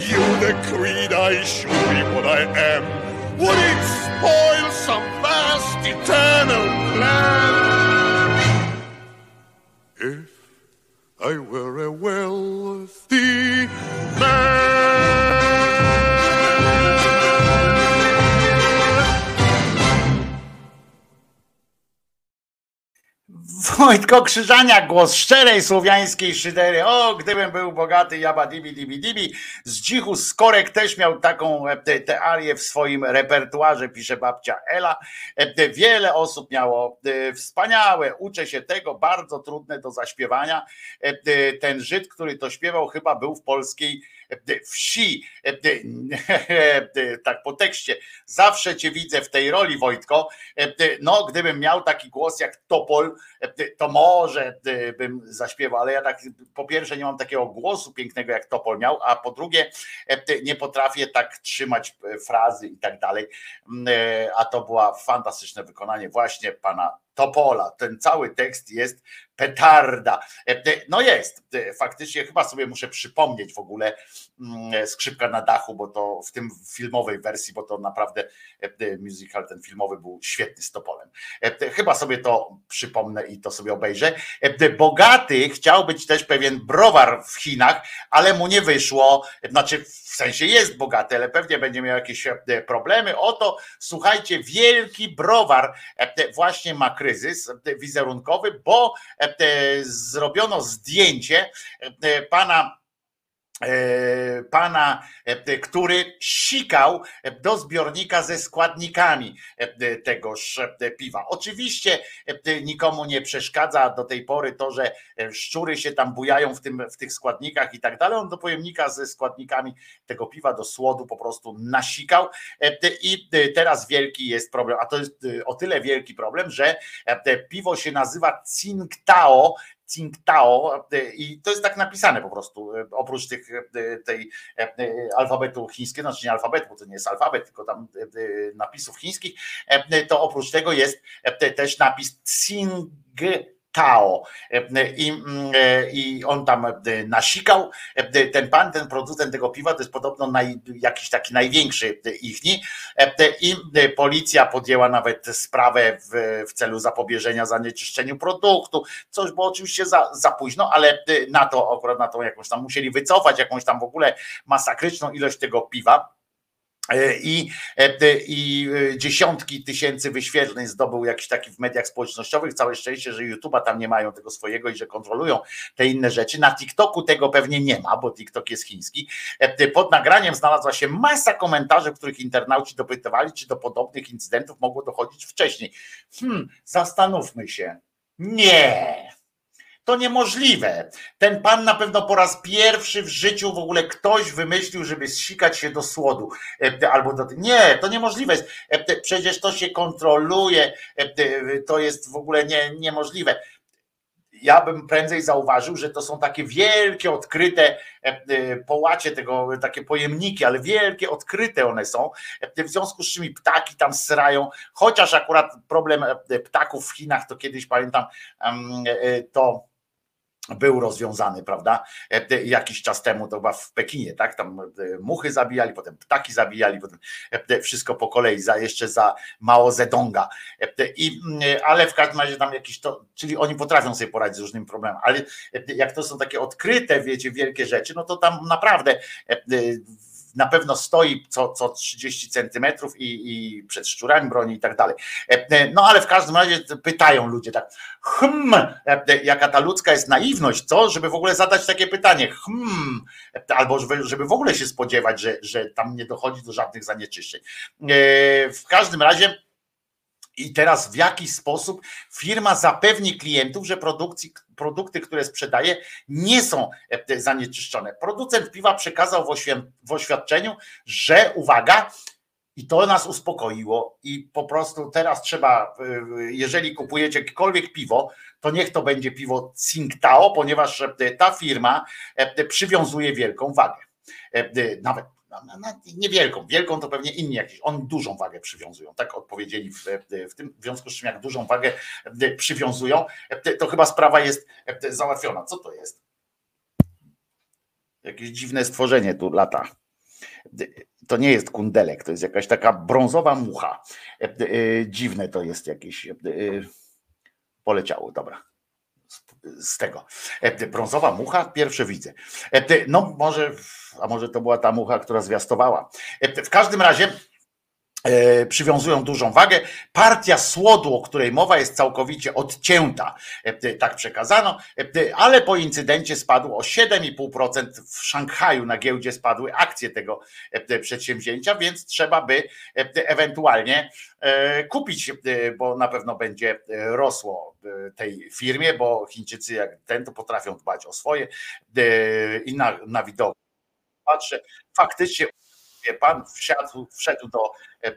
[SPEAKER 9] you decreed I should be what I am. Would it spoil some vast eternal plan? If I were a wealthy
[SPEAKER 2] Wojtko Krzyżania, głos szczerej słowiańskiej szydery. O, gdybym był bogaty, jaba dibi dibi dibi. Z dzichu Skorek też miał taką e, te, te arię w swoim repertuarze, pisze babcia Ela. E, Wiele osób miało e, wspaniałe, uczę się tego, bardzo trudne do zaśpiewania. Te- Ten Żyd, który to śpiewał, chyba był w polskiej wsi. E, e, Tak po tekście. Zawsze cię widzę w tej roli, Wojtko. E, No, gdybym miał taki głos jak Topol, e, to może e, bym zaśpiewał, ale ja tak po pierwsze nie mam takiego głosu pięknego jak Topol miał, a po drugie e, nie potrafię tak trzymać e, frazy i tak dalej. Mm, e, A to była fantastyczne wykonanie właśnie pana Topola. Ten cały tekst jest petarda. E, e, No jest, e, faktycznie chyba sobie muszę przypomnieć w ogóle mm, skrzypka na dachu, bo to w tym filmowej wersji, bo to naprawdę e, e, musical ten filmowy był świetny z Topolem. E, e, Chyba sobie to przypomnę i to sobie obejrzę. E, e, Bogaty chciał być też pewien browar w Chinach, ale mu nie wyszło. Znaczy, w sensie jest bogaty, ale pewnie będzie miał jakieś e, problemy. Oto, słuchajcie, wielki browar e, e, właśnie ma kryzys e, wizerunkowy, bo e, e, zrobiono zdjęcie e, pana pana, e, który sikał do zbiornika ze składnikami e, tegoż e, piwa. Oczywiście e, nikomu nie przeszkadza do tej pory to, że e, szczury się tam bujają w, tym, w tych składnikach i tak dalej. On do pojemnika ze składnikami tego piwa, do słodu po prostu nasikał e, i e, teraz wielki jest problem, a to jest e, o tyle wielki problem, że e, piwo się nazywa Tsingtao, Tsingtao e, i to jest tak napisane po prostu, e, oprócz tych, e, tej alfabetu chińskiego, znaczy nie alfabetu, bo to nie jest alfabet, tylko tam napisów chińskich, to oprócz tego jest też napis Tsingtao E, i, mm, e, i on tam e, nasikał, E, ten pan, ten producent tego piwa, to jest podobno naj, jakiś taki największy ichni E, i e, policja podjęła nawet sprawę w, w celu zapobieżenia zanieczyszczeniu produktu, coś było oczywiście za, za późno, ale e, na to akurat na tą jakąś tam musieli wycofać jakąś tam w ogóle masakryczną ilość tego piwa. E, I, e, I e, dziesiątki tysięcy wyświetleń zdobył jakiś taki w mediach społecznościowych. Całe szczęście, że YouTube'a tam nie mają tego swojego i że kontrolują te inne rzeczy. Na TikToku tego pewnie nie ma, bo TikTok jest chiński. Pod nagraniem znalazła się masa komentarzy, w których internauci dopytywali, czy do podobnych incydentów mogło dochodzić wcześniej. Hmm, zastanówmy się. Nie. To niemożliwe. Ten pan na pewno po raz pierwszy w życiu w ogóle ktoś wymyślił, żeby zsikać się do słodu. E, Albo do. Nie, to niemożliwe jest. Przecież to się kontroluje. E, To jest w ogóle nie, niemożliwe. Ja bym prędzej zauważył, że to są takie wielkie, odkryte e, połacie tego, takie pojemniki, ale wielkie, odkryte one są, w związku z czym ptaki tam srają, chociaż akurat problem ptaków w Chinach, to kiedyś pamiętam, to był rozwiązany, prawda? E, Jakiś czas temu to chyba w Pekinie, tak? Tam e, muchy zabijali, potem ptaki zabijali, potem e, wszystko po kolei, za, jeszcze za Mao Zedonga. I, mm, ale w każdym razie tam jakiś to, czyli oni potrafią sobie poradzić z różnymi problemami, ale jak to są takie odkryte, wiecie, wielkie rzeczy, no to tam naprawdę na pewno stoi co, co 30 centymetrów i, i przed szczurami broni i tak dalej. E, e, No ale w każdym razie pytają ludzie tak, e, jaka ta ludzka jest naiwność, co, żeby w ogóle zadać takie pytanie, e, albo żeby, w ogóle się spodziewać, że, że tam nie dochodzi do żadnych zanieczyszczeń. W każdym razie i teraz w jaki sposób firma zapewni klientów, że produkcji, produkty, które sprzedaje, nie są e, zanieczyszczone. Producent piwa przekazał w, oświad- w oświadczeniu, że uwaga, i to nas uspokoiło. I po prostu teraz trzeba, y, jeżeli kupujecie jakiekolwiek piwo, to niech to będzie piwo Tsingtao, ponieważ e, ta firma e, przywiązuje wielką wagę. E, Nawet na- na- na- niewielką, wielką to pewnie inni jakieś, oni dużą wagę przywiązują, tak odpowiedzieli w, w tym, w związku z czym jak dużą wagę e, przywiązują, e, to chyba sprawa jest e, załatwiona. Co to jest? Jakieś dziwne stworzenie tu lata. To nie jest kundelek, to jest jakaś taka brązowa mucha. Dziwne to jest jakieś. Poleciało, dobra. Z- tego. E, Brązowa mucha, pierwsze widzę. E, No może, a może to była ta mucha, która zwiastowała. E, W każdym razie przywiązują dużą wagę. Partia słodu, o której mowa, jest całkowicie odcięta. E, Tak przekazano, E, ale po incydencie spadł o 7,5% w Szanghaju na giełdzie spadły akcje tego e, przedsięwzięcia, więc trzeba by e, ewentualnie e, kupić, e, bo na pewno będzie e, rosło e, tej firmie, bo Chińczycy jak ten to potrafią dbać o swoje e, i na, na widok patrzę, faktycznie pan wsiadł, wszedł do, e,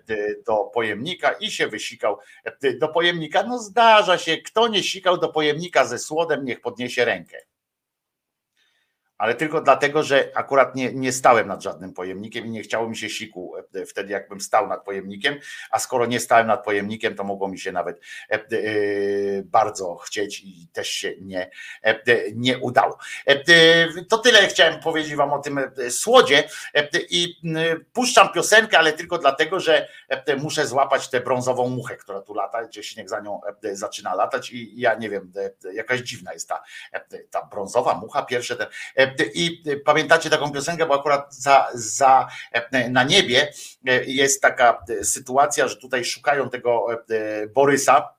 [SPEAKER 2] do pojemnika i się wysikał e, do pojemnika. No zdarza się, kto nie sikał do pojemnika ze słodem, niech podniesie rękę. Ale tylko dlatego, że akurat nie, nie stałem nad żadnym pojemnikiem i nie chciało mi się siku e, wtedy, jakbym stał nad pojemnikiem, a skoro nie stałem nad pojemnikiem, to mogło mi się nawet e, e, bardzo chcieć i też się nie, e, nie udało. E, To tyle chciałem powiedzieć Wam o tym e, słodzie E, i puszczam piosenkę, ale tylko dlatego, że e, muszę złapać tę brązową muchę, która tu lata, gdzie śnieg za nią e, zaczyna latać i ja nie wiem, e, jakaś dziwna jest ta, e, ta brązowa mucha, pierwsze ten. E, I pamiętacie taką piosenkę, bo akurat za, za e, na niebie e, jest taka sytuacja, że tutaj szukają tego Borysa,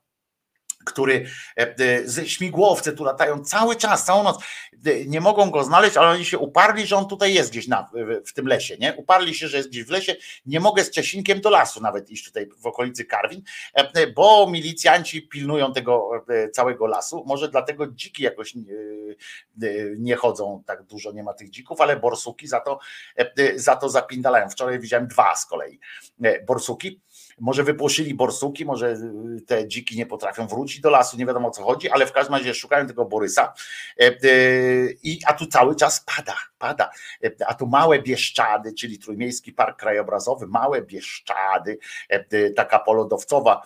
[SPEAKER 2] który e, e, ze śmigłowce tu latają cały czas, całą noc. E, Nie mogą go znaleźć, ale oni się uparli, że on tutaj jest gdzieś na, w, tym lesie. Nie? Uparli się, że jest gdzieś w lesie. Nie mogę z Czesinkiem do lasu nawet iść tutaj w okolicy Karwin, bo milicjanci pilnują tego całego lasu. Może dlatego dziki jakoś nie chodzą tak dużo, nie ma tych dzików, ale borsuki za to, za to zapindalają. Wczoraj widziałem dwa z kolei borsuki. Może wypłoszyli borsuki, może y, te dziki nie potrafią wrócić do lasu, nie wiadomo o co chodzi, ale w każdym razie szukają tego Borysa. E, e, I, a tu cały czas pada, pada. E, A tu małe Bieszczady, czyli Trójmiejski Park Krajobrazowy, małe Bieszczady, taka polodowcowa,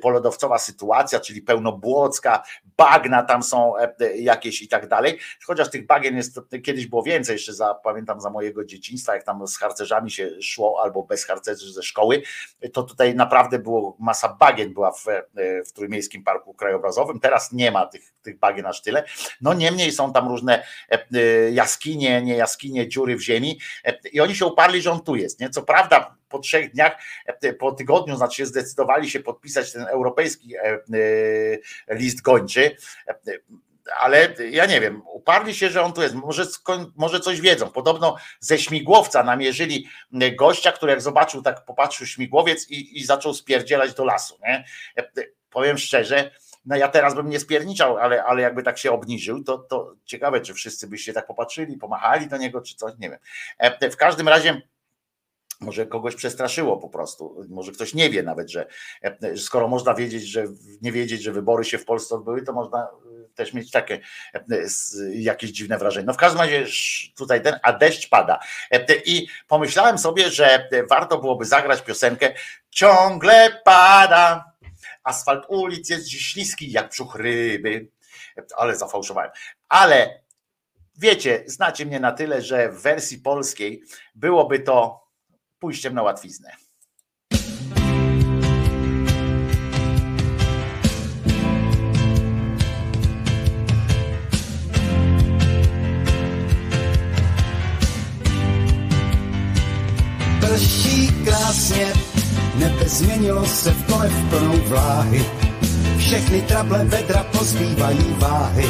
[SPEAKER 2] polodowcowa sytuacja, czyli pełnobłocka, bagna tam są jakieś i tak dalej. Chociaż tych bagien jest, kiedyś było więcej, jeszcze za, pamiętam za mojego dzieciństwa, jak tam z harcerzami się szło, albo bez harcerzy ze szkoły, to tutaj naprawdę było masa bagien była w, e, w Trójmiejskim Parku Krajobrazowym. Teraz nie ma tych, tych bagien aż tyle. No niemniej są tam różne e, e, jaskinie, nie jaskinie, dziury w ziemi i oni się uparli, że on tu jest. Nie? Co prawda po trzech dniach, po tygodniu, znaczy zdecydowali się podpisać ten europejski list gończy, ale ja nie wiem, uparli się, że on tu jest. Może, może coś wiedzą. Podobno ze śmigłowca namierzyli gościa, który jak zobaczył, tak popatrzył śmigłowiec i, i zaczął spierdzielać do lasu. Nie? Powiem szczerze, no ja teraz bym nie spierniczał, ale, ale jakby tak się obniżył, to, to ciekawe, czy wszyscy byście tak popatrzyli, pomachali do niego, czy coś, nie wiem. E, W każdym razie może kogoś przestraszyło po prostu. Może ktoś nie wie nawet, że e, skoro można wiedzieć, że nie wiedzieć, że wybory się w Polsce odbyły, to można e, też mieć takie e, jakieś dziwne wrażenie. No w każdym razie tutaj ten, a deszcz pada. E, I pomyślałem sobie, że warto byłoby zagrać piosenkę Ciągle pada. Asfalt ulic jest dziś śliski jak brzuch ryby. Ale zafałszowałem. Ale wiecie, znacie mnie na tyle, że w wersji polskiej byłoby to pójściem na łatwiznę.
[SPEAKER 10] Krásně, nebe změnilo se v kole v plnou vláhy. Všechny trable vedra pozbývají váhy.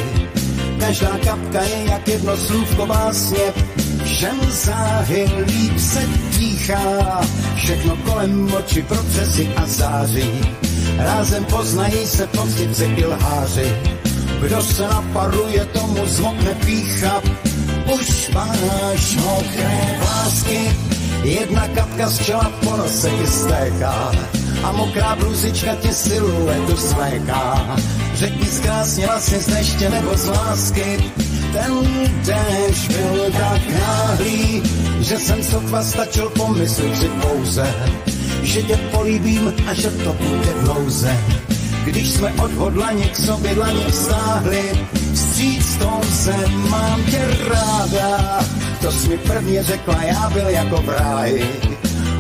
[SPEAKER 10] Každá kapka je jak jedno slůvko básně, všem záhy líp se dýchá. Všechno kolem oči procesy a září. Rázem poznají se poctivci i lháři. Kdo se naparuje, tomu zvokne pícha. Už máš mokré vlásky, jedna kapka z čela po nose ti stéká. A mokrá bluzička ti siluetu svléká. Řekni zkrásně vlastně z deště nebo z lásky. Ten déšť byl tak náhlý, že jsem sotva stačil pomyslet si pouze, že tě políbím a že to bude dlouze. Když jsme odhodlaně k sobě dlaně vztáhli, vstříc tom se mám tě ráda. To jsi mi prvně řekla, já byl jako v ráji.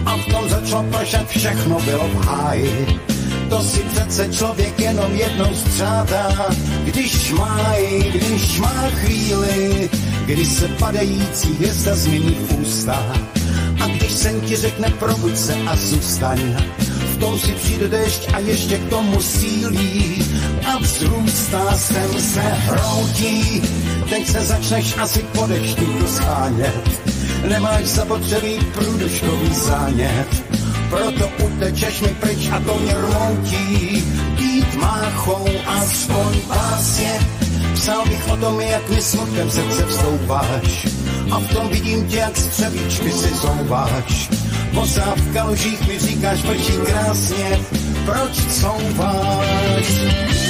[SPEAKER 10] A v tom začalo pršet, všechno bylo v háji. To si přece člověk jenom jednou střádá, když má, když má chvíli, kdy se padající hvězda změní v ústa. A když sen ti řekne probudź se a zůstaň, tom si přijde dešť a ještě k tomu sílí a vzrůstá sem se hroutí. Teď se začneš asi po dešti rozhánět, nemáš zapotřebí průdeškový zánět. Proto utečeš mi pryč a to mě rmoutí, být máchou aspoň básně. Psal bych o tom, jak mi smutkem srdce vstouváš a v tom vidím tě, jak z převíčky si zouváš. Bosá v kalužích mi říkáš, prší krásně, proč couváš?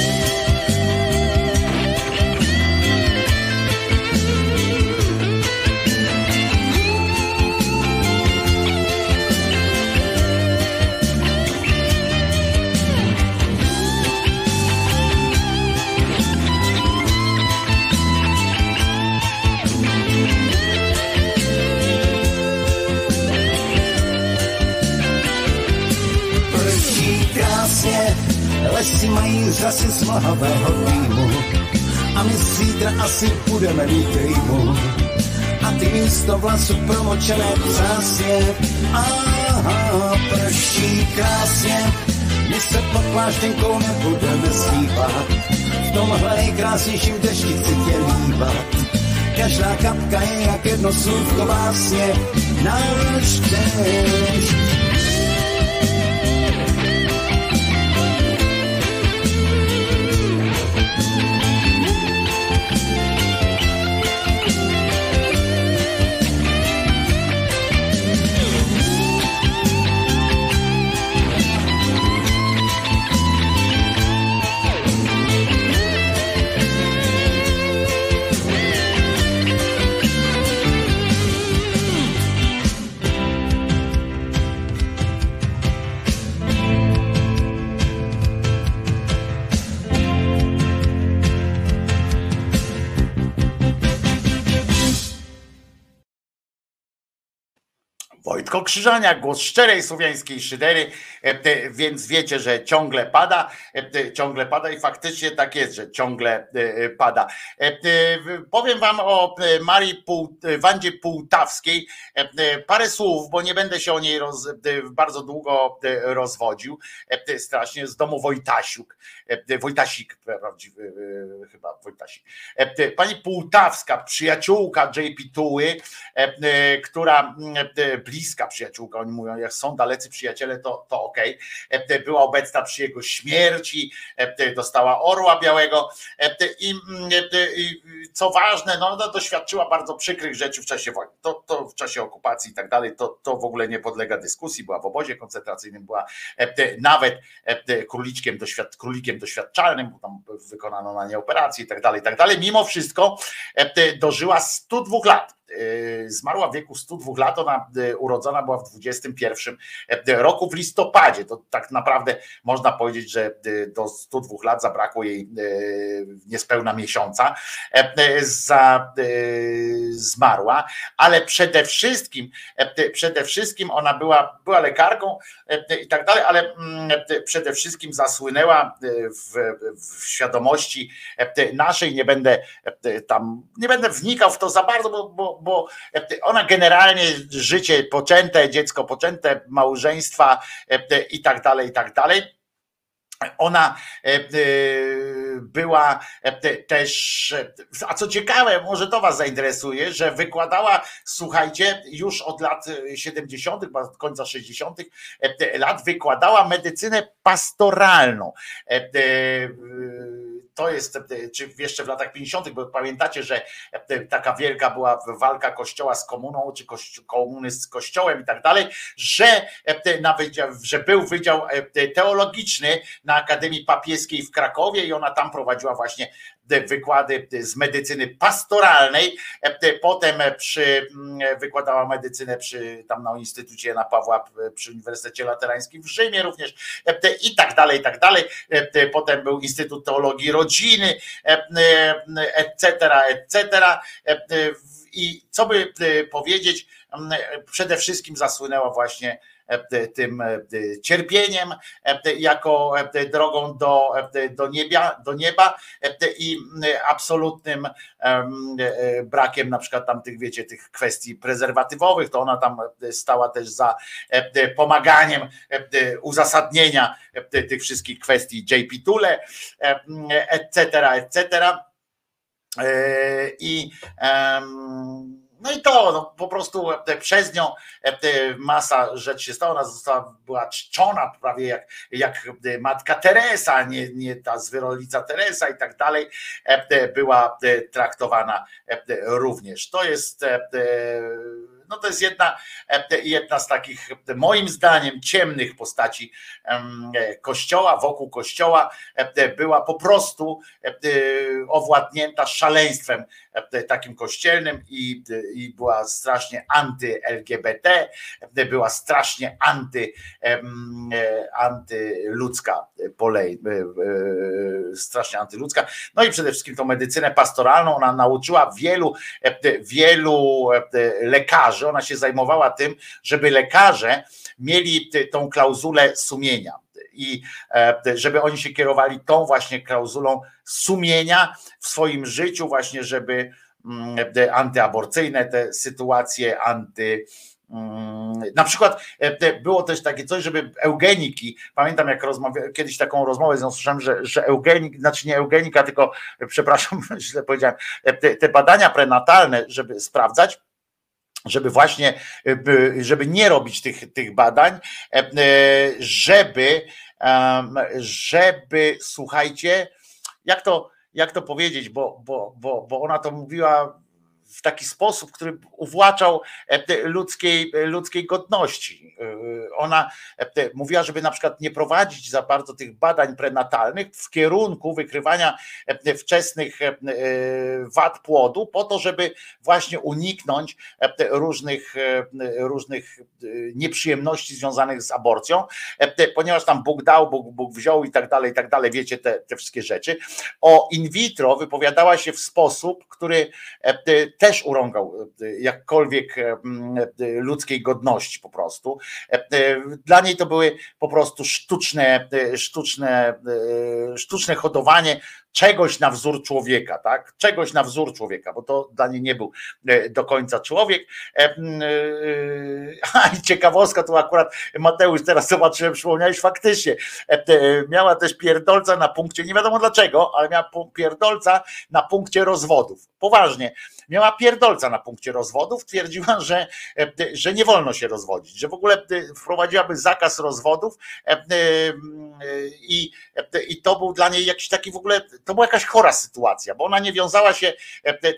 [SPEAKER 10] Lesy mají řasy z mlhavého týmu a my zítra asi budeme mít rýmu. A ty místo vlasu promočené přásně, aha, prší krásně, my se pod pláštěnkou nebudeme zhýbat, v tomhle nejkrásnějším dešti chci tě líbat. Každá kapka je jak jedno slůvko básně, náš dešť.
[SPEAKER 2] Wojtko Krzyżaniak, głos szczerej słowiańskiej szydery, e, więc wiecie, że ciągle pada, e, ciągle pada i faktycznie tak jest, że ciągle e, pada. Powiem wam o Marii Wandzie Półtawskiej parę słów, bo nie będę się o niej roz, bardzo długo rozwodził, strasznie z domu Wojtasiuk, Wojtasik prawdziwy, chyba Wojtasik. Pani Półtawska, przyjaciółka JP Tuły, która mm, bliska przyjaciółka, oni mówią, jak są dalecy przyjaciele, to, to okej. E, Była obecna przy jego śmierci, e, dostała orła białego e, i mm, i co ważne, no, doświadczyła bardzo przykrych rzeczy w czasie wojny. To, to w czasie okupacji i tak dalej, to, to w ogóle nie podlega dyskusji. Była w obozie koncentracyjnym, była nawet króliczkiem, doświad, królikiem doświadczalnym, bo tam wykonano na nie operacje i tak dalej, i tak dalej. Mimo wszystko dożyła 102 lat. E, Zmarła w wieku 102 lat, ona e, urodzona była w 21 e, roku w listopadzie. To tak naprawdę można powiedzieć, że do 102 lat zabrakło jej niespełna miesiąca. E, e, zmarła, ale przede wszystkim, e, przede wszystkim ona była, była lekarką i tak dalej, ale mm, przede wszystkim zasłynęła w, w świadomości naszej, nie będę tam, nie będę wnikał w to za bardzo, bo, bo, bo e, ona generalnie życie poczęte, dziecko poczęte, małżeństwa e, i tak dalej, i tak dalej. Ona e, była też, a co ciekawe, może to Was zainteresuje, że wykładała, słuchajcie, już od lat 70., chyba od końca 60. e, lat, wykładała medycynę pastoralną. To jest, e, czy jeszcze w latach 50., bo pamiętacie, że e, taka wielka była walka kościoła z komuną, czy komuny z kościołem i tak dalej, że, e, na wydział, że był wydział teologiczny na Akademii Papieskiej w Krakowie i ona tam prowadziła właśnie wykłady z medycyny pastoralnej. Potem przy, wykładała medycynę przy, tam na Instytucie Jana Pawła przy Uniwersytecie Laterańskim w Rzymie również i tak dalej, i tak dalej. Potem był Instytut Teologii Rodziny, etc., etc. I co by powiedzieć, przede wszystkim zasłynęła właśnie tym cierpieniem jako drogą do, do, nieba, do nieba i absolutnym brakiem na przykład tam tych, wiecie, tych kwestii prezerwatywowych, to ona tam stała też za pomaganiem uzasadnienia tych wszystkich kwestii JP Tule, etc., etc. I no i to, no, po prostu przez nią masa rzeczy się stała, ona została, była czczona prawie jak, jak matka Teresa, nie, nie ta zwyrolica Teresa i tak dalej, była traktowana również. To jest no to jest jedna, jedna z takich, moim zdaniem, ciemnych postaci kościoła, wokół kościoła była po prostu owładnięta szaleństwem takim kościelnym i, i była strasznie anty-LGBT, była strasznie anty, antyludzka polej, strasznie antyludzka. No i przede wszystkim tą medycynę pastoralną ona nauczyła wielu, wielu lekarzy, ona się zajmowała tym, żeby lekarze mieli tą klauzulę sumienia i żeby oni się kierowali tą właśnie klauzulą sumienia w swoim życiu, właśnie żeby te antyaborcyjne te sytuacje, anty, na przykład było też takie coś, żeby eugeniki, pamiętam jak rozmawiałem, kiedyś taką rozmowę z nią słyszałem, że, że eugenik, znaczy nie eugenika, tylko <laughs> przepraszam, <laughs> źle powiedziałem, te, te badania prenatalne, żeby sprawdzać, żeby właśnie, żeby nie robić tych, tych badań, żeby, żeby, słuchajcie, jak to, jak to powiedzieć, bo, bo, bo, bo ona to mówiła w taki sposób, który uwłaczał ludzkiej, ludzkiej godności. Ona mówiła, żeby na przykład nie prowadzić za bardzo tych badań prenatalnych w kierunku wykrywania wczesnych wad płodu, po to, żeby właśnie uniknąć różnych, różnych nieprzyjemności związanych z aborcją, ponieważ tam Bóg dał, Bóg, Bóg wziął i tak dalej, i tak dalej, wiecie te, te wszystkie rzeczy. O in vitro wypowiadała się w sposób, który też urągał jakkolwiek ludzkiej godności po prostu. Dla niej to były po prostu sztuczne, sztuczne, sztuczne hodowanie czegoś na wzór człowieka, tak? Czegoś na wzór człowieka, bo to dla niej nie był do końca człowiek. <laughs> A i ciekawostka, tu akurat Mateusz, teraz zobaczyłem, przypomniałeś faktycznie, miała też pierdolca na punkcie, nie wiadomo dlaczego, ale miała pierdolca na punkcie rozwodów. Poważnie miała pierdolca na punkcie rozwodów, twierdziła, że, że nie wolno się rozwodzić, że w ogóle wprowadziłaby zakaz rozwodów i, i to był dla niej jakiś taki w ogóle, to była jakaś chora sytuacja, bo ona nie wiązała się,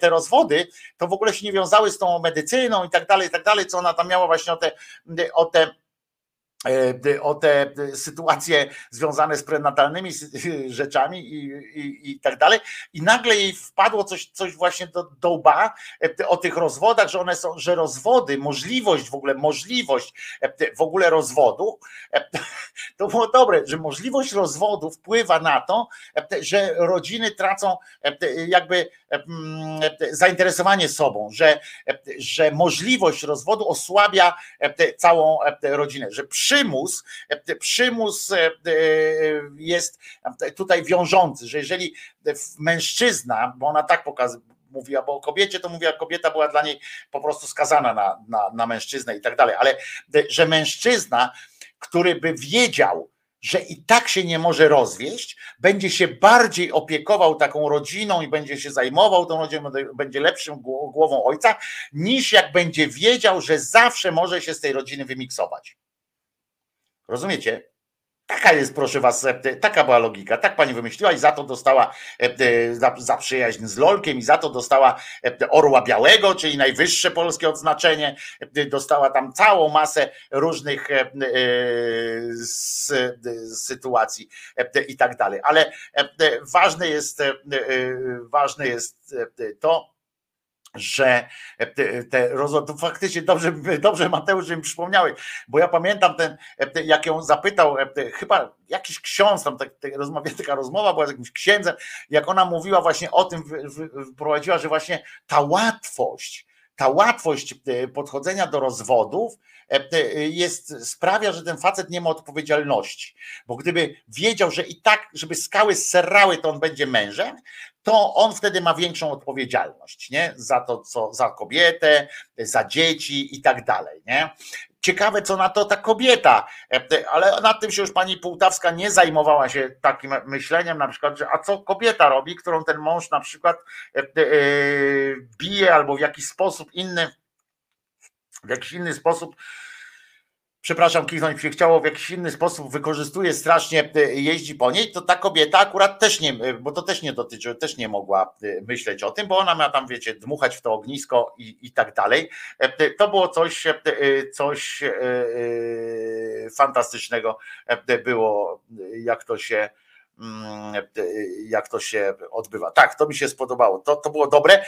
[SPEAKER 2] te rozwody, to w ogóle się nie wiązały z tą medycyną i tak dalej, i tak dalej, co ona tam miała właśnie o te, o te o te sytuacje związane z prenatalnymi rzeczami i, i, i tak dalej. I nagle jej wpadło coś, coś właśnie do, do łba o tych rozwodach, że one są, że rozwody, możliwość w ogóle, możliwość w ogóle rozwodu, <laughs> to było dobre, że możliwość rozwodu wpływa na to, że rodziny tracą jakby zainteresowanie sobą, że, że możliwość rozwodu osłabia całą rodzinę, że przymus, przymus jest tutaj wiążący, że jeżeli mężczyzna, bo ona tak pokazuje, mówiła, bo o kobiecie to mówiła, kobieta była dla niej po prostu skazana na, na, na mężczyznę i tak dalej, ale że mężczyzna, który by wiedział, że i tak się nie może rozwieść, będzie się bardziej opiekował taką rodziną i będzie się zajmował tą rodziną, będzie lepszym głową ojca, niż jak będzie wiedział, że zawsze może się z tej rodziny wymiksować. Rozumiecie? Taka jest, proszę was, taka była logika, tak pani wymyśliła i za to dostała za, za przyjaźń z Lolkiem i za to dostała Orła Białego, czyli najwyższe polskie odznaczenie, dostała tam całą masę różnych sytuacji i tak dalej. Ale ważne jest, ważne jest to, że te rozwody, faktycznie dobrze, dobrze Mateusz, że mi przypomniałeś, bo ja pamiętam ten, jak ją zapytał, chyba jakiś ksiądz, tam tak, rozmawia, taka rozmowa była z jakimś księdzem, jak ona mówiła właśnie o tym, wprowadziła, że właśnie ta łatwość, ta łatwość e, podchodzenia do rozwodów e, e, jest, sprawia, że ten facet nie ma odpowiedzialności. Bo gdyby wiedział, że i tak, żeby skały serrały, to on będzie mężem, to on wtedy ma większą odpowiedzialność, nie? Za to, co za kobietę, za dzieci i tak dalej, nie? Ciekawe, co na to ta kobieta, ale nad tym się już pani Półtawska nie zajmowała się takim myśleniem, na przykład, że a co kobieta robi, którą ten mąż na przykład e, e, bije albo w jakiś sposób inny, w jakiś inny sposób przepraszam, kichnąć się chciało, w jakiś inny sposób wykorzystuje strasznie, e, jeździ po niej, to ta kobieta akurat też nie, e, bo to też nie dotyczy, też nie mogła e, myśleć o tym, bo ona miała tam, wiecie, dmuchać w to ognisko i, i tak dalej. To było coś, coś fantastycznego było, jak to się jak to się odbywa. Tak, to mi się spodobało. To, to było dobre.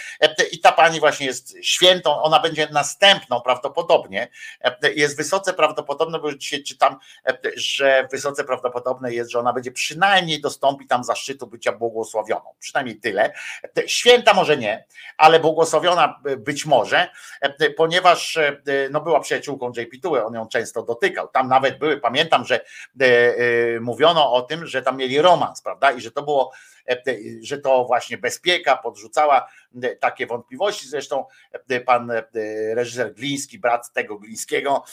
[SPEAKER 2] I ta pani właśnie jest świętą, ona będzie następną prawdopodobnie. Jest wysoce prawdopodobne, bo dzisiaj czytam, że wysoce prawdopodobne jest, że ona będzie przynajmniej dostąpi tam zaszczytu bycia błogosławioną. Przynajmniej tyle. Święta może nie, ale błogosławiona być może, ponieważ no, była przyjaciółką JP Tue, on ją często dotykał. Tam nawet były, pamiętam, że e, e, mówiono o tym, że tam mieli rom romans, prawda? I że to było, że to właśnie bezpieka podrzucała e, takie wątpliwości. Zresztą pan reżyser Gliński, brat tego Glińskiego,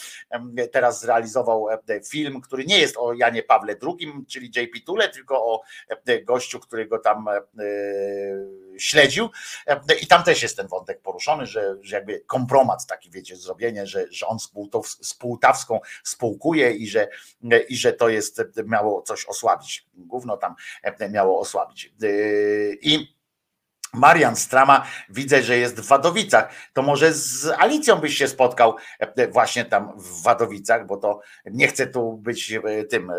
[SPEAKER 2] teraz zrealizował film, który nie jest o Janie Pawle II, czyli JP Tule, tylko o gościu, który go tam śledził. I tam też jest ten wątek poruszony, że, że jakby kompromat taki, wiecie, zrobienie, że, że on z Półtawską spółkuje i że, i że to jest miało coś osłabić. Gówno tam miało osłabić. I Marian Strama widzę, że jest w Wadowicach. To może z Alicją byś się spotkał właśnie tam w Wadowicach, bo to nie chcę tu być tym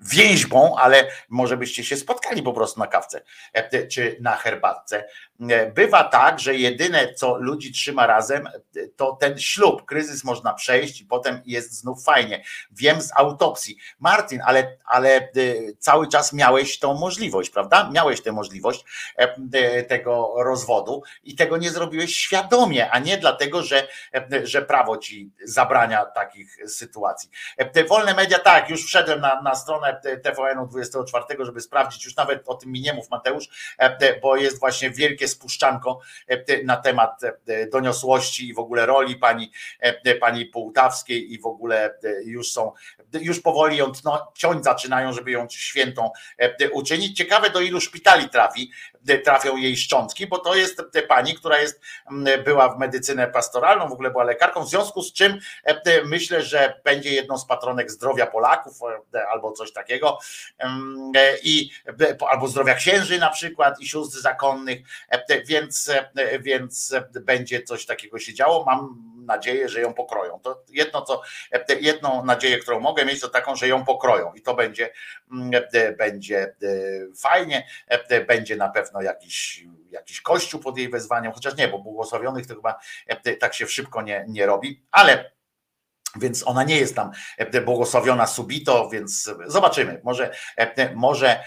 [SPEAKER 2] więźbą, ale może byście się spotkali po prostu na kawce e, czy na herbatce. E, bywa tak, że jedyne, co ludzi trzyma razem, e, to ten ślub. Kryzys można przejść i potem jest znów fajnie. Wiem z autopsji. Martin, ale, ale cały czas miałeś tą możliwość, prawda? Miałeś tę możliwość tego rozwodu i tego nie zrobiłeś świadomie, a nie dlatego, że, że prawo ci zabrania takich sytuacji. Te wolne media, tak, już wszedłem na, na stronę TVN-u 24, żeby sprawdzić, już nawet o tym mi nie mów Mateusz, e, bo jest właśnie wielkie spuszczanko e, na temat e, doniosłości i w ogóle roli pani, pani Półtawskiej i w ogóle już są, już powoli ją ciąć zaczynają, żeby ją świętą uczynić. Ciekawe do ilu szpitali trafi, trafią jej szczątki, bo to jest pani, która jest, była w medycynę pastoralną, w ogóle była lekarką, w związku z czym myślę, że będzie jedną z patronek zdrowia Polaków albo coś takiego i albo zdrowia księży na przykład i sióstr zakonnych, więc, więc będzie coś takiego się działo. Mam nadzieję, że ją pokroją. To jedno, co, jedną nadzieję, którą mogę mieć, to taką, że ją pokroją. I to będzie, będzie fajnie, będzie na pewno jakiś, jakiś kościół pod jej wezwaniem, chociaż nie, bo błogosławionych to chyba tak się szybko nie, nie robi, ale więc ona nie jest tam błogosławiona subito, więc zobaczymy. Może, może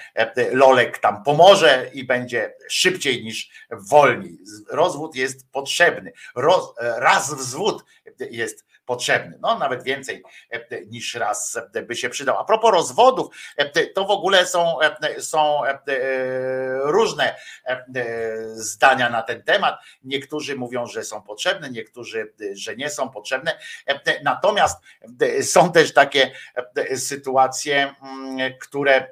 [SPEAKER 2] Lolek tam pomoże i będzie szybciej niż wolniej. Rozwód jest potrzebny. Roz, raz wzwód jest potrzebny. No nawet więcej e, niż raz e, by się przydał. A propos rozwodów, e, to w ogóle są, są różne zdania na ten temat. Niektórzy mówią, że są potrzebne, niektórzy, że nie są potrzebne. Natomiast są też takie sytuacje, mm, które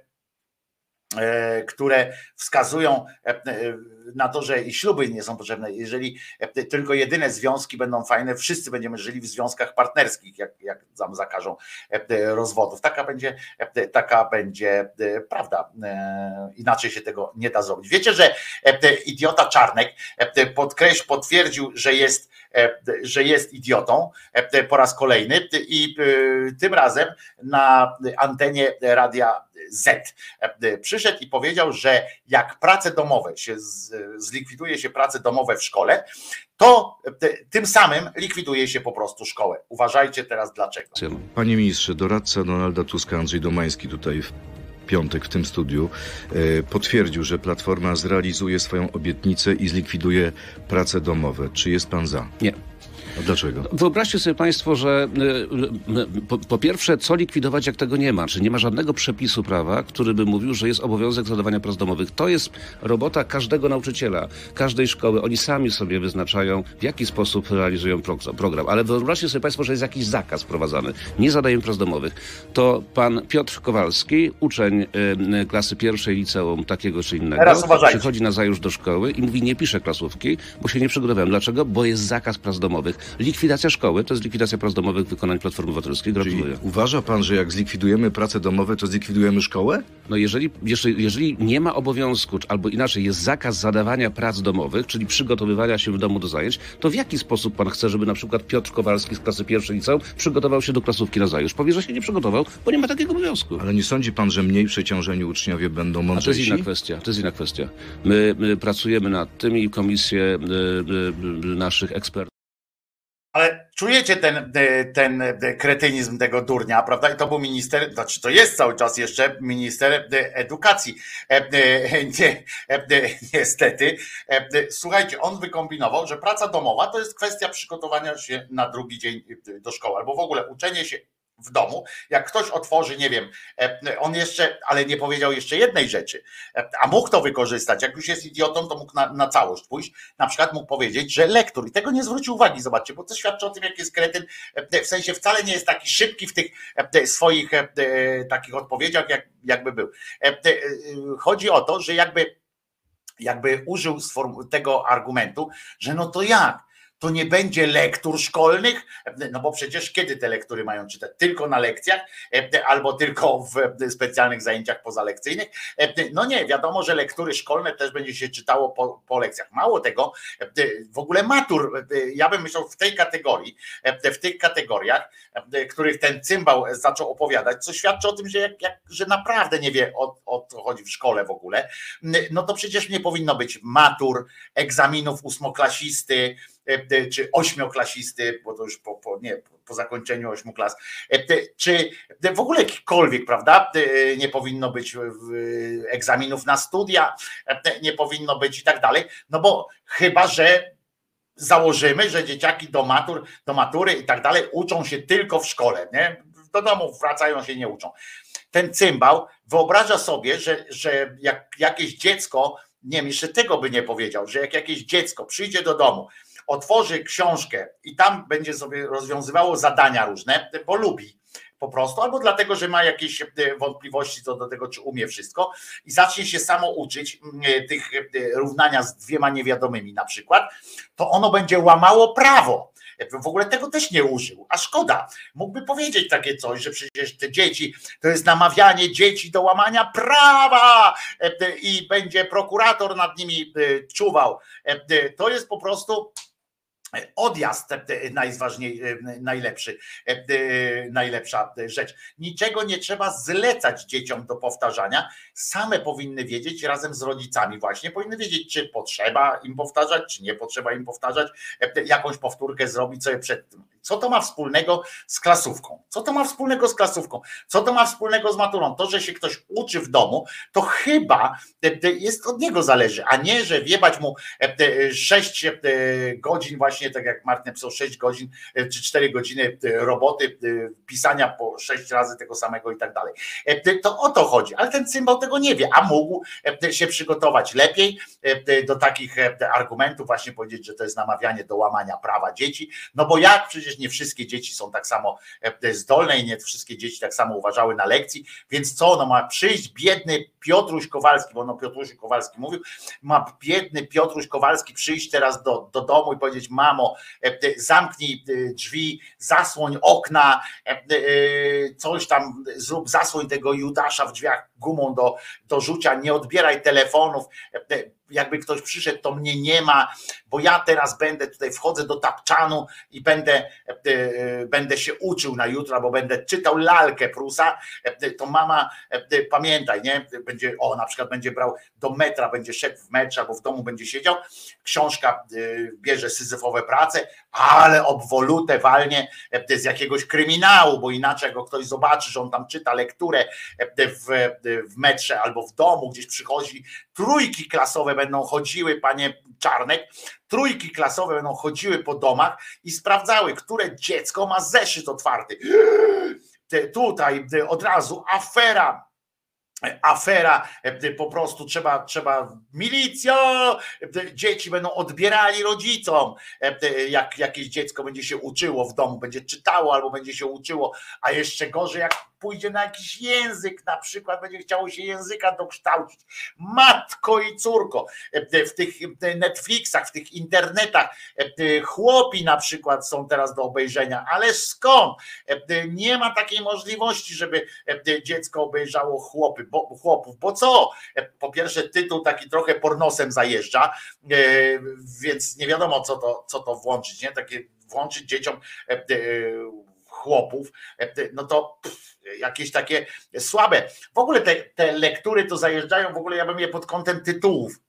[SPEAKER 2] E, które wskazują e, e, na to, że i śluby nie są potrzebne. Jeżeli tylko jedyne związki będą fajne, wszyscy będziemy żyli w związkach partnerskich, jak, jak nam zakażą rozwodów. Taka będzie, taka będzie prawda. Inaczej się tego nie da zrobić. Wiecie, że idiota Czarnek podkreśl, potwierdził, że jest, że jest idiotą po raz kolejny i tym razem na antenie radia Z. Przyszedł i powiedział, że jak prace domowe się zlikwiduje się prace domowe w szkole, to tym samym likwiduje się po prostu szkołę. Uważajcie teraz dlaczego.
[SPEAKER 11] Panie ministrze, doradca Donalda Tuska Andrzej Domański tutaj piątek w tym studiu e, potwierdził, że Platforma zrealizuje swoją obietnicę i zlikwiduje prace domowe. Czy jest pan za?
[SPEAKER 12] Nie.
[SPEAKER 11] A dlaczego?
[SPEAKER 12] Wyobraźcie sobie Państwo, że y, y, po, po pierwsze, co likwidować, jak tego nie ma? Czy nie ma żadnego przepisu prawa, który by mówił, że jest obowiązek zadawania prac domowych? To jest robota każdego nauczyciela, każdej szkoły. Oni sami sobie wyznaczają, w jaki sposób realizują pro- program. Ale wyobraźcie sobie Państwo, że jest jakiś zakaz wprowadzany. Nie zadają prac domowych. To pan Piotr Kowalski, uczeń y, klasy pierwszej liceum takiego czy innego,
[SPEAKER 2] Teraz uważajcie.
[SPEAKER 12] przychodzi na zajutrz do szkoły i mówi, nie piszę klasówki, bo się nie przygotowałem. Dlaczego? Bo jest zakaz prac domowych. Likwidacja szkoły to jest likwidacja prac domowych wykonań Platformy Obywatelskiej. Gratuluję.
[SPEAKER 11] Uważa pan, że jak zlikwidujemy prace domowe, to zlikwidujemy szkołę?
[SPEAKER 12] No jeżeli, jeżeli, jeżeli nie ma obowiązku, albo inaczej, jest zakaz zadawania prac domowych, czyli przygotowywania się w domu do zajęć, to w jaki sposób pan chce, żeby na przykład Piotr Kowalski z klasy pierwszej liceum przygotował się do klasówki na zajutrz? Powie, że się nie przygotował, bo nie ma takiego obowiązku.
[SPEAKER 11] Ale nie sądzi pan, że mniej przeciążeni uczniowie będą
[SPEAKER 12] A to jest
[SPEAKER 11] mądrzejsi?
[SPEAKER 12] inna kwestia. To jest inna kwestia. My, my pracujemy nad tym i komisje y, y, y, naszych ekspertów.
[SPEAKER 2] Ale czujecie ten, e, ten e, kretynizm tego durnia, prawda? I to był minister, znaczy to jest cały czas jeszcze minister e, edukacji. Nie, niestety. Słuchajcie, on wykombinował, że praca domowa to jest kwestia przygotowania się na drugi dzień do szkoły, albo w ogóle uczenie się w domu. Jak ktoś otworzy, nie wiem, e, on jeszcze, ale nie powiedział jeszcze jednej rzeczy, E, a mógł to wykorzystać. Jak już jest idiotą, to mógł na, na całość pójść. Na przykład mógł powiedzieć, że lektor, i tego nie zwrócił uwagi, zobaczcie, bo to świadczy o tym, jak jest kretyn, e, w sensie wcale nie jest taki szybki w tych swoich takich odpowiedziach, jak, jakby był. Chodzi o to, że jakby jakby użył tego argumentu, że no to jak? To nie będzie lektur szkolnych, no bo przecież kiedy te lektury mają czytać? Tylko na lekcjach e, albo tylko w e, specjalnych zajęciach pozalekcyjnych? E, No nie, wiadomo, że lektury szkolne też będzie się czytało po, po lekcjach. Mało tego, w ogóle matur, ja bym myślał w tej kategorii, w tych kategoriach, których ten cymbał zaczął opowiadać, co świadczy o tym, że, jak, jak, że naprawdę nie wie o, o co chodzi w szkole w ogóle, no to przecież nie powinno być matur, egzaminów ósmoklasisty, e, czy ośmioklasisty, bo to już po, po, nie, po zakończeniu ośmiu klas, e, czy w ogóle jakikolwiek, prawda, e, nie powinno być egzaminów na studia, e, nie powinno być i tak dalej, no bo chyba, że założymy, że dzieciaki do matur, do matury i tak dalej uczą się tylko w szkole, nie? Do domu wracają się nie uczą. Ten cymbał wyobraża sobie, że, że jak jakieś dziecko, nie wiem, jeszcze tego by nie powiedział, że jak jakieś dziecko przyjdzie do domu, otworzy książkę i tam będzie sobie rozwiązywało zadania różne, bo lubi po prostu, albo dlatego, że ma jakieś e, wątpliwości co do tego, czy umie wszystko i zacznie się samo uczyć mm, tych e, równania z dwiema niewiadomymi na przykład, to ono będzie łamało prawo. W ogóle tego też nie użył, a szkoda. Mógłby powiedzieć takie coś, że przecież te dzieci, to jest namawianie dzieci do łamania prawa e, i będzie prokurator nad nimi e, czuwał. E, To jest po prostu odjazd najważniej, e, najlepszy, e, e, najlepsza rzecz. Niczego nie trzeba zlecać dzieciom do powtarzania. Same powinny wiedzieć razem z rodzicami właśnie, powinny wiedzieć, czy potrzeba im powtarzać, czy nie potrzeba im powtarzać, jakąś powtórkę zrobić sobie przed tym. Co to ma wspólnego z klasówką? Co to ma wspólnego z klasówką? Co to ma wspólnego z maturą? To, że się ktoś uczy w domu, to chyba jest od niego zależy, a nie, że wiebać mu 6 godzin właśnie, tak jak Martin napisał, 6 godzin e, czy 4 godziny e, roboty, e, pisania po 6 razy tego samego i tak dalej. To o to chodzi, ale ten cymbał tego nie wie, a mógł się przygotować lepiej do takich argumentów, właśnie powiedzieć, że to jest namawianie do łamania prawa dzieci, no bo jak przecież nie wszystkie dzieci są tak samo zdolne i nie wszystkie dzieci tak samo uważały na lekcji, więc co, no ma przyjść biedny Piotruś Kowalski, bo no Piotruś Kowalski mówił, ma biedny Piotruś Kowalski przyjść teraz do, do domu i powiedzieć, mamo, e, zamknij e, drzwi, zasłoń okna, e, e, coś tam zrób, zasłoń tego Judasza w drzwiach gumą do, do rzucia, nie odbieraj telefonów, e, jakby ktoś przyszedł, to mnie nie ma, bo ja teraz będę tutaj, wchodzę do tapczanu i będę, e, e, będę się uczył na jutro, albo będę czytał lalkę Prusa, e, to mama, pamiętaj, nie, będzie, o, na przykład będzie brał do metra, będzie szedł w metrze, albo w domu będzie siedział, książka bierze syzyfowe prace, ale obwolutę walnie e, z jakiegoś kryminału, bo inaczej go ktoś zobaczy, że on tam czyta lekturę e, w, w metrze albo w domu, gdzieś przychodzi, trójki klasowe będą chodziły, panie Czarnek, trójki klasowe będą chodziły po domach i sprawdzały, które dziecko ma zeszyt otwarty. <gasps> Tutaj e, od razu afera afera, e, po prostu trzeba, trzeba milicja, e, dzieci będą odbierali rodzicom, e, jak jakieś dziecko będzie się uczyło w domu, będzie czytało albo będzie się uczyło, a jeszcze gorzej jak pójdzie na jakiś język, na przykład będzie chciało się języka dokształcić. Matko i córko, w tych Netflixach, w tych internetach, chłopi na przykład są teraz do obejrzenia, ale skąd? Nie ma takiej możliwości, żeby dziecko obejrzało chłopy, bo, chłopów, bo co? Po pierwsze tytuł taki trochę pornosem zajeżdża, e, więc nie wiadomo co to, co to włączyć, nie? Takie włączyć dzieciom e, e, chłopów, no to pff, jakieś takie słabe. W ogóle te, te lektury to zajeżdżają, w ogóle ja bym je pod kątem tytułów e,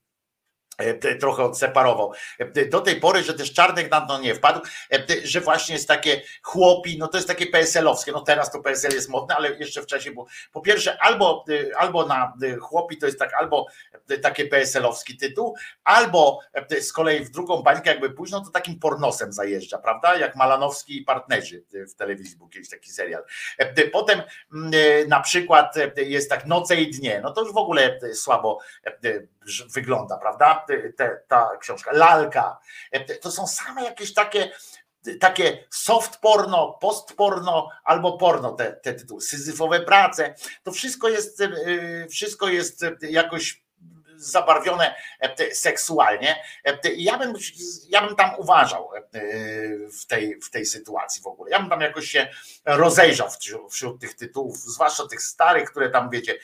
[SPEAKER 2] trochę odseparował. E, Do tej pory, że też Czarnek na to nie wpadł, e, że właśnie jest takie chłopi, no to jest takie PSL-owskie, no teraz to PSL jest modne, ale jeszcze w czasie było, po pierwsze albo, e, albo na e, chłopi to jest tak, albo e, taki PSL-owski tytuł, albo e, z kolei w drugą bańkę jakby późno, to takim pornosem zajeżdża, prawda, jak Malanowski i partnerzy e, w telewizji był kiedyś taki serial. E, Potem mm, e, na przykład e, jest tak Noce i Dnie, no to już w ogóle e, słabo e, wygląda, prawda? Te- Ta książka. Lalka. E, To są same jakieś takie takie soft porno, post porno albo porno te, te tytuły, syzyfowe prace, to wszystko jest, e, wszystko jest jakoś zabarwione e, seksualnie. E, Ja bym, ja bym tam uważał e, w tej, w tej sytuacji w ogóle. Ja bym tam jakoś się rozejrzał wśród, tych tytułów, zwłaszcza tych starych, które tam wiecie,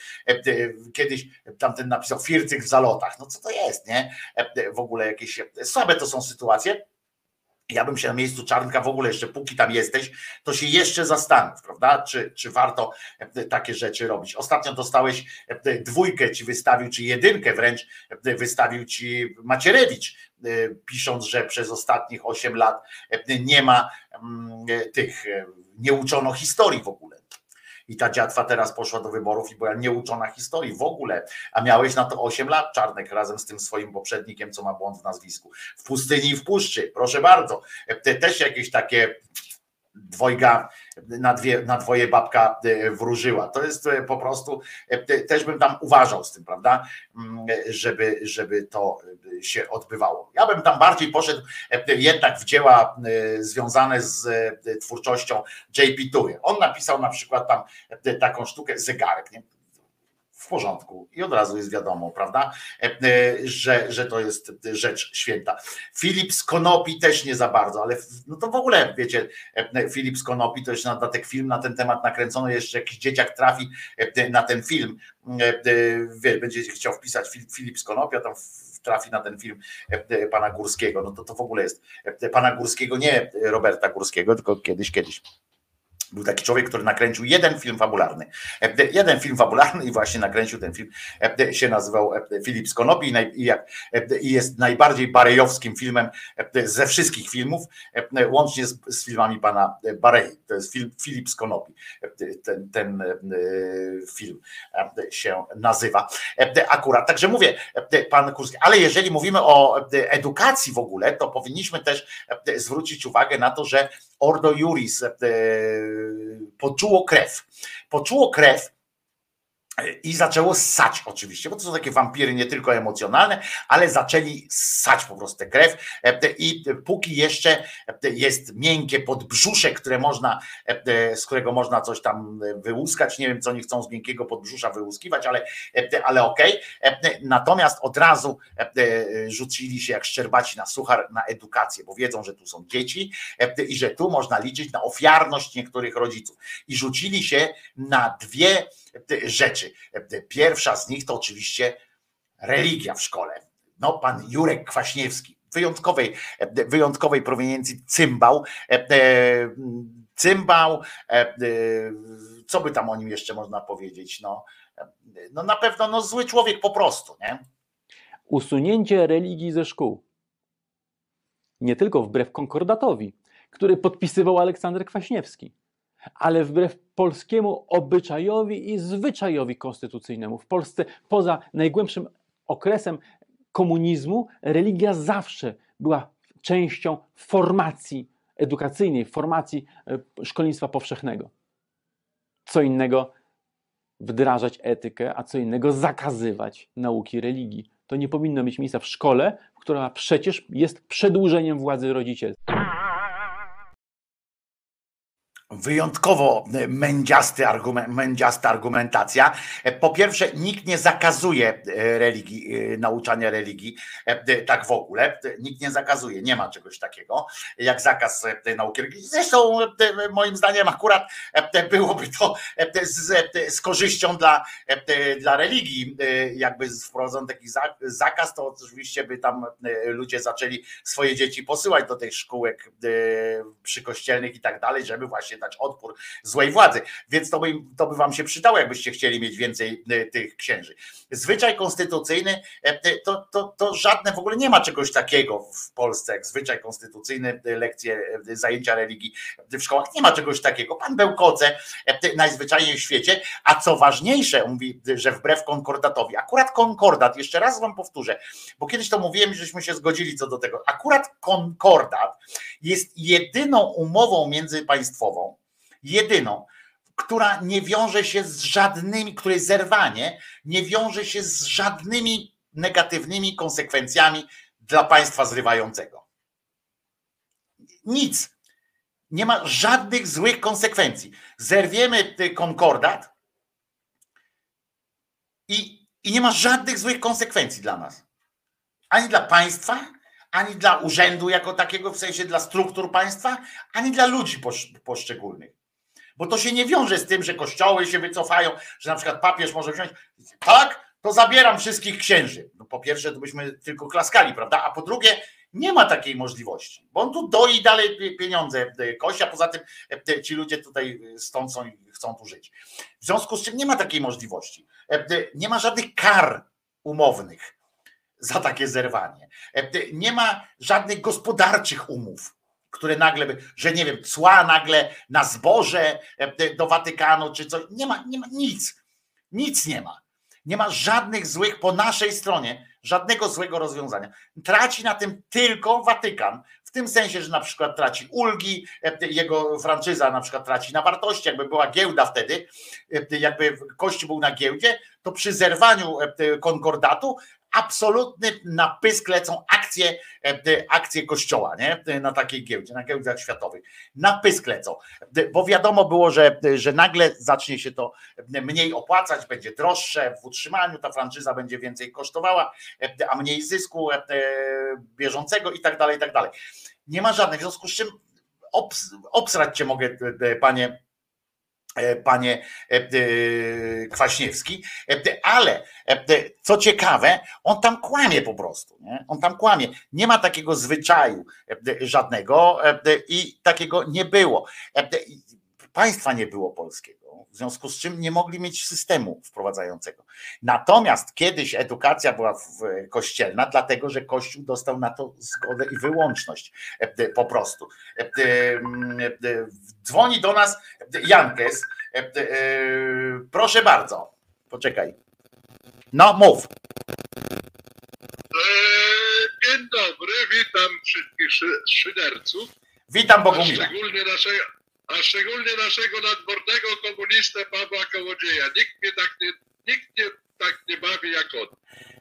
[SPEAKER 2] kiedyś tamten napisał Fircyk w zalotach. No co to jest, nie? W ogóle jakieś słabe to są sytuacje. Ja bym się na miejscu Czarnka w ogóle jeszcze, póki tam jesteś, to się jeszcze zastanów, prawda? Czy, czy warto e, takie rzeczy robić. Ostatnio dostałeś e, dwójkę ci wystawił, czy jedynkę wręcz e, wystawił ci Macierewicz, pisząc, że przez ostatnich 8 lat nie ma mm, tych, nie uczono historii w ogóle. I ta dziatwa teraz poszła do wyborów i była nieuczona historii w ogóle, a miałeś na to 8 lat Czarnek razem z tym swoim poprzednikiem, co ma błąd w nazwisku. W pustyni i w puszczy, proszę bardzo. Te też jakieś takie dwojga na, dwie, na dwoje babka e, wróżyła. To jest e, po prostu, e, te- też bym tam uważał z tym, prawda, Mm, żeby, żeby to się odbywało. Ja bym tam bardziej poszedł jednak w dzieła związane z twórczością J.P. Tury. On napisał na przykład tam taką sztukę zegarek, nie? W porządku i od razu jest wiadomo, prawda, E, e, że, że to jest rzecz święta. Filip z Konopi też nie za bardzo, ale no to w ogóle, wiecie, e, Filip z Konopi to jeszcze na dodatek film na ten temat nakręcono, jeszcze jakiś dzieciak trafi na ten film, wie, będzie chciał wpisać Fil- Filip z Konopi, a tam trafi na ten film pana Górskiego, no to to w ogóle jest pana Górskiego, nie Roberta Górskiego, tylko kiedyś, kiedyś. Był taki człowiek, który nakręcił jeden film fabularny. E, Jeden film fabularny i właśnie nakręcił ten film. e, Się nazywał e, Filip z Konopi i jest najbardziej barejowskim filmem ze wszystkich filmów, łącznie z, filmami pana Barei. To jest film Filip z Konopi. E, Ten, ten film się nazywa. Akurat. Także mówię, pan Kurski, ale jeżeli mówimy o edukacji w ogóle, to powinniśmy też zwrócić uwagę na to, że Ordo Juris e, poczuło krew. Poczuło krew i zaczęło ssać oczywiście, bo to są takie wampiry nie tylko emocjonalne, ale zaczęli ssać po prostu tę krew E, i póki jeszcze jest miękkie podbrzusze, które można, e, z którego można coś tam wyłuskać, nie wiem co oni chcą z miękkiego podbrzusza wyłuskiwać, ale, e, ale okej. E, Natomiast od razu e, rzucili się jak szczerbaci na suchar na edukację, bo wiedzą, że tu są dzieci e, i że tu można liczyć na ofiarność niektórych rodziców. I rzucili się na dwie rzeczy. Pierwsza z nich to oczywiście religia w szkole. no pan Jurek Kwaśniewski, wyjątkowej, wyjątkowej proweniencji cymbał, e, e, cymbał, e, e, co by tam o nim jeszcze można powiedzieć, no, e, no na pewno no, zły człowiek po prostu, nie?
[SPEAKER 13] Usunięcie religii ze szkół. Nie tylko wbrew konkordatowi, który podpisywał Aleksander Kwaśniewski, ale wbrew polskiemu obyczajowi i zwyczajowi konstytucyjnemu. W Polsce poza najgłębszym okresem komunizmu religia zawsze była częścią formacji edukacyjnej, formacji e, szkolnictwa powszechnego. Co innego wdrażać etykę, a co innego zakazywać nauki religii. To nie powinno mieć miejsca w szkole, która przecież jest przedłużeniem władzy rodzicielskiej.
[SPEAKER 2] Wyjątkowo mędziasty argument, mędziasta argumentacja. Po pierwsze, nikt nie zakazuje e, religii, e, nauczania religii, e, tak w ogóle. Nikt nie zakazuje, nie ma czegoś takiego jak zakaz nauki religii. Zresztą moim zdaniem akurat byłoby to z, z korzyścią dla, dla religii. Jakby wprowadzono taki zakaz, to oczywiście by tam ludzie zaczęli swoje dzieci posyłać do tych szkółek przykościelnych i tak dalej, żeby właśnie dać odpór złej władzy. Więc to by, to by wam się przydało, jakbyście chcieli mieć więcej e, tych księży. Zwyczaj konstytucyjny e, to, to, to żadne w ogóle nie ma czegoś takiego w Polsce jak zwyczaj konstytucyjny, e, lekcje, zajęcia religii w szkołach. Nie ma czegoś takiego. Pan Bełkoce najzwyczajniej w świecie, a co ważniejsze, mówi, że wbrew konkordatowi, akurat konkordat, jeszcze raz wam powtórzę, bo kiedyś to mówiłem, żeśmy się zgodzili co do tego. Akurat konkordat jest jedyną umową międzypaństwową, jedyną, która nie wiąże się z żadnymi, której zerwanie nie wiąże się z żadnymi negatywnymi konsekwencjami dla państwa zrywającego. Nic. Nie ma żadnych złych konsekwencji. Zerwiemy konkordat i, i nie ma żadnych złych konsekwencji dla nas. Ani dla państwa, ani dla urzędu jako takiego, w sensie dla struktur państwa, ani dla ludzi poszczególnych bo to się nie wiąże z tym, że kościoły się wycofają, że na przykład papież może wziąć, tak, to zabieram wszystkich księży. No po pierwsze, to byśmy tylko klaskali, prawda? A po drugie, nie ma takiej możliwości, bo on tu doi dalej pieniądze kościa, poza tym e, ci ludzie tutaj stąd są i chcą tu żyć. W związku z czym nie ma takiej możliwości. E, nie ma żadnych kar umownych za takie zerwanie. E, nie ma żadnych gospodarczych umów które nagle, że nie wiem, cła nagle na zboże e, do Watykanu czy coś. Nie ma, nie ma nic. Nic nie ma. Nie ma żadnych złych po naszej stronie, żadnego złego rozwiązania. Traci na tym tylko Watykan. W tym sensie, że na przykład traci ulgi, e, jego franczyza na przykład traci na wartości, jakby była giełda wtedy, e, jakby Kościół był na giełdzie, to przy zerwaniu konkordatu absolutny na pysk lecą akcje, e, akcje kościoła, nie? Na takiej giełdzie, na giełdach światowych. Na pysk lecą. Bo wiadomo było, że, że nagle zacznie się to mniej opłacać, będzie droższe w utrzymaniu, ta franczyza będzie więcej kosztowała, a mniej zysku e, bieżącego i tak dalej, i tak dalej. Nie ma żadnych, w związku z czym obs, obsrać cię mogę, panie E, panie e, e, Kwaśniewski, ale co ciekawe, on tam kłamie po prostu. Nie? On tam kłamie. Nie ma takiego zwyczaju żadnego i takiego nie było. Państwa nie było polskiego w związku z czym nie mogli mieć systemu wprowadzającego. Natomiast kiedyś edukacja była kościelna, dlatego że Kościół dostał na to zgodę i wyłączność po prostu. Dzwoni do nas Jankes. Proszę bardzo. Poczekaj. No, mów.
[SPEAKER 14] Dzień dobry, witam wszystkich szyderców.
[SPEAKER 2] Witam Bogumiła.
[SPEAKER 14] Szczególnie naszego, a szczególnie naszego nadwornego komunistę Pawła Kołodzieja. Nikt mnie tak nie, nikt mnie tak nie bawi jak on.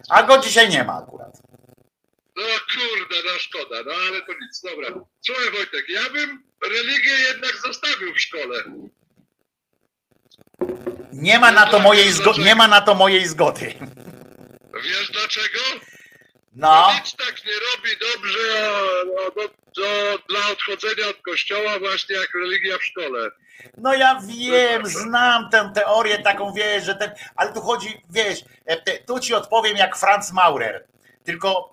[SPEAKER 2] A go dzisiaj nie ma akurat.
[SPEAKER 14] No kurde, no szkoda, no ale to nic, dobra. Słuchaj Wojtek, ja bym religię jednak zostawił w szkole.
[SPEAKER 2] Nie ma na to mojej, zgo- nie ma na to mojej zgody.
[SPEAKER 14] Wiesz dlaczego?
[SPEAKER 2] No.
[SPEAKER 14] Nic tak nie robi dobrze a, do, do, dla odchodzenia od kościoła właśnie jak religia w szkole.
[SPEAKER 2] No ja wiem, znam tę teorię taką, wiesz, że ten, ale tu chodzi, wiesz, e, tu ci odpowiem jak Franz Maurer. Tylko,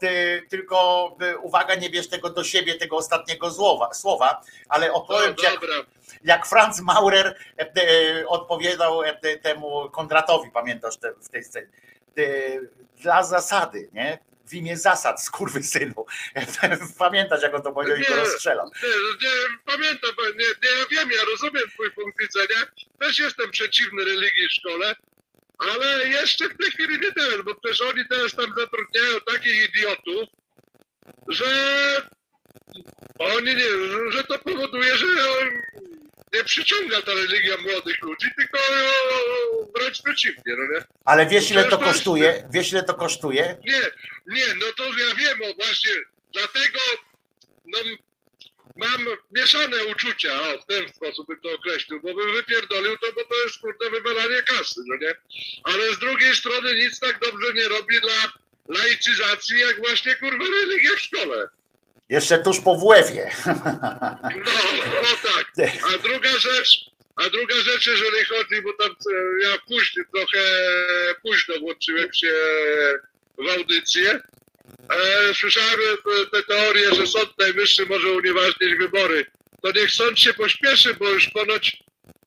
[SPEAKER 2] tylko y, uwaga, nie bierz tego do siebie, tego ostatniego słowa, słowa ale opowiem ci, jak, jak Franz Maurer e, e, odpowiadał e, temu Kondratowi, pamiętasz te, w tej scenie, E, dla zasady, nie? W imię zasad, skurwysynu. <laughs> Pamiętasz, jak on to powiedział i to rozstrzelał.
[SPEAKER 14] Nie, nie, pamiętam, nie, nie, ja wiem, ja rozumiem twój punkt widzenia. Też jestem przeciwny religii w szkole, ale jeszcze w tej chwili nie ten, bo też oni teraz tam zatrudniają takich idiotów, że oni nie, że to powoduje, że nie przyciąga ta religia młodych ludzi, tylko wręcz przeciwnie, no nie?
[SPEAKER 2] Ale wiesz, ile to kosztuje? Wiesz, ile to kosztuje?
[SPEAKER 14] Nie, nie, no to ja wiem, o właśnie, dlatego no, mam mieszane uczucia, o, w ten sposób bym to określił, bo bym wypierdolił to, bo to jest kurde wywalanie kasy, no nie? Ale z drugiej strony nic tak dobrze nie robi dla laicyzacji, jak właśnie kurwa religia w szkole.
[SPEAKER 2] Jeszcze tuż po WF-ie.
[SPEAKER 14] No, no tak. A druga rzecz, a druga rzecz, jeżeli chodzi, bo tam e, ja później, trochę późno włączyłem się w audycję. E, słyszałem te, te teorie, że Sąd Najwyższy może unieważnić wybory. To niech sąd się pośpieszy, bo już ponoć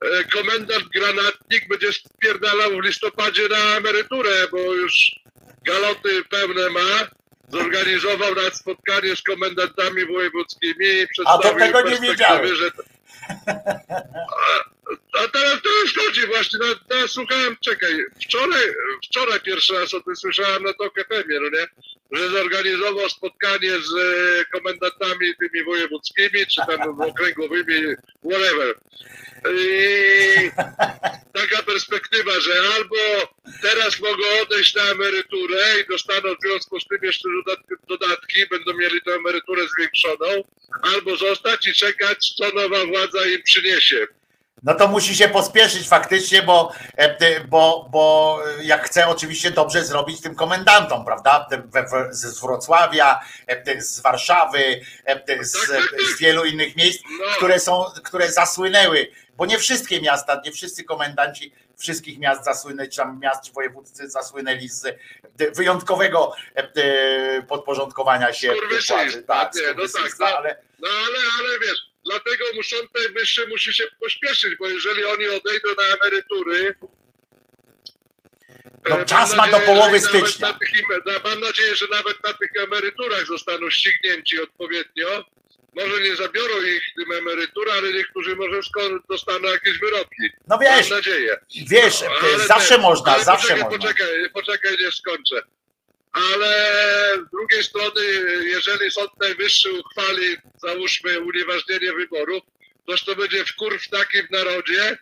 [SPEAKER 14] e, komendant Granatnik będzie spierdalał w listopadzie na emeryturę, bo już galoty pełne ma. Zorganizował nawet spotkanie z komendantami wojewódzkimi i przedstawił
[SPEAKER 2] tego nie wiedziałem.
[SPEAKER 14] że a, <laughs> a teraz to już chodzi właśnie, no, no, słuchałem, czekaj, wczoraj, wczoraj pierwszy raz o tym słyszałem na Tok FM-ie, no nie? Że zorganizował spotkanie z e, komendantami tymi wojewódzkimi, czy tam okręgowymi, whatever. I taka perspektywa, że albo teraz mogą odejść na emeryturę i dostaną w związku z tym jeszcze dodatki będą mieli tę emeryturę zwiększoną, albo zostać i czekać, co nowa władza im przyniesie.
[SPEAKER 2] No to musi się pospieszyć faktycznie, bo, e, bo, bo jak chce oczywiście dobrze zrobić tym komendantom, prawda? Z z Wrocławia, e, z Warszawy, e, te- z, z wielu innych miejsc, które są, które zasłynęły, bo nie wszystkie miasta, nie wszyscy komendanci wszystkich miast zasłynęli, czy tam miast wojewódzcy zasłynęli z e, wyjątkowego e, e, podporządkowania się władzy. Tak,
[SPEAKER 14] no tak, no,
[SPEAKER 2] ale
[SPEAKER 14] no ale, ale wiesz, dlatego muszą najwyższy musi się pośpieszyć, bo jeżeli oni odejdą na emerytury,
[SPEAKER 2] No,
[SPEAKER 14] e,
[SPEAKER 2] czas ma do połowy stycznia.
[SPEAKER 14] Na tych, mam nadzieję, że nawet na tych emeryturach zostaną ścignięci odpowiednio. Może nie zabiorą ich tym emerytur, ale niektórzy może dostaną jakieś wyroki.
[SPEAKER 2] No wiesz,
[SPEAKER 14] Mam nadzieję.
[SPEAKER 2] wiesz,
[SPEAKER 14] No,
[SPEAKER 2] zawsze
[SPEAKER 14] ten-
[SPEAKER 2] można, zawsze
[SPEAKER 14] poczekaj,
[SPEAKER 2] można.
[SPEAKER 14] Poczekaj, poczekaj, nie skończę. Ale z drugiej strony, jeżeli Sąd Najwyższy uchwali, załóżmy, unieważnienie wyborów, toż to będzie taki w narodzie,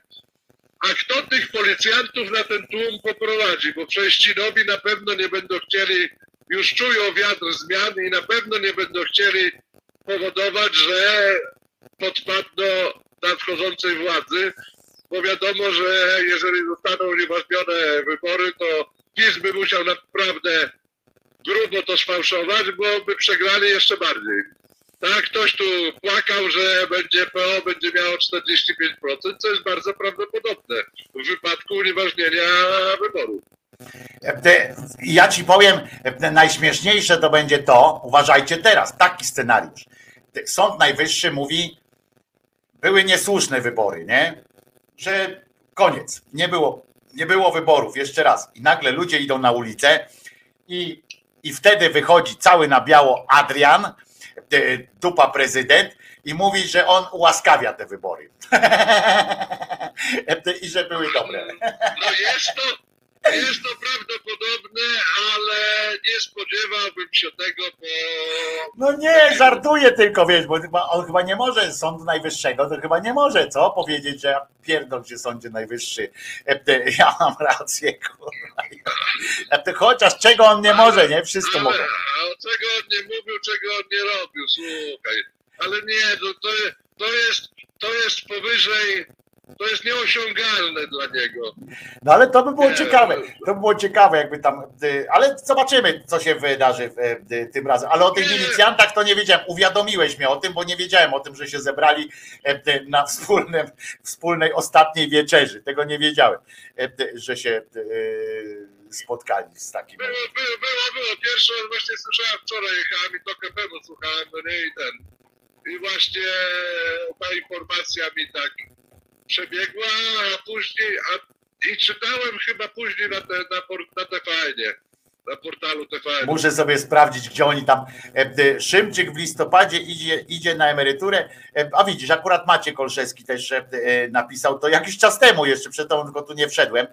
[SPEAKER 14] a kto tych policjantów na ten tłum poprowadzi? Bo Przejścinowi na pewno nie będą chcieli, już czują wiatr zmian i na pewno nie będą chcieli powodować, że podpadną nadchodzącej władzy, bo wiadomo, że jeżeli zostaną unieważnione wybory, to PiS by musiał naprawdę grubo to sfałszować, bo by przegrali jeszcze bardziej. Tak, ktoś tu płakał, że będzie PO będzie miało 45%, co jest bardzo prawdopodobne w wypadku unieważnienia wyborów.
[SPEAKER 2] Ja ci powiem, najśmieszniejsze to będzie to, uważajcie teraz, taki scenariusz. Sąd Najwyższy mówi, były niesłuszne wybory, nie? Że koniec, nie było, nie było wyborów, jeszcze raz. I nagle ludzie idą na ulicę i, i wtedy wychodzi cały na biało Adrian, e, dupa prezydent i mówi, że on ułaskawia te wybory. <laughs> I że były dobre.
[SPEAKER 14] No jest to, jest to prawdopodobne, ale nie spodziewałbym się tego, bo
[SPEAKER 2] No nie, żartuję tylko, wiesz, bo chyba, on chyba nie może, Sąd Najwyższego to chyba nie może, co? Powiedzieć, że ja pierdol się Sądzie Najwyższy, E, <laughs> ja mam rację, kurwa. E, Chociaż czego on nie może, nie? Wszystko mogą.
[SPEAKER 14] A o czego on nie mówił, czego on nie robił, słuchaj. Ale nie, to, to, to, jest, to jest powyżej, to jest nieosiągalne dla niego.
[SPEAKER 2] No ale to by było ciekawe, to by było ciekawe, jakby tam, e, ale zobaczymy, co się wydarzy e, e, tym razem. Ale o tych milicjantach to nie wiedziałem, uwiadomiłeś mnie o tym, bo nie wiedziałem o tym, że się zebrali e, na wspólnym, wspólnej ostatniej wieczerzy. Tego nie wiedziałem, e, że się spotkali z takim.
[SPEAKER 14] Było, było, było, było. Pierwszy raz właśnie słyszałem wczoraj, jechałem i to KPM słuchałem, no nie i ten. I właśnie ta informacja mi tak przebiegła, a później, a, i czytałem chyba później na, te, na, na TVN-ie, na portalu TVN.
[SPEAKER 2] Muszę sobie sprawdzić, gdzie oni tam. e, Szymczyk w listopadzie idzie, idzie na emeryturę. E, A widzisz, akurat Maciek Olszewski też e, napisał to jakiś czas temu jeszcze, przed tą tylko tu nie wszedłem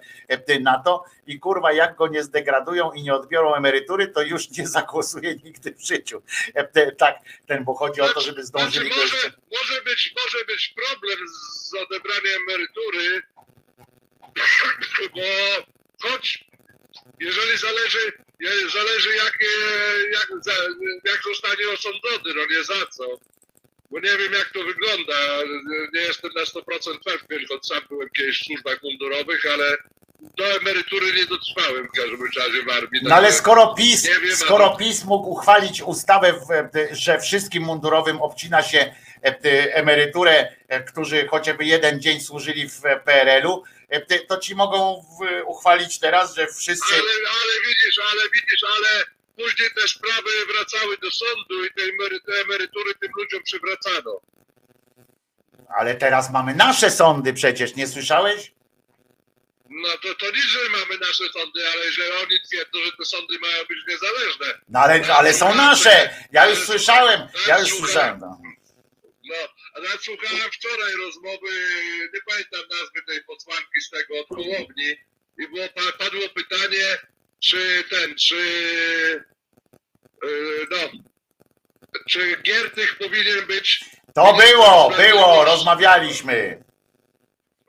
[SPEAKER 2] na to. I kurwa, jak go nie zdegradują i nie odbiorą emerytury, to już nie zagłosuje nigdy w życiu. Tak, ten, bo chodzi o to, żeby zdążyli
[SPEAKER 14] Znaczy,
[SPEAKER 2] jeszcze.
[SPEAKER 14] może, może, być, może być problem z odebraniem emerytury, bo choć jeżeli zależy, zależy jak, jak, jak zostanie osądzony, no nie za co. Bo nie wiem jak to wygląda. Nie jestem na 100% pewien, choć sam byłem kiedyś w służbach mundurowych, ale do emerytury nie dotrwałem w każdym razie w armii.
[SPEAKER 2] No ale skoro PiS,
[SPEAKER 14] wiem,
[SPEAKER 2] skoro
[SPEAKER 14] ale-
[SPEAKER 2] PiS mógł uchwalić ustawę, że wszystkim mundurowym obcina się e, e, emeryturę, e, którzy chociażby jeden dzień służyli w PRL-u, to ci mogą uchwalić teraz, że wszyscy.
[SPEAKER 14] Ale, ale widzisz, ale widzisz, ale później te sprawy wracały do sądu i te emery- te emerytury tym ludziom przywracano.
[SPEAKER 2] Ale teraz mamy nasze sądy przecież, nie słyszałeś?
[SPEAKER 14] No to, to nic, że mamy nasze sądy, ale że oni twierdzą, że te sądy mają być niezależne.
[SPEAKER 2] No ale, ale są nasze. Ja już słyszałem, ja już słyszałem. No.
[SPEAKER 14] A nawet słuchałem wczoraj rozmowy, nie pamiętam nazwy tej posłanki z tego od Hołowni i było, pa- padło pytanie, czy ten, czy yy, no, czy Giertych powinien być
[SPEAKER 2] To było, było, rozmawialiśmy.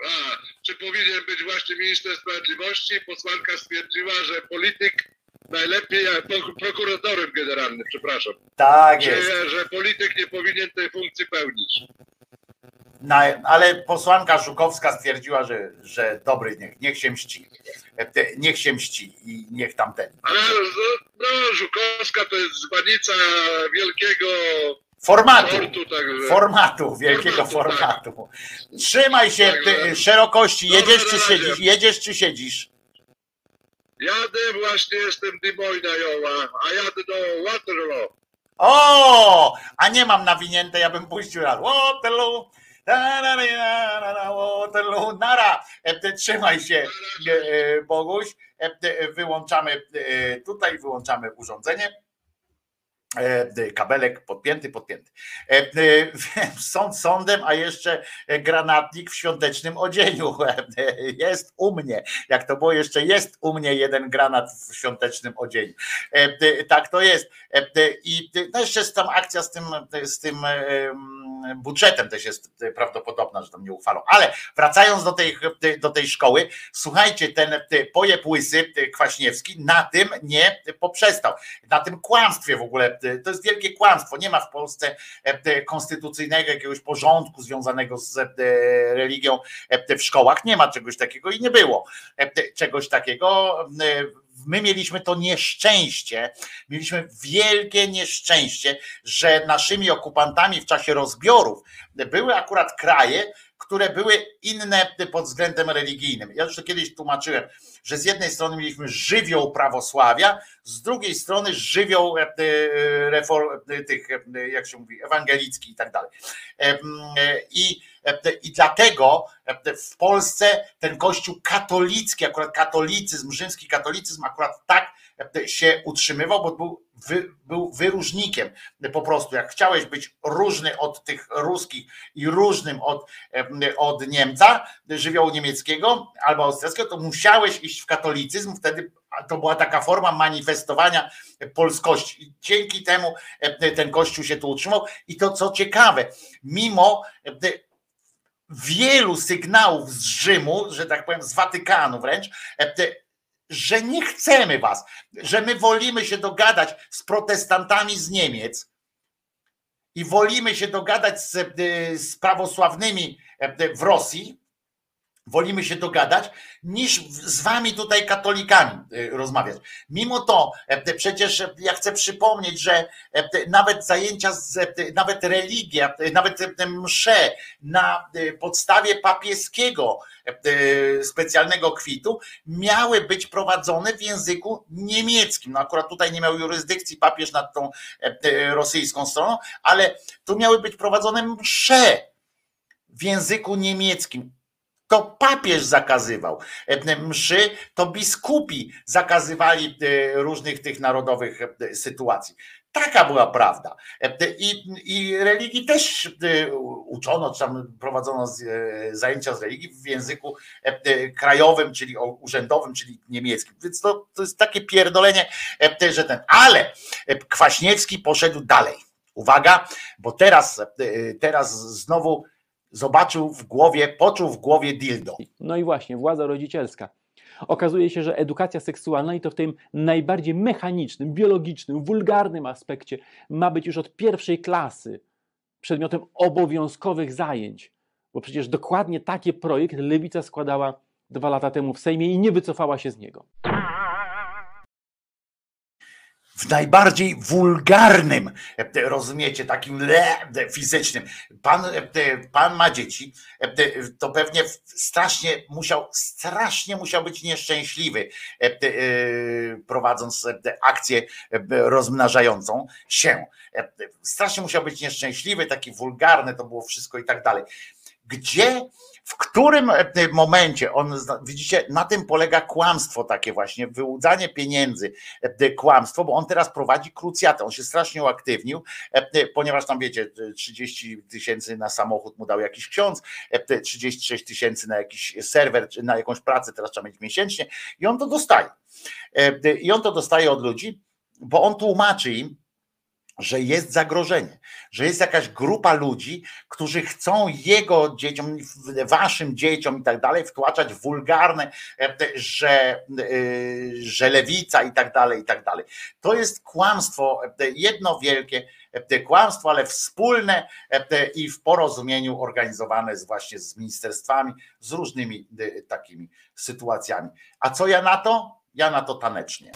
[SPEAKER 14] A, czy powinien być właśnie minister sprawiedliwości? Posłanka stwierdziła, że polityk najlepiej, prokuratorem generalnym, przepraszam.
[SPEAKER 2] Tak
[SPEAKER 14] że,
[SPEAKER 2] jest.
[SPEAKER 14] że polityk nie powinien tej funkcji pełnić.
[SPEAKER 2] Na, ale posłanka Żukowska stwierdziła, że, że dobry, niech, niech się mści. E, Niech się mści i niech tamten.
[SPEAKER 14] Ale no, Żukowska to jest zwanica wielkiego
[SPEAKER 2] Formatu.
[SPEAKER 14] sortu, także...
[SPEAKER 2] Formatu, wielkiego
[SPEAKER 14] Formatu, tak.
[SPEAKER 2] formatu. Trzymaj się szerokości. Jedziesz czy siedzisz? Jedziesz czy siedzisz?
[SPEAKER 14] Jadę właśnie, jestem Dimojna Joła, a jadę do Waterloo.
[SPEAKER 2] O, a nie mam nawinięte, ja bym puścił raz. Waterloo. Waterloo. Nara, E, trzymaj się, e, e, Boguś. Wyłączamy tutaj, wyłączamy urządzenie. E, Kabelek podpięty, podpięty. E, <laughs> Sąd sądem, a jeszcze granatnik w świątecznym odzieniu. <laughs> E, Jest u mnie. Jak to było, jeszcze jest u mnie jeden granat w świątecznym odzieniu. E, Tak to jest. E, I no jeszcze jest tam akcja z tym, z tym budżetem też jest prawdopodobna, że tam nie uchwalą. Ale wracając do tej, do tej szkoły, słuchajcie, ten y, pojeb łysy Kwaśniewski na tym nie poprzestał. Na tym kłamstwie w ogóle. To jest wielkie kłamstwo. Nie ma w Polsce e, konstytucyjnego jakiegoś porządku związanego z e, religią e, w szkołach. Nie ma czegoś takiego i nie było e, czegoś takiego. My mieliśmy to nieszczęście, mieliśmy wielkie nieszczęście, że naszymi okupantami w czasie rozbiorów były akurat kraje, które były inne pod względem religijnym. Ja już to kiedyś tłumaczyłem, że z jednej strony mieliśmy żywioł prawosławia, z drugiej strony żywioł e, e, reform, e, tych, jak się mówi, ewangelicki i tak dalej. I, I dlatego e, w Polsce ten kościół katolicki, akurat katolicyzm, rzymski katolicyzm akurat tak e, się utrzymywał, bo był, wy, był wyróżnikiem po prostu. Jak chciałeś być różny od tych ruskich i różnym od, e, od Niemca, żywiołu niemieckiego albo austriackiego, to musiałeś iść w katolicyzm, wtedy to była taka forma manifestowania polskości. I dzięki temu e, ten kościół się tu utrzymał. I to co ciekawe, mimo e, wielu sygnałów z Rzymu, że tak powiem, z Watykanu wręcz, e, że nie chcemy was, że my wolimy się dogadać z protestantami z Niemiec i wolimy się dogadać z, z prawosławnymi w Rosji, wolimy się dogadać, niż z wami tutaj katolikami y, rozmawiać. Mimo to e, przecież e, ja chcę przypomnieć, że e, nawet zajęcia, nawet religia, nawet msze na podstawie papieskiego specjalnego kwitu miały być prowadzone w języku niemieckim. No akurat tutaj nie miał jurysdykcji papież nad tą rosyjską stroną, ale tu miały być prowadzone msze w języku niemieckim. To papież zakazywał E, mszy, to biskupi zakazywali e, różnych tych narodowych e, sytuacji. Taka była prawda. I, i religii też uczono, czy tam prowadzono zajęcia z religii w języku krajowym, czyli urzędowym, czyli niemieckim. Więc to, to jest takie pierdolenie, że ten. Ale Kwaśniewski poszedł dalej. Uwaga, bo teraz, teraz znowu zobaczył w głowie, poczuł w głowie dildo.
[SPEAKER 13] No i właśnie, władza rodzicielska. Okazuje się, że edukacja seksualna i to w tym najbardziej mechanicznym, biologicznym, wulgarnym aspekcie ma być już od pierwszej klasy przedmiotem obowiązkowych zajęć. Bo przecież dokładnie taki projekt Lewica składała dwa lata temu w Sejmie i nie wycofała się z niego.
[SPEAKER 2] W najbardziej wulgarnym, e, rozumiecie, takim le, e, fizycznym. Pan, e, pan ma dzieci, to pewnie strasznie musiał, strasznie musiał być nieszczęśliwy, prowadząc akcję rozmnażającą się. Strasznie musiał być nieszczęśliwy, taki wulgarny to było wszystko i tak dalej. Gdzie, w którym e, momencie on, widzicie, na tym polega kłamstwo takie właśnie, wyłudzanie pieniędzy, e, kłamstwo, bo on teraz prowadzi krucjatę, on się strasznie uaktywnił, e, ponieważ tam wiecie, e, 30 tysięcy na samochód mu dał jakiś ksiądz, e, te 36 tysięcy na jakiś serwer, na jakąś pracę teraz trzeba mieć miesięcznie i on to dostaje. I on to dostaje od ludzi, bo on tłumaczy im, że jest zagrożenie, że jest jakaś grupa ludzi, którzy chcą jego dzieciom, waszym dzieciom i tak dalej wtłaczać wulgarne, e, że, e, że lewica i tak dalej, i tak dalej. To jest kłamstwo, e, jedno wielkie kłamstwo, ale wspólne i w porozumieniu organizowane właśnie z ministerstwami, z różnymi takimi sytuacjami. A co ja na to? Ja na to tanecznie.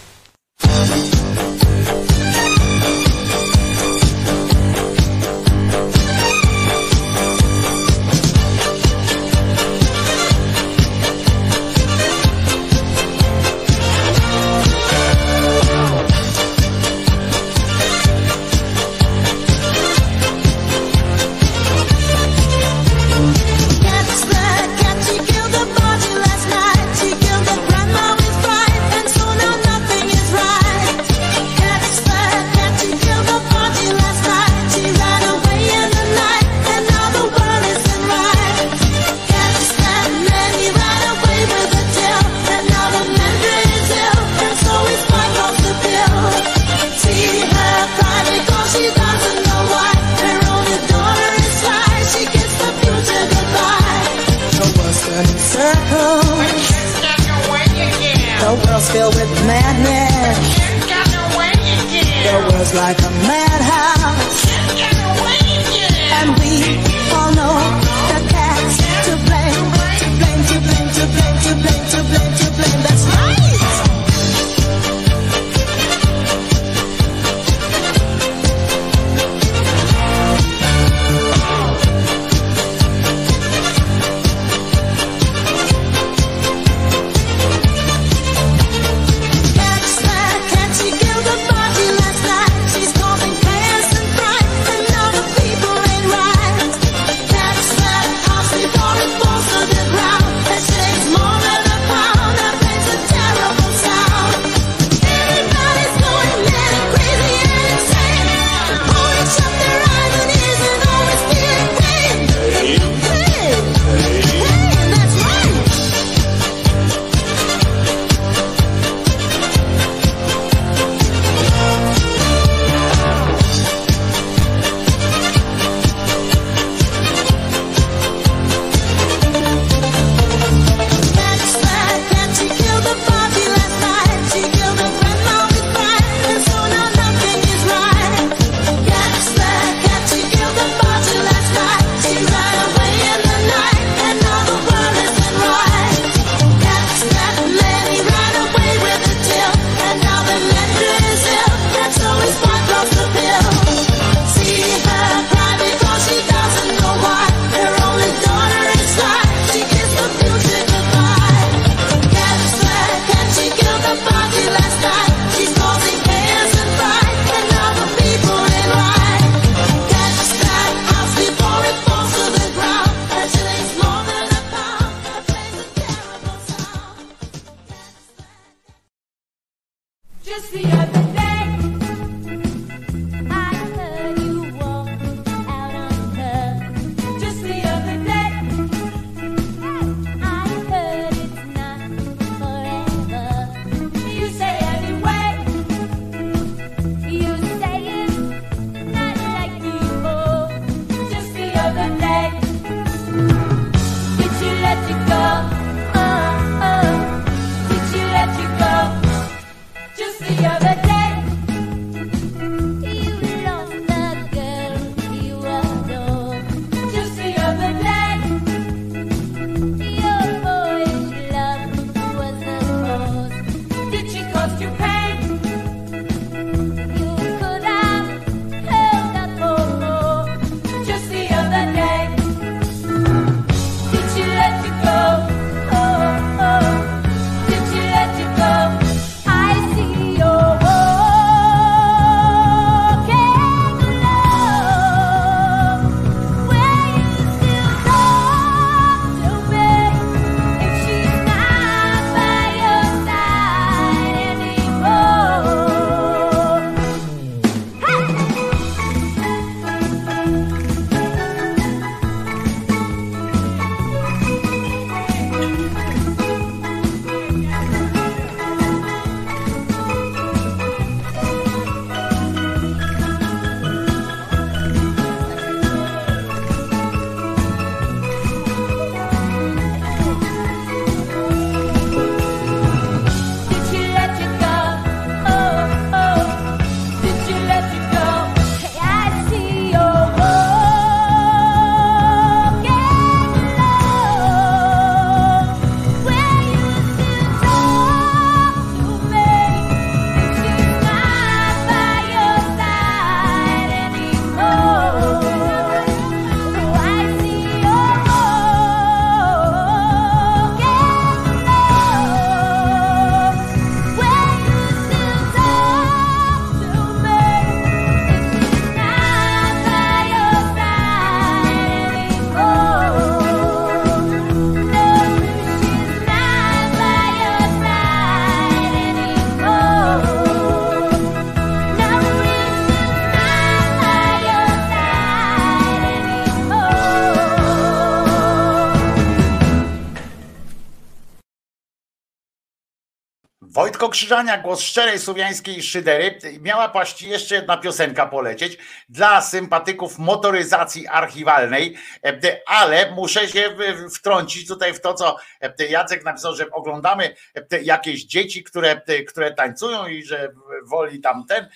[SPEAKER 2] Krzyżania, głos szczerej słowiańskiej szydery. Miała paść jeszcze jedna piosenka polecieć dla sympatyków motoryzacji archiwalnej, e, ale muszę się wtrącić tutaj w to, co e, Jacek napisał, że oglądamy e, jakieś dzieci, które, które tańcują i że woli tamten.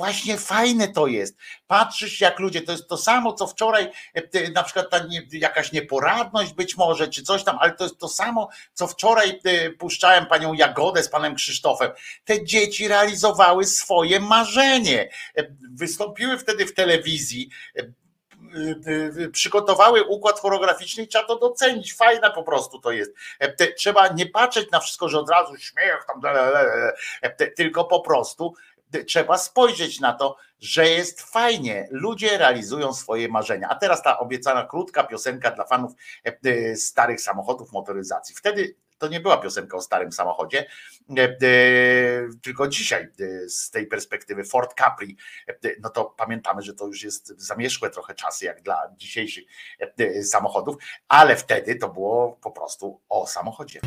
[SPEAKER 2] Właśnie fajne to jest. Patrzysz, jak ludzie, to jest to samo, co wczoraj, e, na przykład ta nie, jakaś nieporadność być może, czy coś tam, ale to jest to samo, co wczoraj e, puszczałem panią Jagodę z panem Krzysztofem. Te dzieci realizowały swoje marzenie. E, Wystąpiły wtedy w telewizji, przygotowały układ choreograficzny i trzeba to docenić. Fajne po prostu to jest. Trzeba nie patrzeć na wszystko, że od razu śmiech tam, tylko po prostu trzeba spojrzeć na to, że jest fajnie. Ludzie realizują swoje marzenia. A teraz ta obiecana krótka piosenka dla fanów e, e, starych samochodów motoryzacji. Wtedy to nie była piosenka o starym samochodzie, e, tylko dzisiaj z tej perspektywy Ford Capri, no to pamiętamy, że to już jest zamierzchłe trochę czasy jak dla dzisiejszych samochodów, ale wtedy to było po prostu o samochodzie.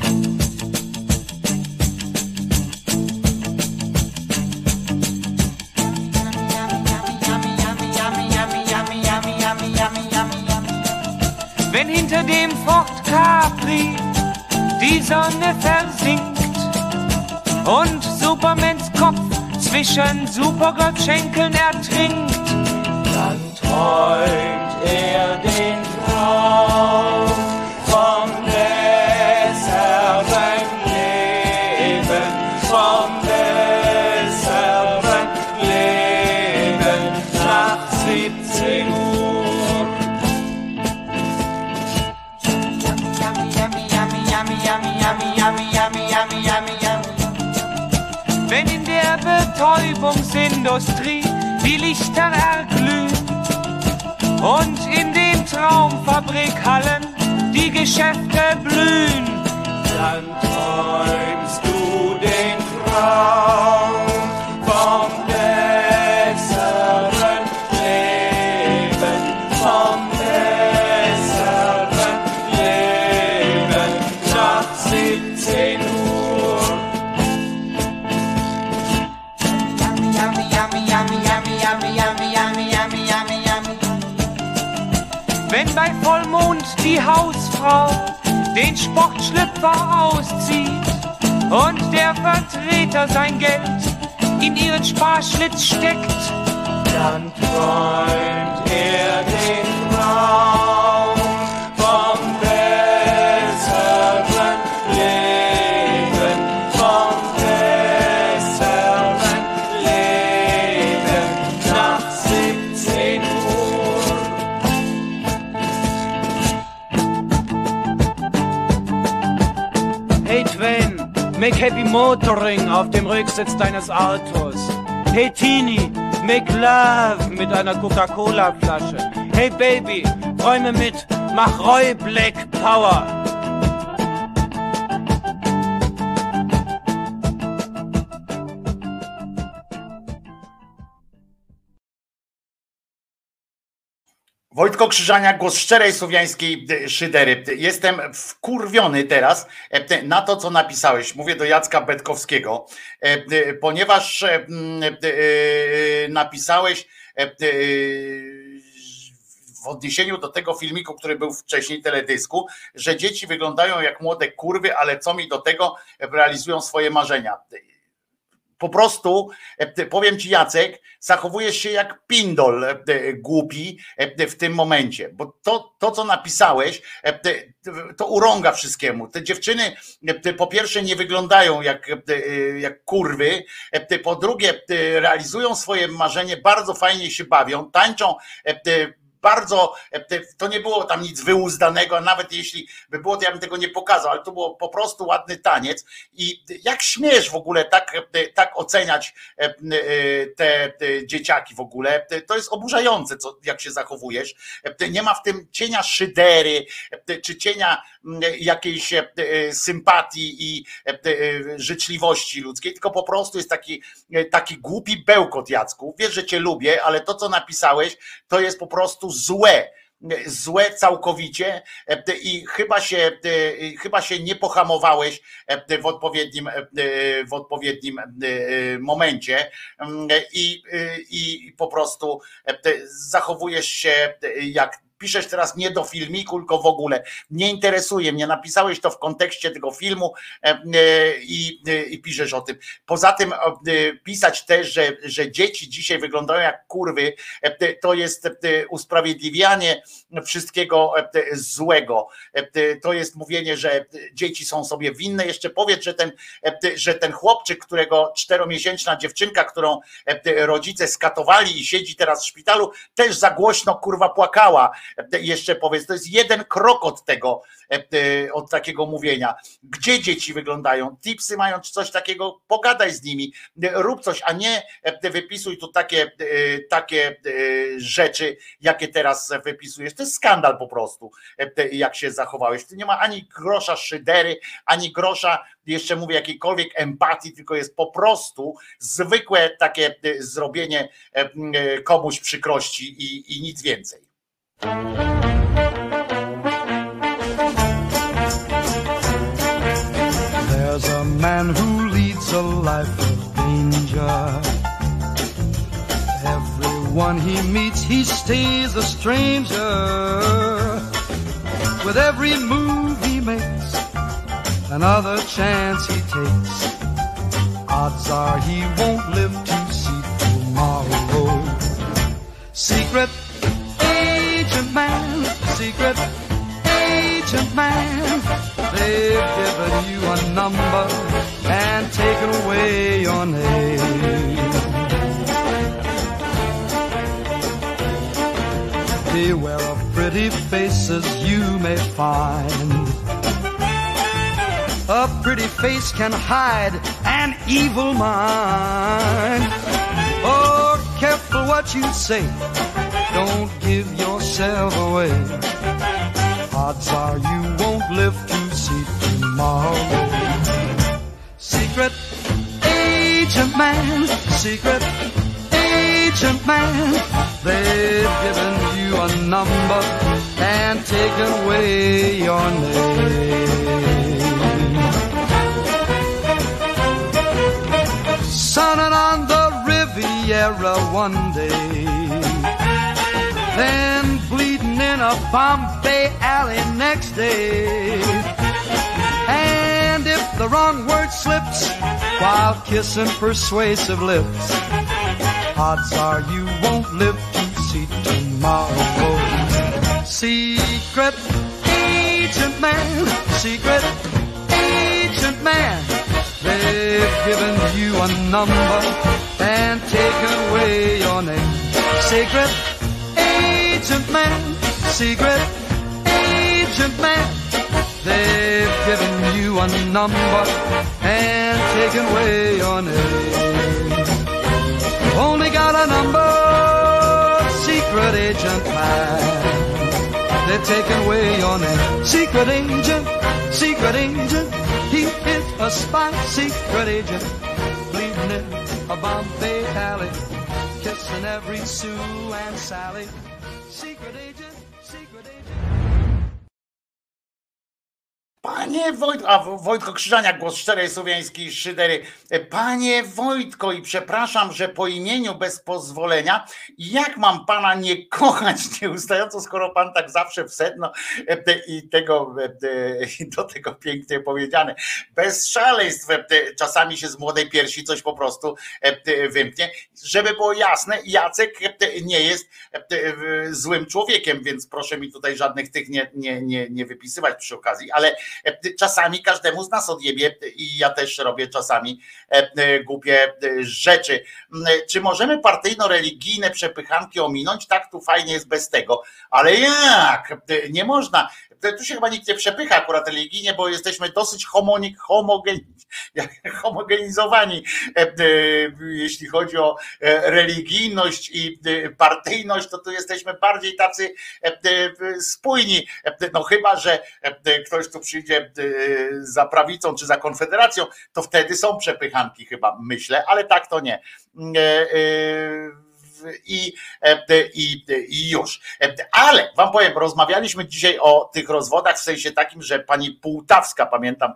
[SPEAKER 15] Wenn hinter dem Fort Capri die Sonne versinkt und Supermans Kopf zwischen Supergottschenkeln ertrinkt, dann träumt er den Traum Betäubungsindustrie die Lichter erglühen und in den Traumfabrikhallen die Geschäfte blühen, dann träumst du den Traum Hausfrau den Sportschlüpfer auszieht und der Vertreter sein Geld in ihren Sparschlitz steckt, dann träumt er den Traum
[SPEAKER 16] make happy motoring auf dem Rücksitz deines Autos. Hey Teenie, make love mit einer Coca-Cola-Flasche. Hey Baby, räume mit, mach Roy Black Power.
[SPEAKER 2] Wojtko Krzyżania, głos szczerej słowiańskiej e, szydery. Jestem wkurwiony teraz e, na to, co napisałeś. Mówię do Jacka Betkowskiego, e, e, ponieważ e, m, e, napisałeś e, e, w odniesieniu do tego filmiku, który był wcześniej teledysku, że dzieci wyglądają jak młode kurwy, ale co mi do tego realizują swoje marzenia. Po prostu, e, powiem ci Jacek, zachowujesz się jak pindol e, głupi e, w tym momencie, bo to, to co napisałeś, to urąga wszystkiemu. Te dziewczyny po pierwsze nie wyglądają jak, jak kurwy, po drugie realizują swoje marzenie, bardzo fajnie się bawią, tańczą bardzo, e, to nie było tam nic wyuzdanego, nawet jeśli by było, to ja bym tego nie pokazał, ale to było po prostu ładny taniec. I jak śmiesz w ogóle tak, e, tak oceniać e, te, te dzieciaki w ogóle, to jest oburzające, co, jak się zachowujesz, nie ma w tym cienia szydery, czy cienia jakiejś e, sympatii i e, życzliwości ludzkiej, tylko po prostu jest taki, e, taki głupi bełkot Jacku, wiesz, że cię lubię, ale to co napisałeś, to jest po prostu złe. złe całkowicie e, i chyba się, e, chyba się nie pohamowałeś e, w odpowiednim, e, w odpowiednim e, momencie Mm, i, i po prostu e, zachowujesz się jak piszesz teraz nie do filmiku, tylko w ogóle. Nie interesuje mnie. Napisałeś to w kontekście tego filmu e, e, i, e, i piszesz o tym. Poza tym pisać też, że, że dzieci dzisiaj wyglądają jak kurwy, to jest usprawiedliwianie wszystkiego złego. To jest mówienie, że dzieci są sobie winne. Jeszcze powiedz, że ten, że ten chłopczyk, którego czteromiesięczna dziewczynka, którą rodzice skatowali i siedzi teraz w szpitalu, też za głośno kurwa płakała. Jeszcze powiedz, to jest jeden krok od tego, e, e, od takiego mówienia. Gdzie dzieci wyglądają? Tipsy mają coś takiego, pogadaj z nimi, e, rób coś, a nie wypisuj tu takie, takie rzeczy, jakie teraz wypisujesz. To jest skandal po prostu, jak się zachowałeś. Tu nie ma ani grosza szydery, ani grosza, jeszcze mówię, jakiejkolwiek empatii, tylko jest po prostu zwykłe takie zrobienie komuś przykrości i, i nic więcej.
[SPEAKER 17] There's a man who leads a life of danger. Everyone he meets, he stays a stranger. With every move he makes, another chance he takes. Odds are he won't live to see tomorrow. Secret man, secret agent man. They've given you a number and taken away your name. Beware of pretty faces you may find. A pretty face can hide an evil mind. Oh, careful what you say. Don't give yourself away. Odds are you won't live to see tomorrow. Secret agent man, secret agent man. They've given you a number and taken away your name. Sunning on the One day, then bleeding in a Bombay alley next day. And if the wrong word slips while kissing persuasive lips, odds are you won't live to see tomorrow. Secret agent man, secret agent man, given you a number and taken away your name. Secret agent man, secret agent man, they've given you a number and taken away your name. Only got a number, secret agent man. They've taken away your name. Secret agent, secret agent. He is a spy, secret agent. Bleeding in a Bombay alley. Kissing every Sue and Sally. Secret agent,
[SPEAKER 2] Panie Wojtko, a Wojtko Krzyżania, głos szczerej słowiańskiej szydery. Panie Wojtko, i przepraszam, że po imieniu bez pozwolenia, jak mam pana nie kochać nieustająco, skoro pan tak zawsze w sedno e, i tego e, i do tego pięknie powiedziane. Bez szaleństw e, czasami się z młodej piersi coś po prostu e, wymknie. Żeby było jasne, Jacek e, nie jest e, złym człowiekiem, więc proszę mi tutaj żadnych tych nie, nie, nie, nie wypisywać przy okazji, ale czasami każdemu z nas odjebie i ja też robię czasami e, e, głupie e, rzeczy. Czy możemy partyjno-religijne przepychanki ominąć? Tak, tu fajnie jest bez tego. Ale jak? E, Nie można. Tu się chyba nikt nie przepycha akurat religijnie, bo jesteśmy dosyć homoni- homogen, <laughs> homogenizowani, e, e, jeśli chodzi o e, religijność i partyjność, to tu jesteśmy bardziej tacy spójni. No chyba, że ktoś tu przyjdzie za prawicą czy za konfederacją, to wtedy są przepychanki chyba, myślę, ale tak to nie. E, e, i, i, i już. Ale wam powiem, rozmawialiśmy dzisiaj o tych rozwodach w sensie takim, że pani Półtawska, pamiętam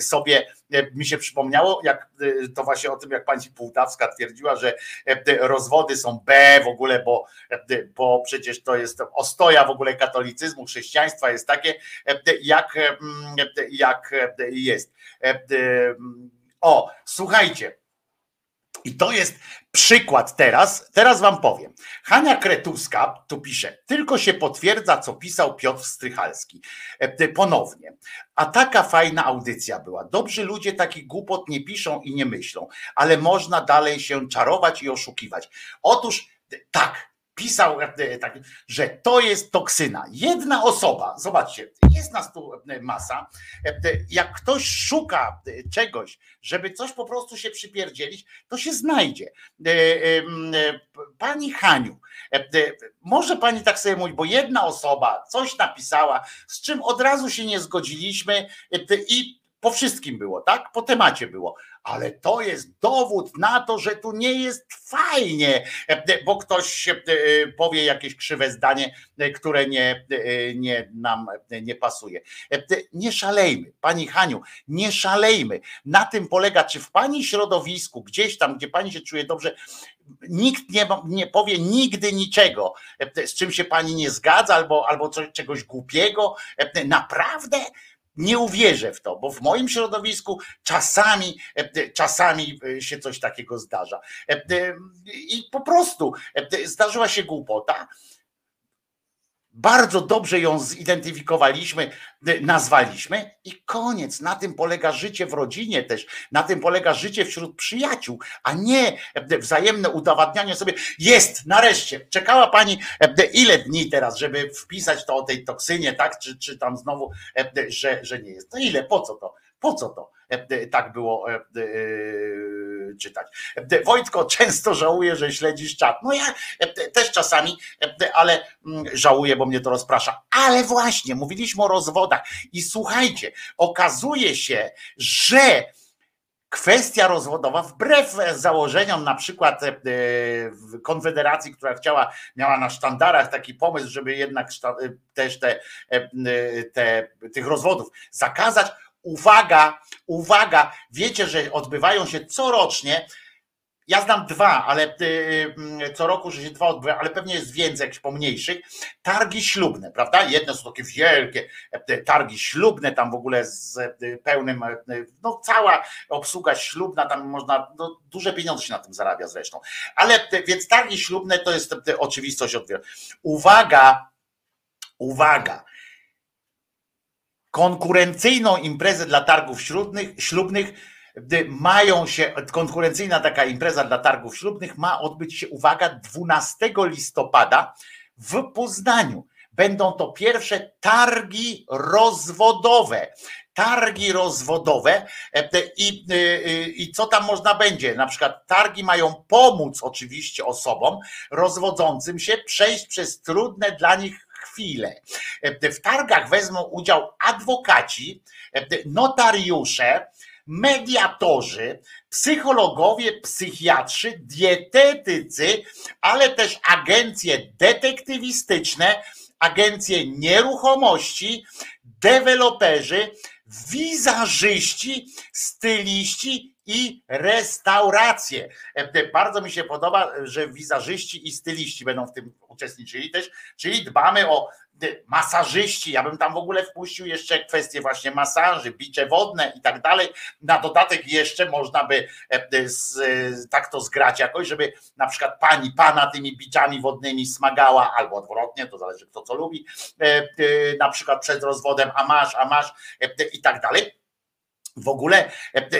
[SPEAKER 2] sobie, mi się przypomniało, jak to właśnie o tym, jak pani Półtawska twierdziła, że rozwody są B w ogóle, bo, bo przecież to jest ostoja w ogóle katolicyzmu, chrześcijaństwa jest takie, jak, jak jest. O, słuchajcie, i to jest przykład teraz, teraz wam powiem. Hania Kretuska tu pisze, tylko się potwierdza, co pisał Piotr Strychalski. E, Ponownie. A taka fajna audycja była. Dobrzy ludzie takich głupot nie piszą i nie myślą, ale można dalej się czarować i oszukiwać. Otóż tak, pisał, e, tak, że to jest toksyna. Jedna osoba, zobaczcie, jest nas tu e, masa. e, Jak ktoś szuka czegoś, żeby coś po prostu się przypierdzielić, to się znajdzie. Pani Haniu, może pani tak sobie mówić, bo jedna osoba coś napisała, z czym od razu się nie zgodziliśmy i po wszystkim było, tak? Po temacie było. Ale to jest dowód na to, że tu nie jest fajnie, e, bo ktoś e, powie jakieś krzywe zdanie, e, które nie, e, nie nam nie pasuje. E, Nie szalejmy, pani Haniu, nie szalejmy. Na tym polega, czy w pani środowisku, gdzieś tam, gdzie pani się czuje dobrze, nikt nie, nie powie nigdy niczego, e, z czym się pani nie zgadza, albo, albo coś, czegoś głupiego. E, Naprawdę nie uwierzę w to, bo w moim środowisku czasami, e, czasami e, się coś takiego zdarza. E, I po prostu e, zdarzyła się głupota. Bardzo dobrze ją zidentyfikowaliśmy, e, nazwaliśmy i koniec. Na tym polega życie w rodzinie też, na tym polega życie wśród przyjaciół, a nie e, wzajemne udowadnianie sobie. Jest, nareszcie. Czekała pani e, ile dni teraz, żeby wpisać to o tej toksynie, tak? Czy, czy tam znowu, że, że nie jest. To ile? Po co to? Po co to tak było czytać? E, Wojtko często żałuje, że śledzisz czat. No ja e, też czasami, e, ale mm, żałuję, bo mnie to rozprasza. Ale właśnie, mówiliśmy o rozwodach i słuchajcie, okazuje się, że kwestia rozwodowa, wbrew założeniom na przykład Konfederacji, która chciała, miała na sztandarach taki pomysł, żeby jednak też te, te, tych rozwodów zakazać. Uwaga, uwaga, wiecie, że odbywają się corocznie. Ja znam dwa, ale y, mm, co roku, że się dwa odbywają, ale pewnie jest więcej jakichś pomniejszych. Targi ślubne, prawda? Jedne są takie wielkie targi ślubne, tam w ogóle z pełnym, no cała obsługa ślubna, tam można, no, duże pieniądze się na tym zarabia zresztą. Ale więc targi ślubne to jest e, oczywistość od wielu. Uwaga, uwaga konkurencyjną imprezę dla targów ślubnych, gdy mają się, konkurencyjna taka impreza dla targów ślubnych ma odbyć się, uwaga, 12 listopada w Poznaniu. Będą to pierwsze targi rozwodowe. Targi rozwodowe e, te- i, y, i co tam można będzie? Na przykład targi mają pomóc oczywiście osobom rozwodzącym się przejść przez trudne dla nich chwile. E, W targach wezmą udział adwokaci, e, notariusze, mediatorzy, psychologowie, psychiatrzy, dietetycy, ale też agencje detektywistyczne, agencje nieruchomości, deweloperzy, wizażyści, styliści i restauracje. E, Bardzo mi się podoba, że wizażyści i styliści będą w tym uczestniczyli też, czyli dbamy o e, masażyści. Ja bym tam w ogóle wpuścił jeszcze kwestie właśnie masaży, bicze wodne i tak dalej. Na dodatek jeszcze można by e, e, tak to zgrać jakoś, żeby na przykład pani pana tymi biczami wodnymi smagała, albo odwrotnie, to zależy kto co lubi, e, e, na przykład przed rozwodem, a masz, a masz e, i tak dalej. W ogóle e, e,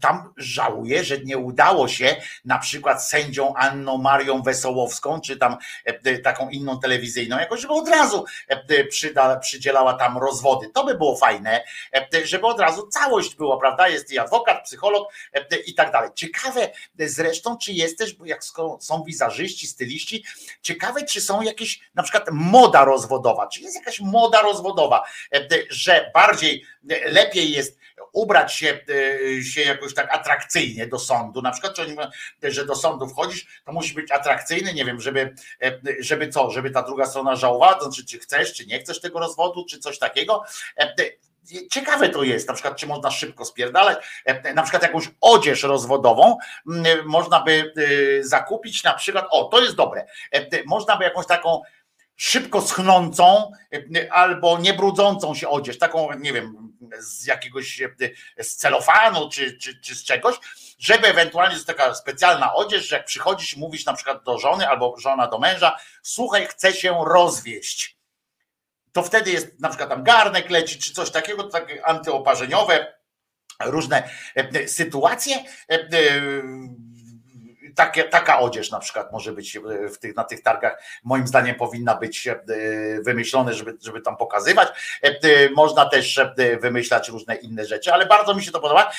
[SPEAKER 2] tam żałuję, że nie udało się na przykład sędzią Anną Marią Wesołowską, czy tam e, taką inną telewizyjną, jakoś, żeby od razu przyda, przydzielała tam rozwody. To by było fajne, żeby od razu całość było, prawda? Jest i adwokat, psycholog i tak dalej. Ciekawe zresztą, czy jest też, bo jak są wizażyści, styliści, ciekawe, czy są jakieś na przykład moda rozwodowa, czy jest jakaś moda rozwodowa, że bardziej, lepiej jest ubrać się, e, się jakoś tak atrakcyjnie do sądu, na przykład, czy oni mówią, że do sądu wchodzisz, to musi być atrakcyjny, nie wiem, żeby, e, żeby co, żeby ta druga strona żałowała, to znaczy, czy chcesz, czy nie chcesz tego rozwodu, czy coś takiego. E, Ciekawe to jest, na przykład, czy można szybko spierdalać, e, na przykład jakąś odzież rozwodową można by y, zakupić, na przykład, o, to jest dobre, e, można by jakąś taką szybko schnącą e, albo niebrudzącą się odzież, taką, nie wiem, z jakiegoś e, z celofanu czy, czy, czy z czegoś, żeby ewentualnie jest taka specjalna odzież, że jak przychodzisz i mówisz na przykład do żony albo żona do męża, słuchaj, chcę się rozwieść. To wtedy jest na przykład tam garnek leci, czy coś takiego, takie antyoparzeniowe, różne e, sytuacje. Takie, taka odzież na przykład może być e, w tych, na tych targach, moim zdaniem powinna być e, wymyślone, żeby, żeby tam pokazywać. E, Można też wymyślać różne inne rzeczy, ale bardzo mi się to podoba.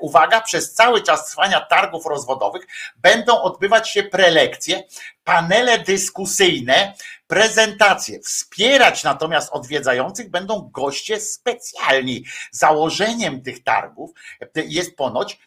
[SPEAKER 2] Uwaga, przez cały czas trwania targów rozwodowych będą odbywać się prelekcje, panele dyskusyjne, prezentacje. Wspierać natomiast odwiedzających będą goście specjalni. Założeniem tych targów jest ponoć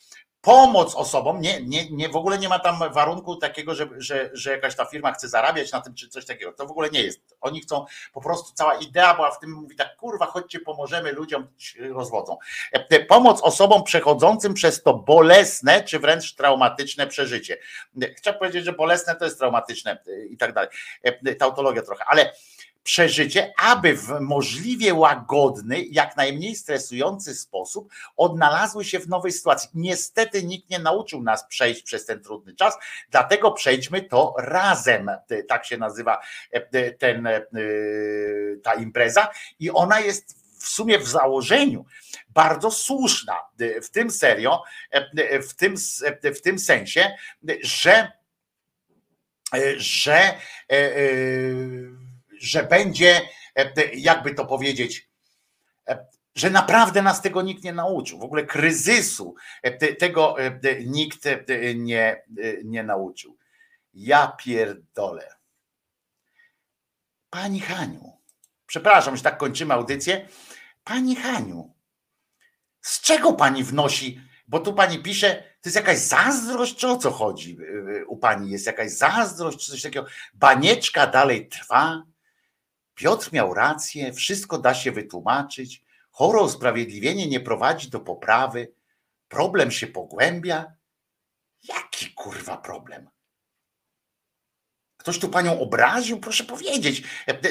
[SPEAKER 2] pomoc osobom, nie, nie, nie, w ogóle nie ma tam warunku takiego, że, że, że jakaś ta firma chce zarabiać na tym, czy coś takiego. To w ogóle nie jest. Oni chcą, po prostu cała idea była w tym, mówi tak, kurwa, chodźcie, pomożemy ludziom, rozwodzą. E, Pomoc osobom przechodzącym przez to bolesne, czy wręcz traumatyczne przeżycie. E, Chciałem powiedzieć, że bolesne to jest traumatyczne e, i tak dalej. Tautologia trochę, ale przeżycie, aby w możliwie łagodny, jak najmniej stresujący sposób odnalazły się w nowej sytuacji. Niestety nikt nie nauczył nas przejść przez ten trudny czas, dlatego przejdźmy to razem. Tak się nazywa e, ten, e, ta impreza i ona jest w sumie w założeniu bardzo słuszna e, w tym serio, w tym, w tym sensie, że że że będzie, e, jakby to powiedzieć, e, że naprawdę nas tego nikt nie nauczył. W ogóle kryzysu e, te- tego nikt nie, nie nauczył. Ja pierdolę. Pani Haniu, przepraszam, że tak kończymy audycję. Pani Haniu, z czego pani wnosi? Bo tu pani pisze, to jest jakaś zazdrość, czy o co chodzi u pani? Jest jakaś zazdrość, czy coś takiego? Banieczka dalej trwa. Piotr miał rację, wszystko da się wytłumaczyć. Chore usprawiedliwienie nie prowadzi do poprawy. Problem się pogłębia. Jaki kurwa problem? Ktoś tu panią obraził? Proszę powiedzieć,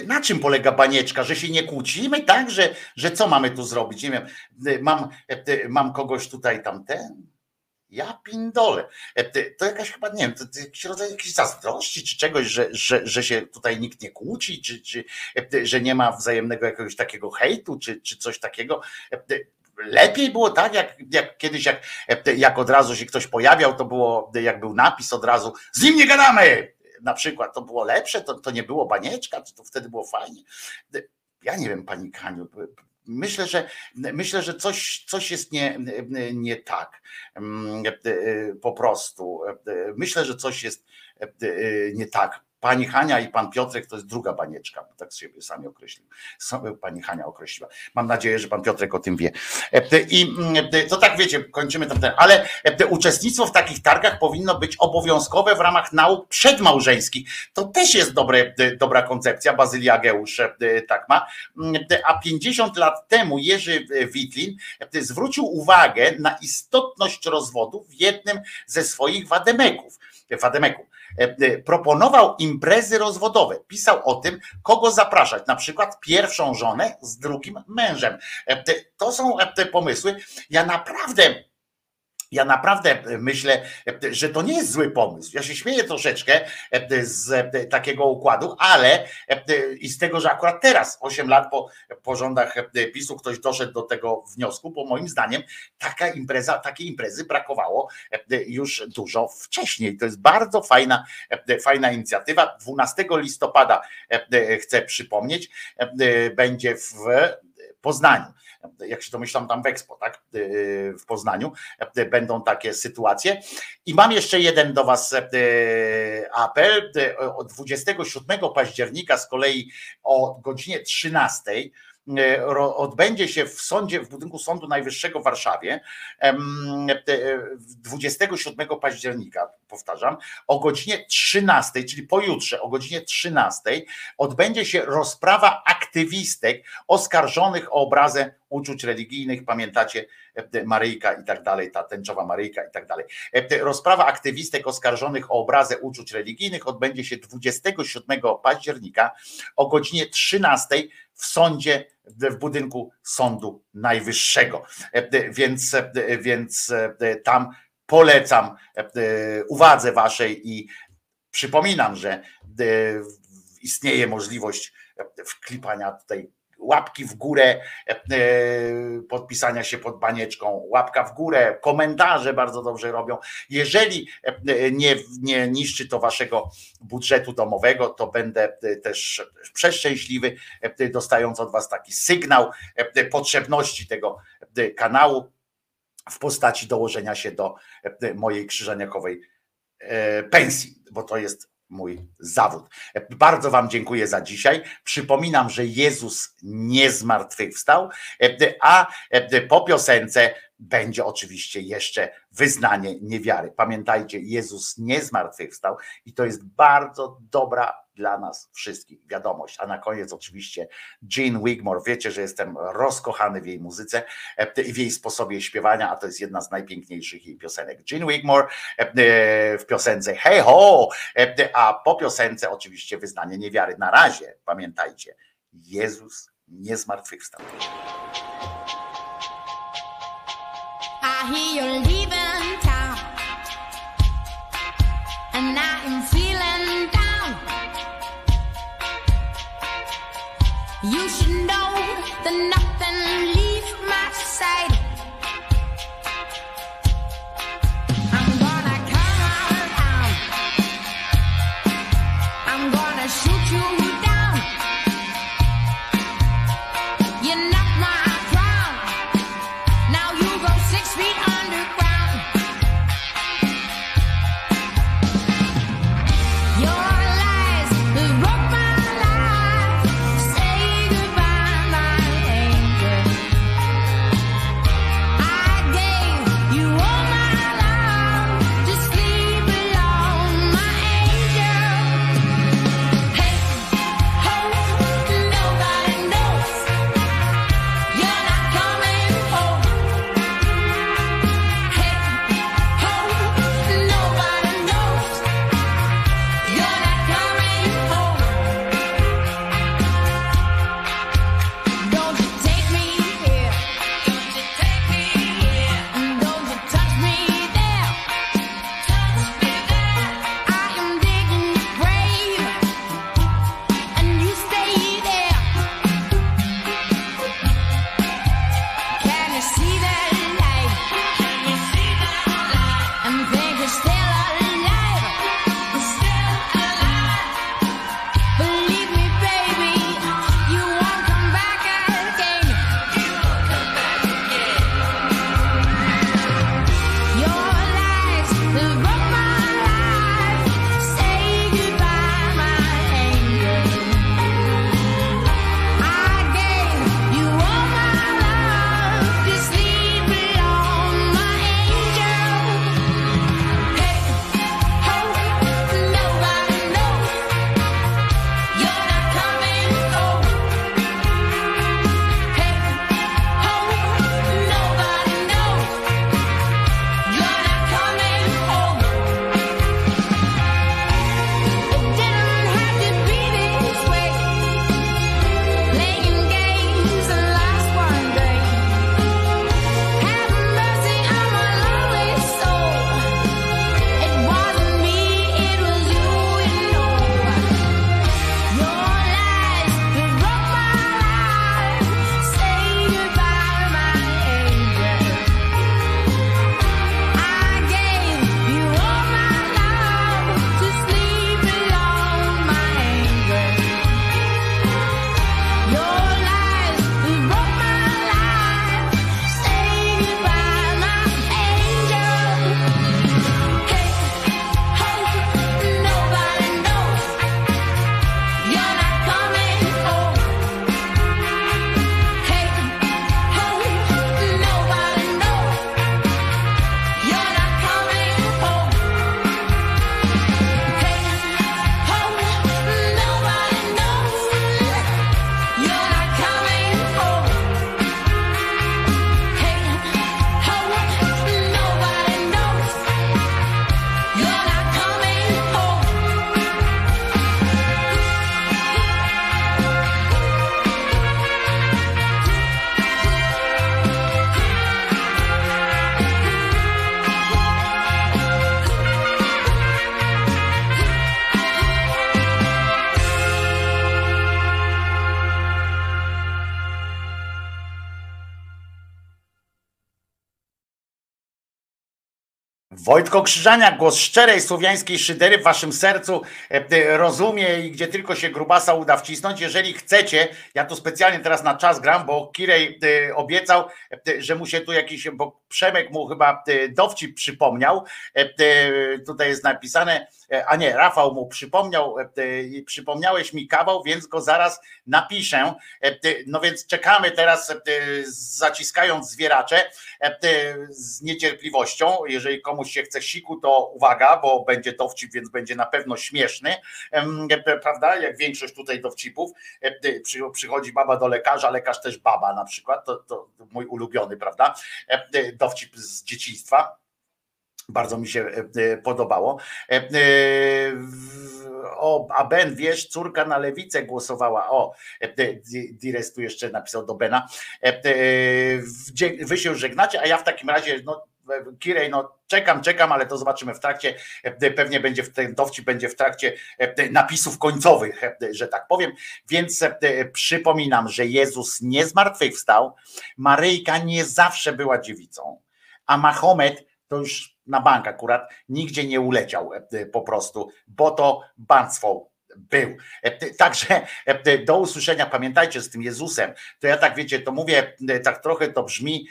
[SPEAKER 2] na czym polega banieczka? Że się nie kłócimy, tak? Że, że co mamy tu zrobić? Nie wiem, mam, mam kogoś tutaj tamten. Ja pindole. To jakaś chyba, nie wiem, to, to jakiś rodzaj jakiejś zazdrości czy czegoś, że, że, że się tutaj nikt nie kłóci, czy, czy że nie ma wzajemnego jakiegoś takiego hejtu, czy, czy coś takiego. Lepiej było tak, jak, jak kiedyś, jak, jak od razu się ktoś pojawiał, to było, jak był napis od razu, z nim nie gadamy! Na przykład to było lepsze, to, to nie było banieczka, to, to wtedy było fajnie. Ja nie wiem, pani Kaniu, Myślę, że myślę, że coś, coś jest nie, nie tak. Po prostu. Myślę, że coś jest nie tak. Pani Hania i pan Piotrek to jest druga banieczka, tak siebie sami określił. Pani Hania określiła. Mam nadzieję, że pan Piotrek o tym wie. I to tak wiecie, kończymy ten, ale uczestnictwo w takich targach powinno być obowiązkowe w ramach nauk przedmałżeńskich. To też jest dobre, dobra koncepcja. Bazylia Ageusz tak ma. A 50 lat temu Jerzy Witlin zwrócił uwagę na istotność rozwodu w jednym ze swoich wademeków. Wademeków proponował imprezy rozwodowe. Pisał o tym, kogo zapraszać, na przykład pierwszą żonę z drugim mężem. To są te pomysły. Ja naprawdę. Ja naprawdę myślę, że to nie jest zły pomysł. Ja się śmieję troszeczkę z takiego układu, ale i z tego, że akurat teraz, 8 lat po, po rządach PiSu, ktoś doszedł do tego wniosku, bo moim zdaniem taka impreza, takiej imprezy brakowało już dużo wcześniej. To jest bardzo fajna, fajna inicjatywa. 12 listopada chcę przypomnieć, będzie w Poznaniu jak się domyślam, tam w Expo, tak, w Poznaniu, będą takie sytuacje. I mam jeszcze jeden do Was apel. Od 27 października z kolei o godzinie 13 e, ro- odbędzie się w sądzie, w budynku Sądu Najwyższego w Warszawie em, te- 27 października, powtarzam, o godzinie 13, czyli pojutrze o godzinie 13 odbędzie się rozprawa aktywistek oskarżonych o obrazę uczuć religijnych. Pamiętacie e, Maryjka i tak dalej, ta tęczowa Maryjka i tak dalej. E, Rozprawa aktywistek oskarżonych o obrazę uczuć religijnych odbędzie się 27 października o godzinie 13 w sądzie w budynku Sądu Najwyższego. E, e, Więc, e, więc tam polecam uwadze waszej i przypominam, że istnieje możliwość wklipania tutaj łapki w górę, e, podpisania się pod banieczką, łapka w górę, komentarze bardzo dobrze robią. Jeżeli e, nie, nie niszczy to waszego budżetu domowego, to będę e, też przeszczęśliwy, e, dostając od was taki sygnał e, potrzebności tego e, kanału w postaci dołożenia się do e, mojej krzyżaniakowej e, pensji, bo to jest mój zawód. Bardzo Wam dziękuję za dzisiaj. Przypominam, że Jezus nie zmartwychwstał, a po piosence będzie oczywiście jeszcze wyznanie niewiary. Pamiętajcie, Jezus nie zmartwychwstał i to jest bardzo dobra dla nas wszystkich wiadomość. A na koniec oczywiście Jean Wigmore. Wiecie, że jestem rozkochany w jej muzyce e, i w jej sposobie śpiewania, a to jest jedna z najpiękniejszych jej piosenek. Jean Wigmore e, w piosence Hey Ho, e, a po piosence oczywiście wyznanie niewiary. Na razie pamiętajcie, Jezus nie zmartwychwstał.
[SPEAKER 5] I hear You should know that
[SPEAKER 2] Wojtko Krzyżaniak, głos szczerej słowiańskiej szydery w waszym sercu e, e, rozumie i gdzie tylko się grubasa uda wcisnąć. Jeżeli chcecie, ja tu specjalnie teraz na czas gram, bo Kirej e, obiecał, że mu się tu jakiś, bo Przemek mu chyba dowcip przypomniał. Tutaj jest napisane, a nie, Rafał mu przypomniał, e, e, przypomniałeś mi kawał, więc go zaraz napiszę. E, e, No więc czekamy teraz, e, zaciskając zwieracze e, e, z niecierpliwością. Jeżeli komuś się chce siku, to uwaga, bo będzie dowcip, więc będzie na pewno śmieszny. E, Prawda? Jak większość tutaj dowcipów. E, e, przy- Przychodzi baba do lekarza, lekarz też baba na przykład. To, to mój ulubiony, prawda? E, e, Dowcip z dzieciństwa. Bardzo mi się e, e, podobało. E, O, a Ben, wiesz, córka na lewicę głosowała. O, Di- Dires tu jeszcze napisał do Bena. Wy się żegnacie, a ja w takim razie, no, Kirej, no czekam, czekam, ale to zobaczymy w trakcie. Pewnie będzie w ten dowcip będzie w trakcie napisów końcowych, że tak powiem. Więc przypominam, że Jezus nie zmartwychwstał, Maryjka nie zawsze była dziewicą, a Mahomet to już na bank akurat nigdzie nie uleciał e, po prostu, bo to banstwo był. E, Także e, do usłyszenia. Pamiętajcie z tym Jezusem. To ja tak wiecie, to mówię, tak trochę to brzmi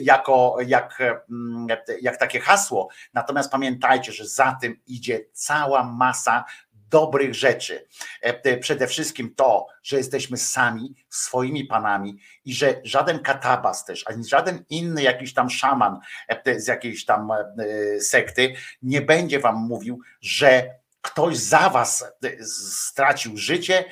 [SPEAKER 2] jako jak, mm, jak takie hasło. Natomiast pamiętajcie, że za tym idzie cała masa dobrych rzeczy. E, Przede wszystkim to, że jesteśmy sami swoimi panami i że żaden katabas też, ani żaden inny jakiś tam szaman e, z jakiejś tam e, sekty nie będzie wam mówił, że ktoś za was stracił życie,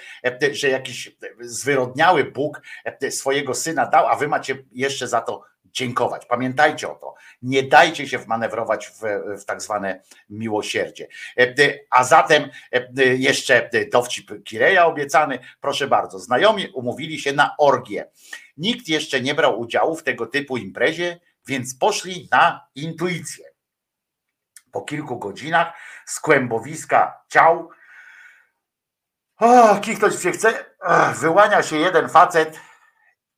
[SPEAKER 2] że jakiś zwyrodniały Bóg swojego syna dał, a wy macie jeszcze za to dziękować. Pamiętajcie o to. Nie dajcie się wmanewrować w, w tak zwane miłosierdzie. E, A zatem e, jeszcze dowcip Kireja obiecany. Proszę bardzo, znajomi umówili się na orgię. Nikt jeszcze nie brał udziału w tego typu imprezie, więc poszli na intuicję. Po kilku godzinach z kłębowiska ciał o, kichnąć się chce, wyłania się jeden facet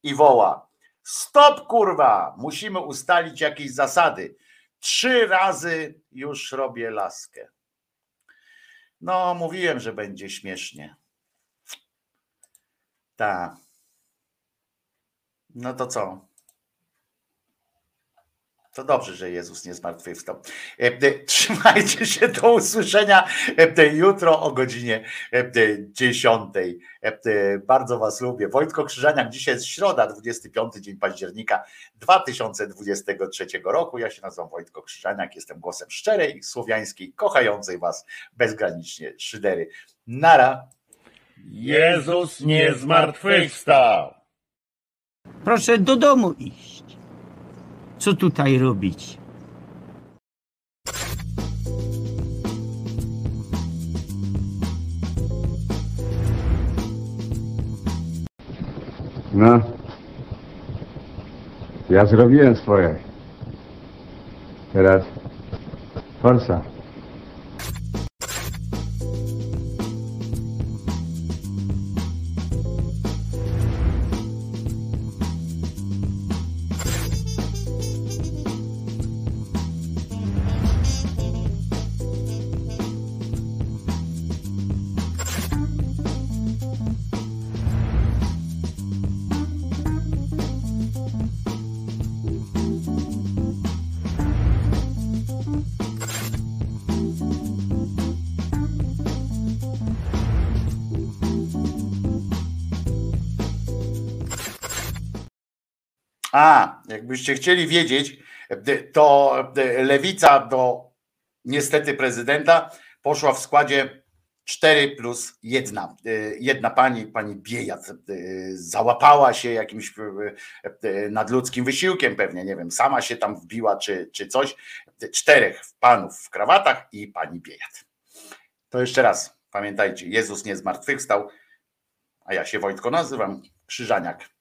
[SPEAKER 2] i woła stop kurwa, musimy ustalić jakieś zasady. Trzy razy już robię laskę. No, mówiłem, że będzie śmiesznie. Tak. No to co? To dobrze, że Jezus nie zmartwychwstał. E, e, Trzymajcie się do usłyszenia e, jutro o godzinie e, 10. E, Bardzo Was lubię. Wojtko Krzyżaniak, dzisiaj jest środa, 25 dzień października 2023 roku. Ja się nazywam Wojtko Krzyżaniak, jestem głosem szczerej, słowiańskiej, kochającej Was bezgranicznie szydery. Nara.
[SPEAKER 18] Jezus nie zmartwychwstał.
[SPEAKER 19] Proszę do domu iść. Co tutaj robić?
[SPEAKER 20] No. Ja zrobiłem swoje. Teraz forsa.
[SPEAKER 2] Jakbyście chcieli wiedzieć, to lewica do niestety prezydenta poszła w składzie 4 plus jedna. Jedna pani, pani Biejat, załapała się jakimś nadludzkim wysiłkiem pewnie, nie wiem, sama się tam wbiła czy, czy coś. Czterech panów w krawatach i pani Biejat. To jeszcze raz, pamiętajcie, Jezus nie zmartwychwstał, a ja się Wojtko nazywam, Krzyżaniak.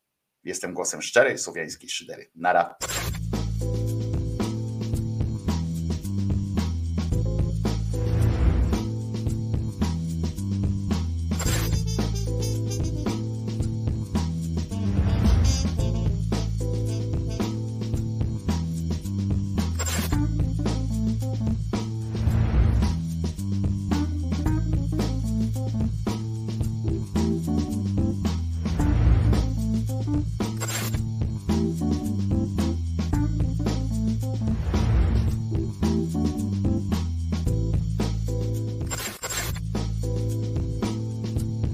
[SPEAKER 2] Jestem głosem szczerej słowiańskiej szydery. Nara.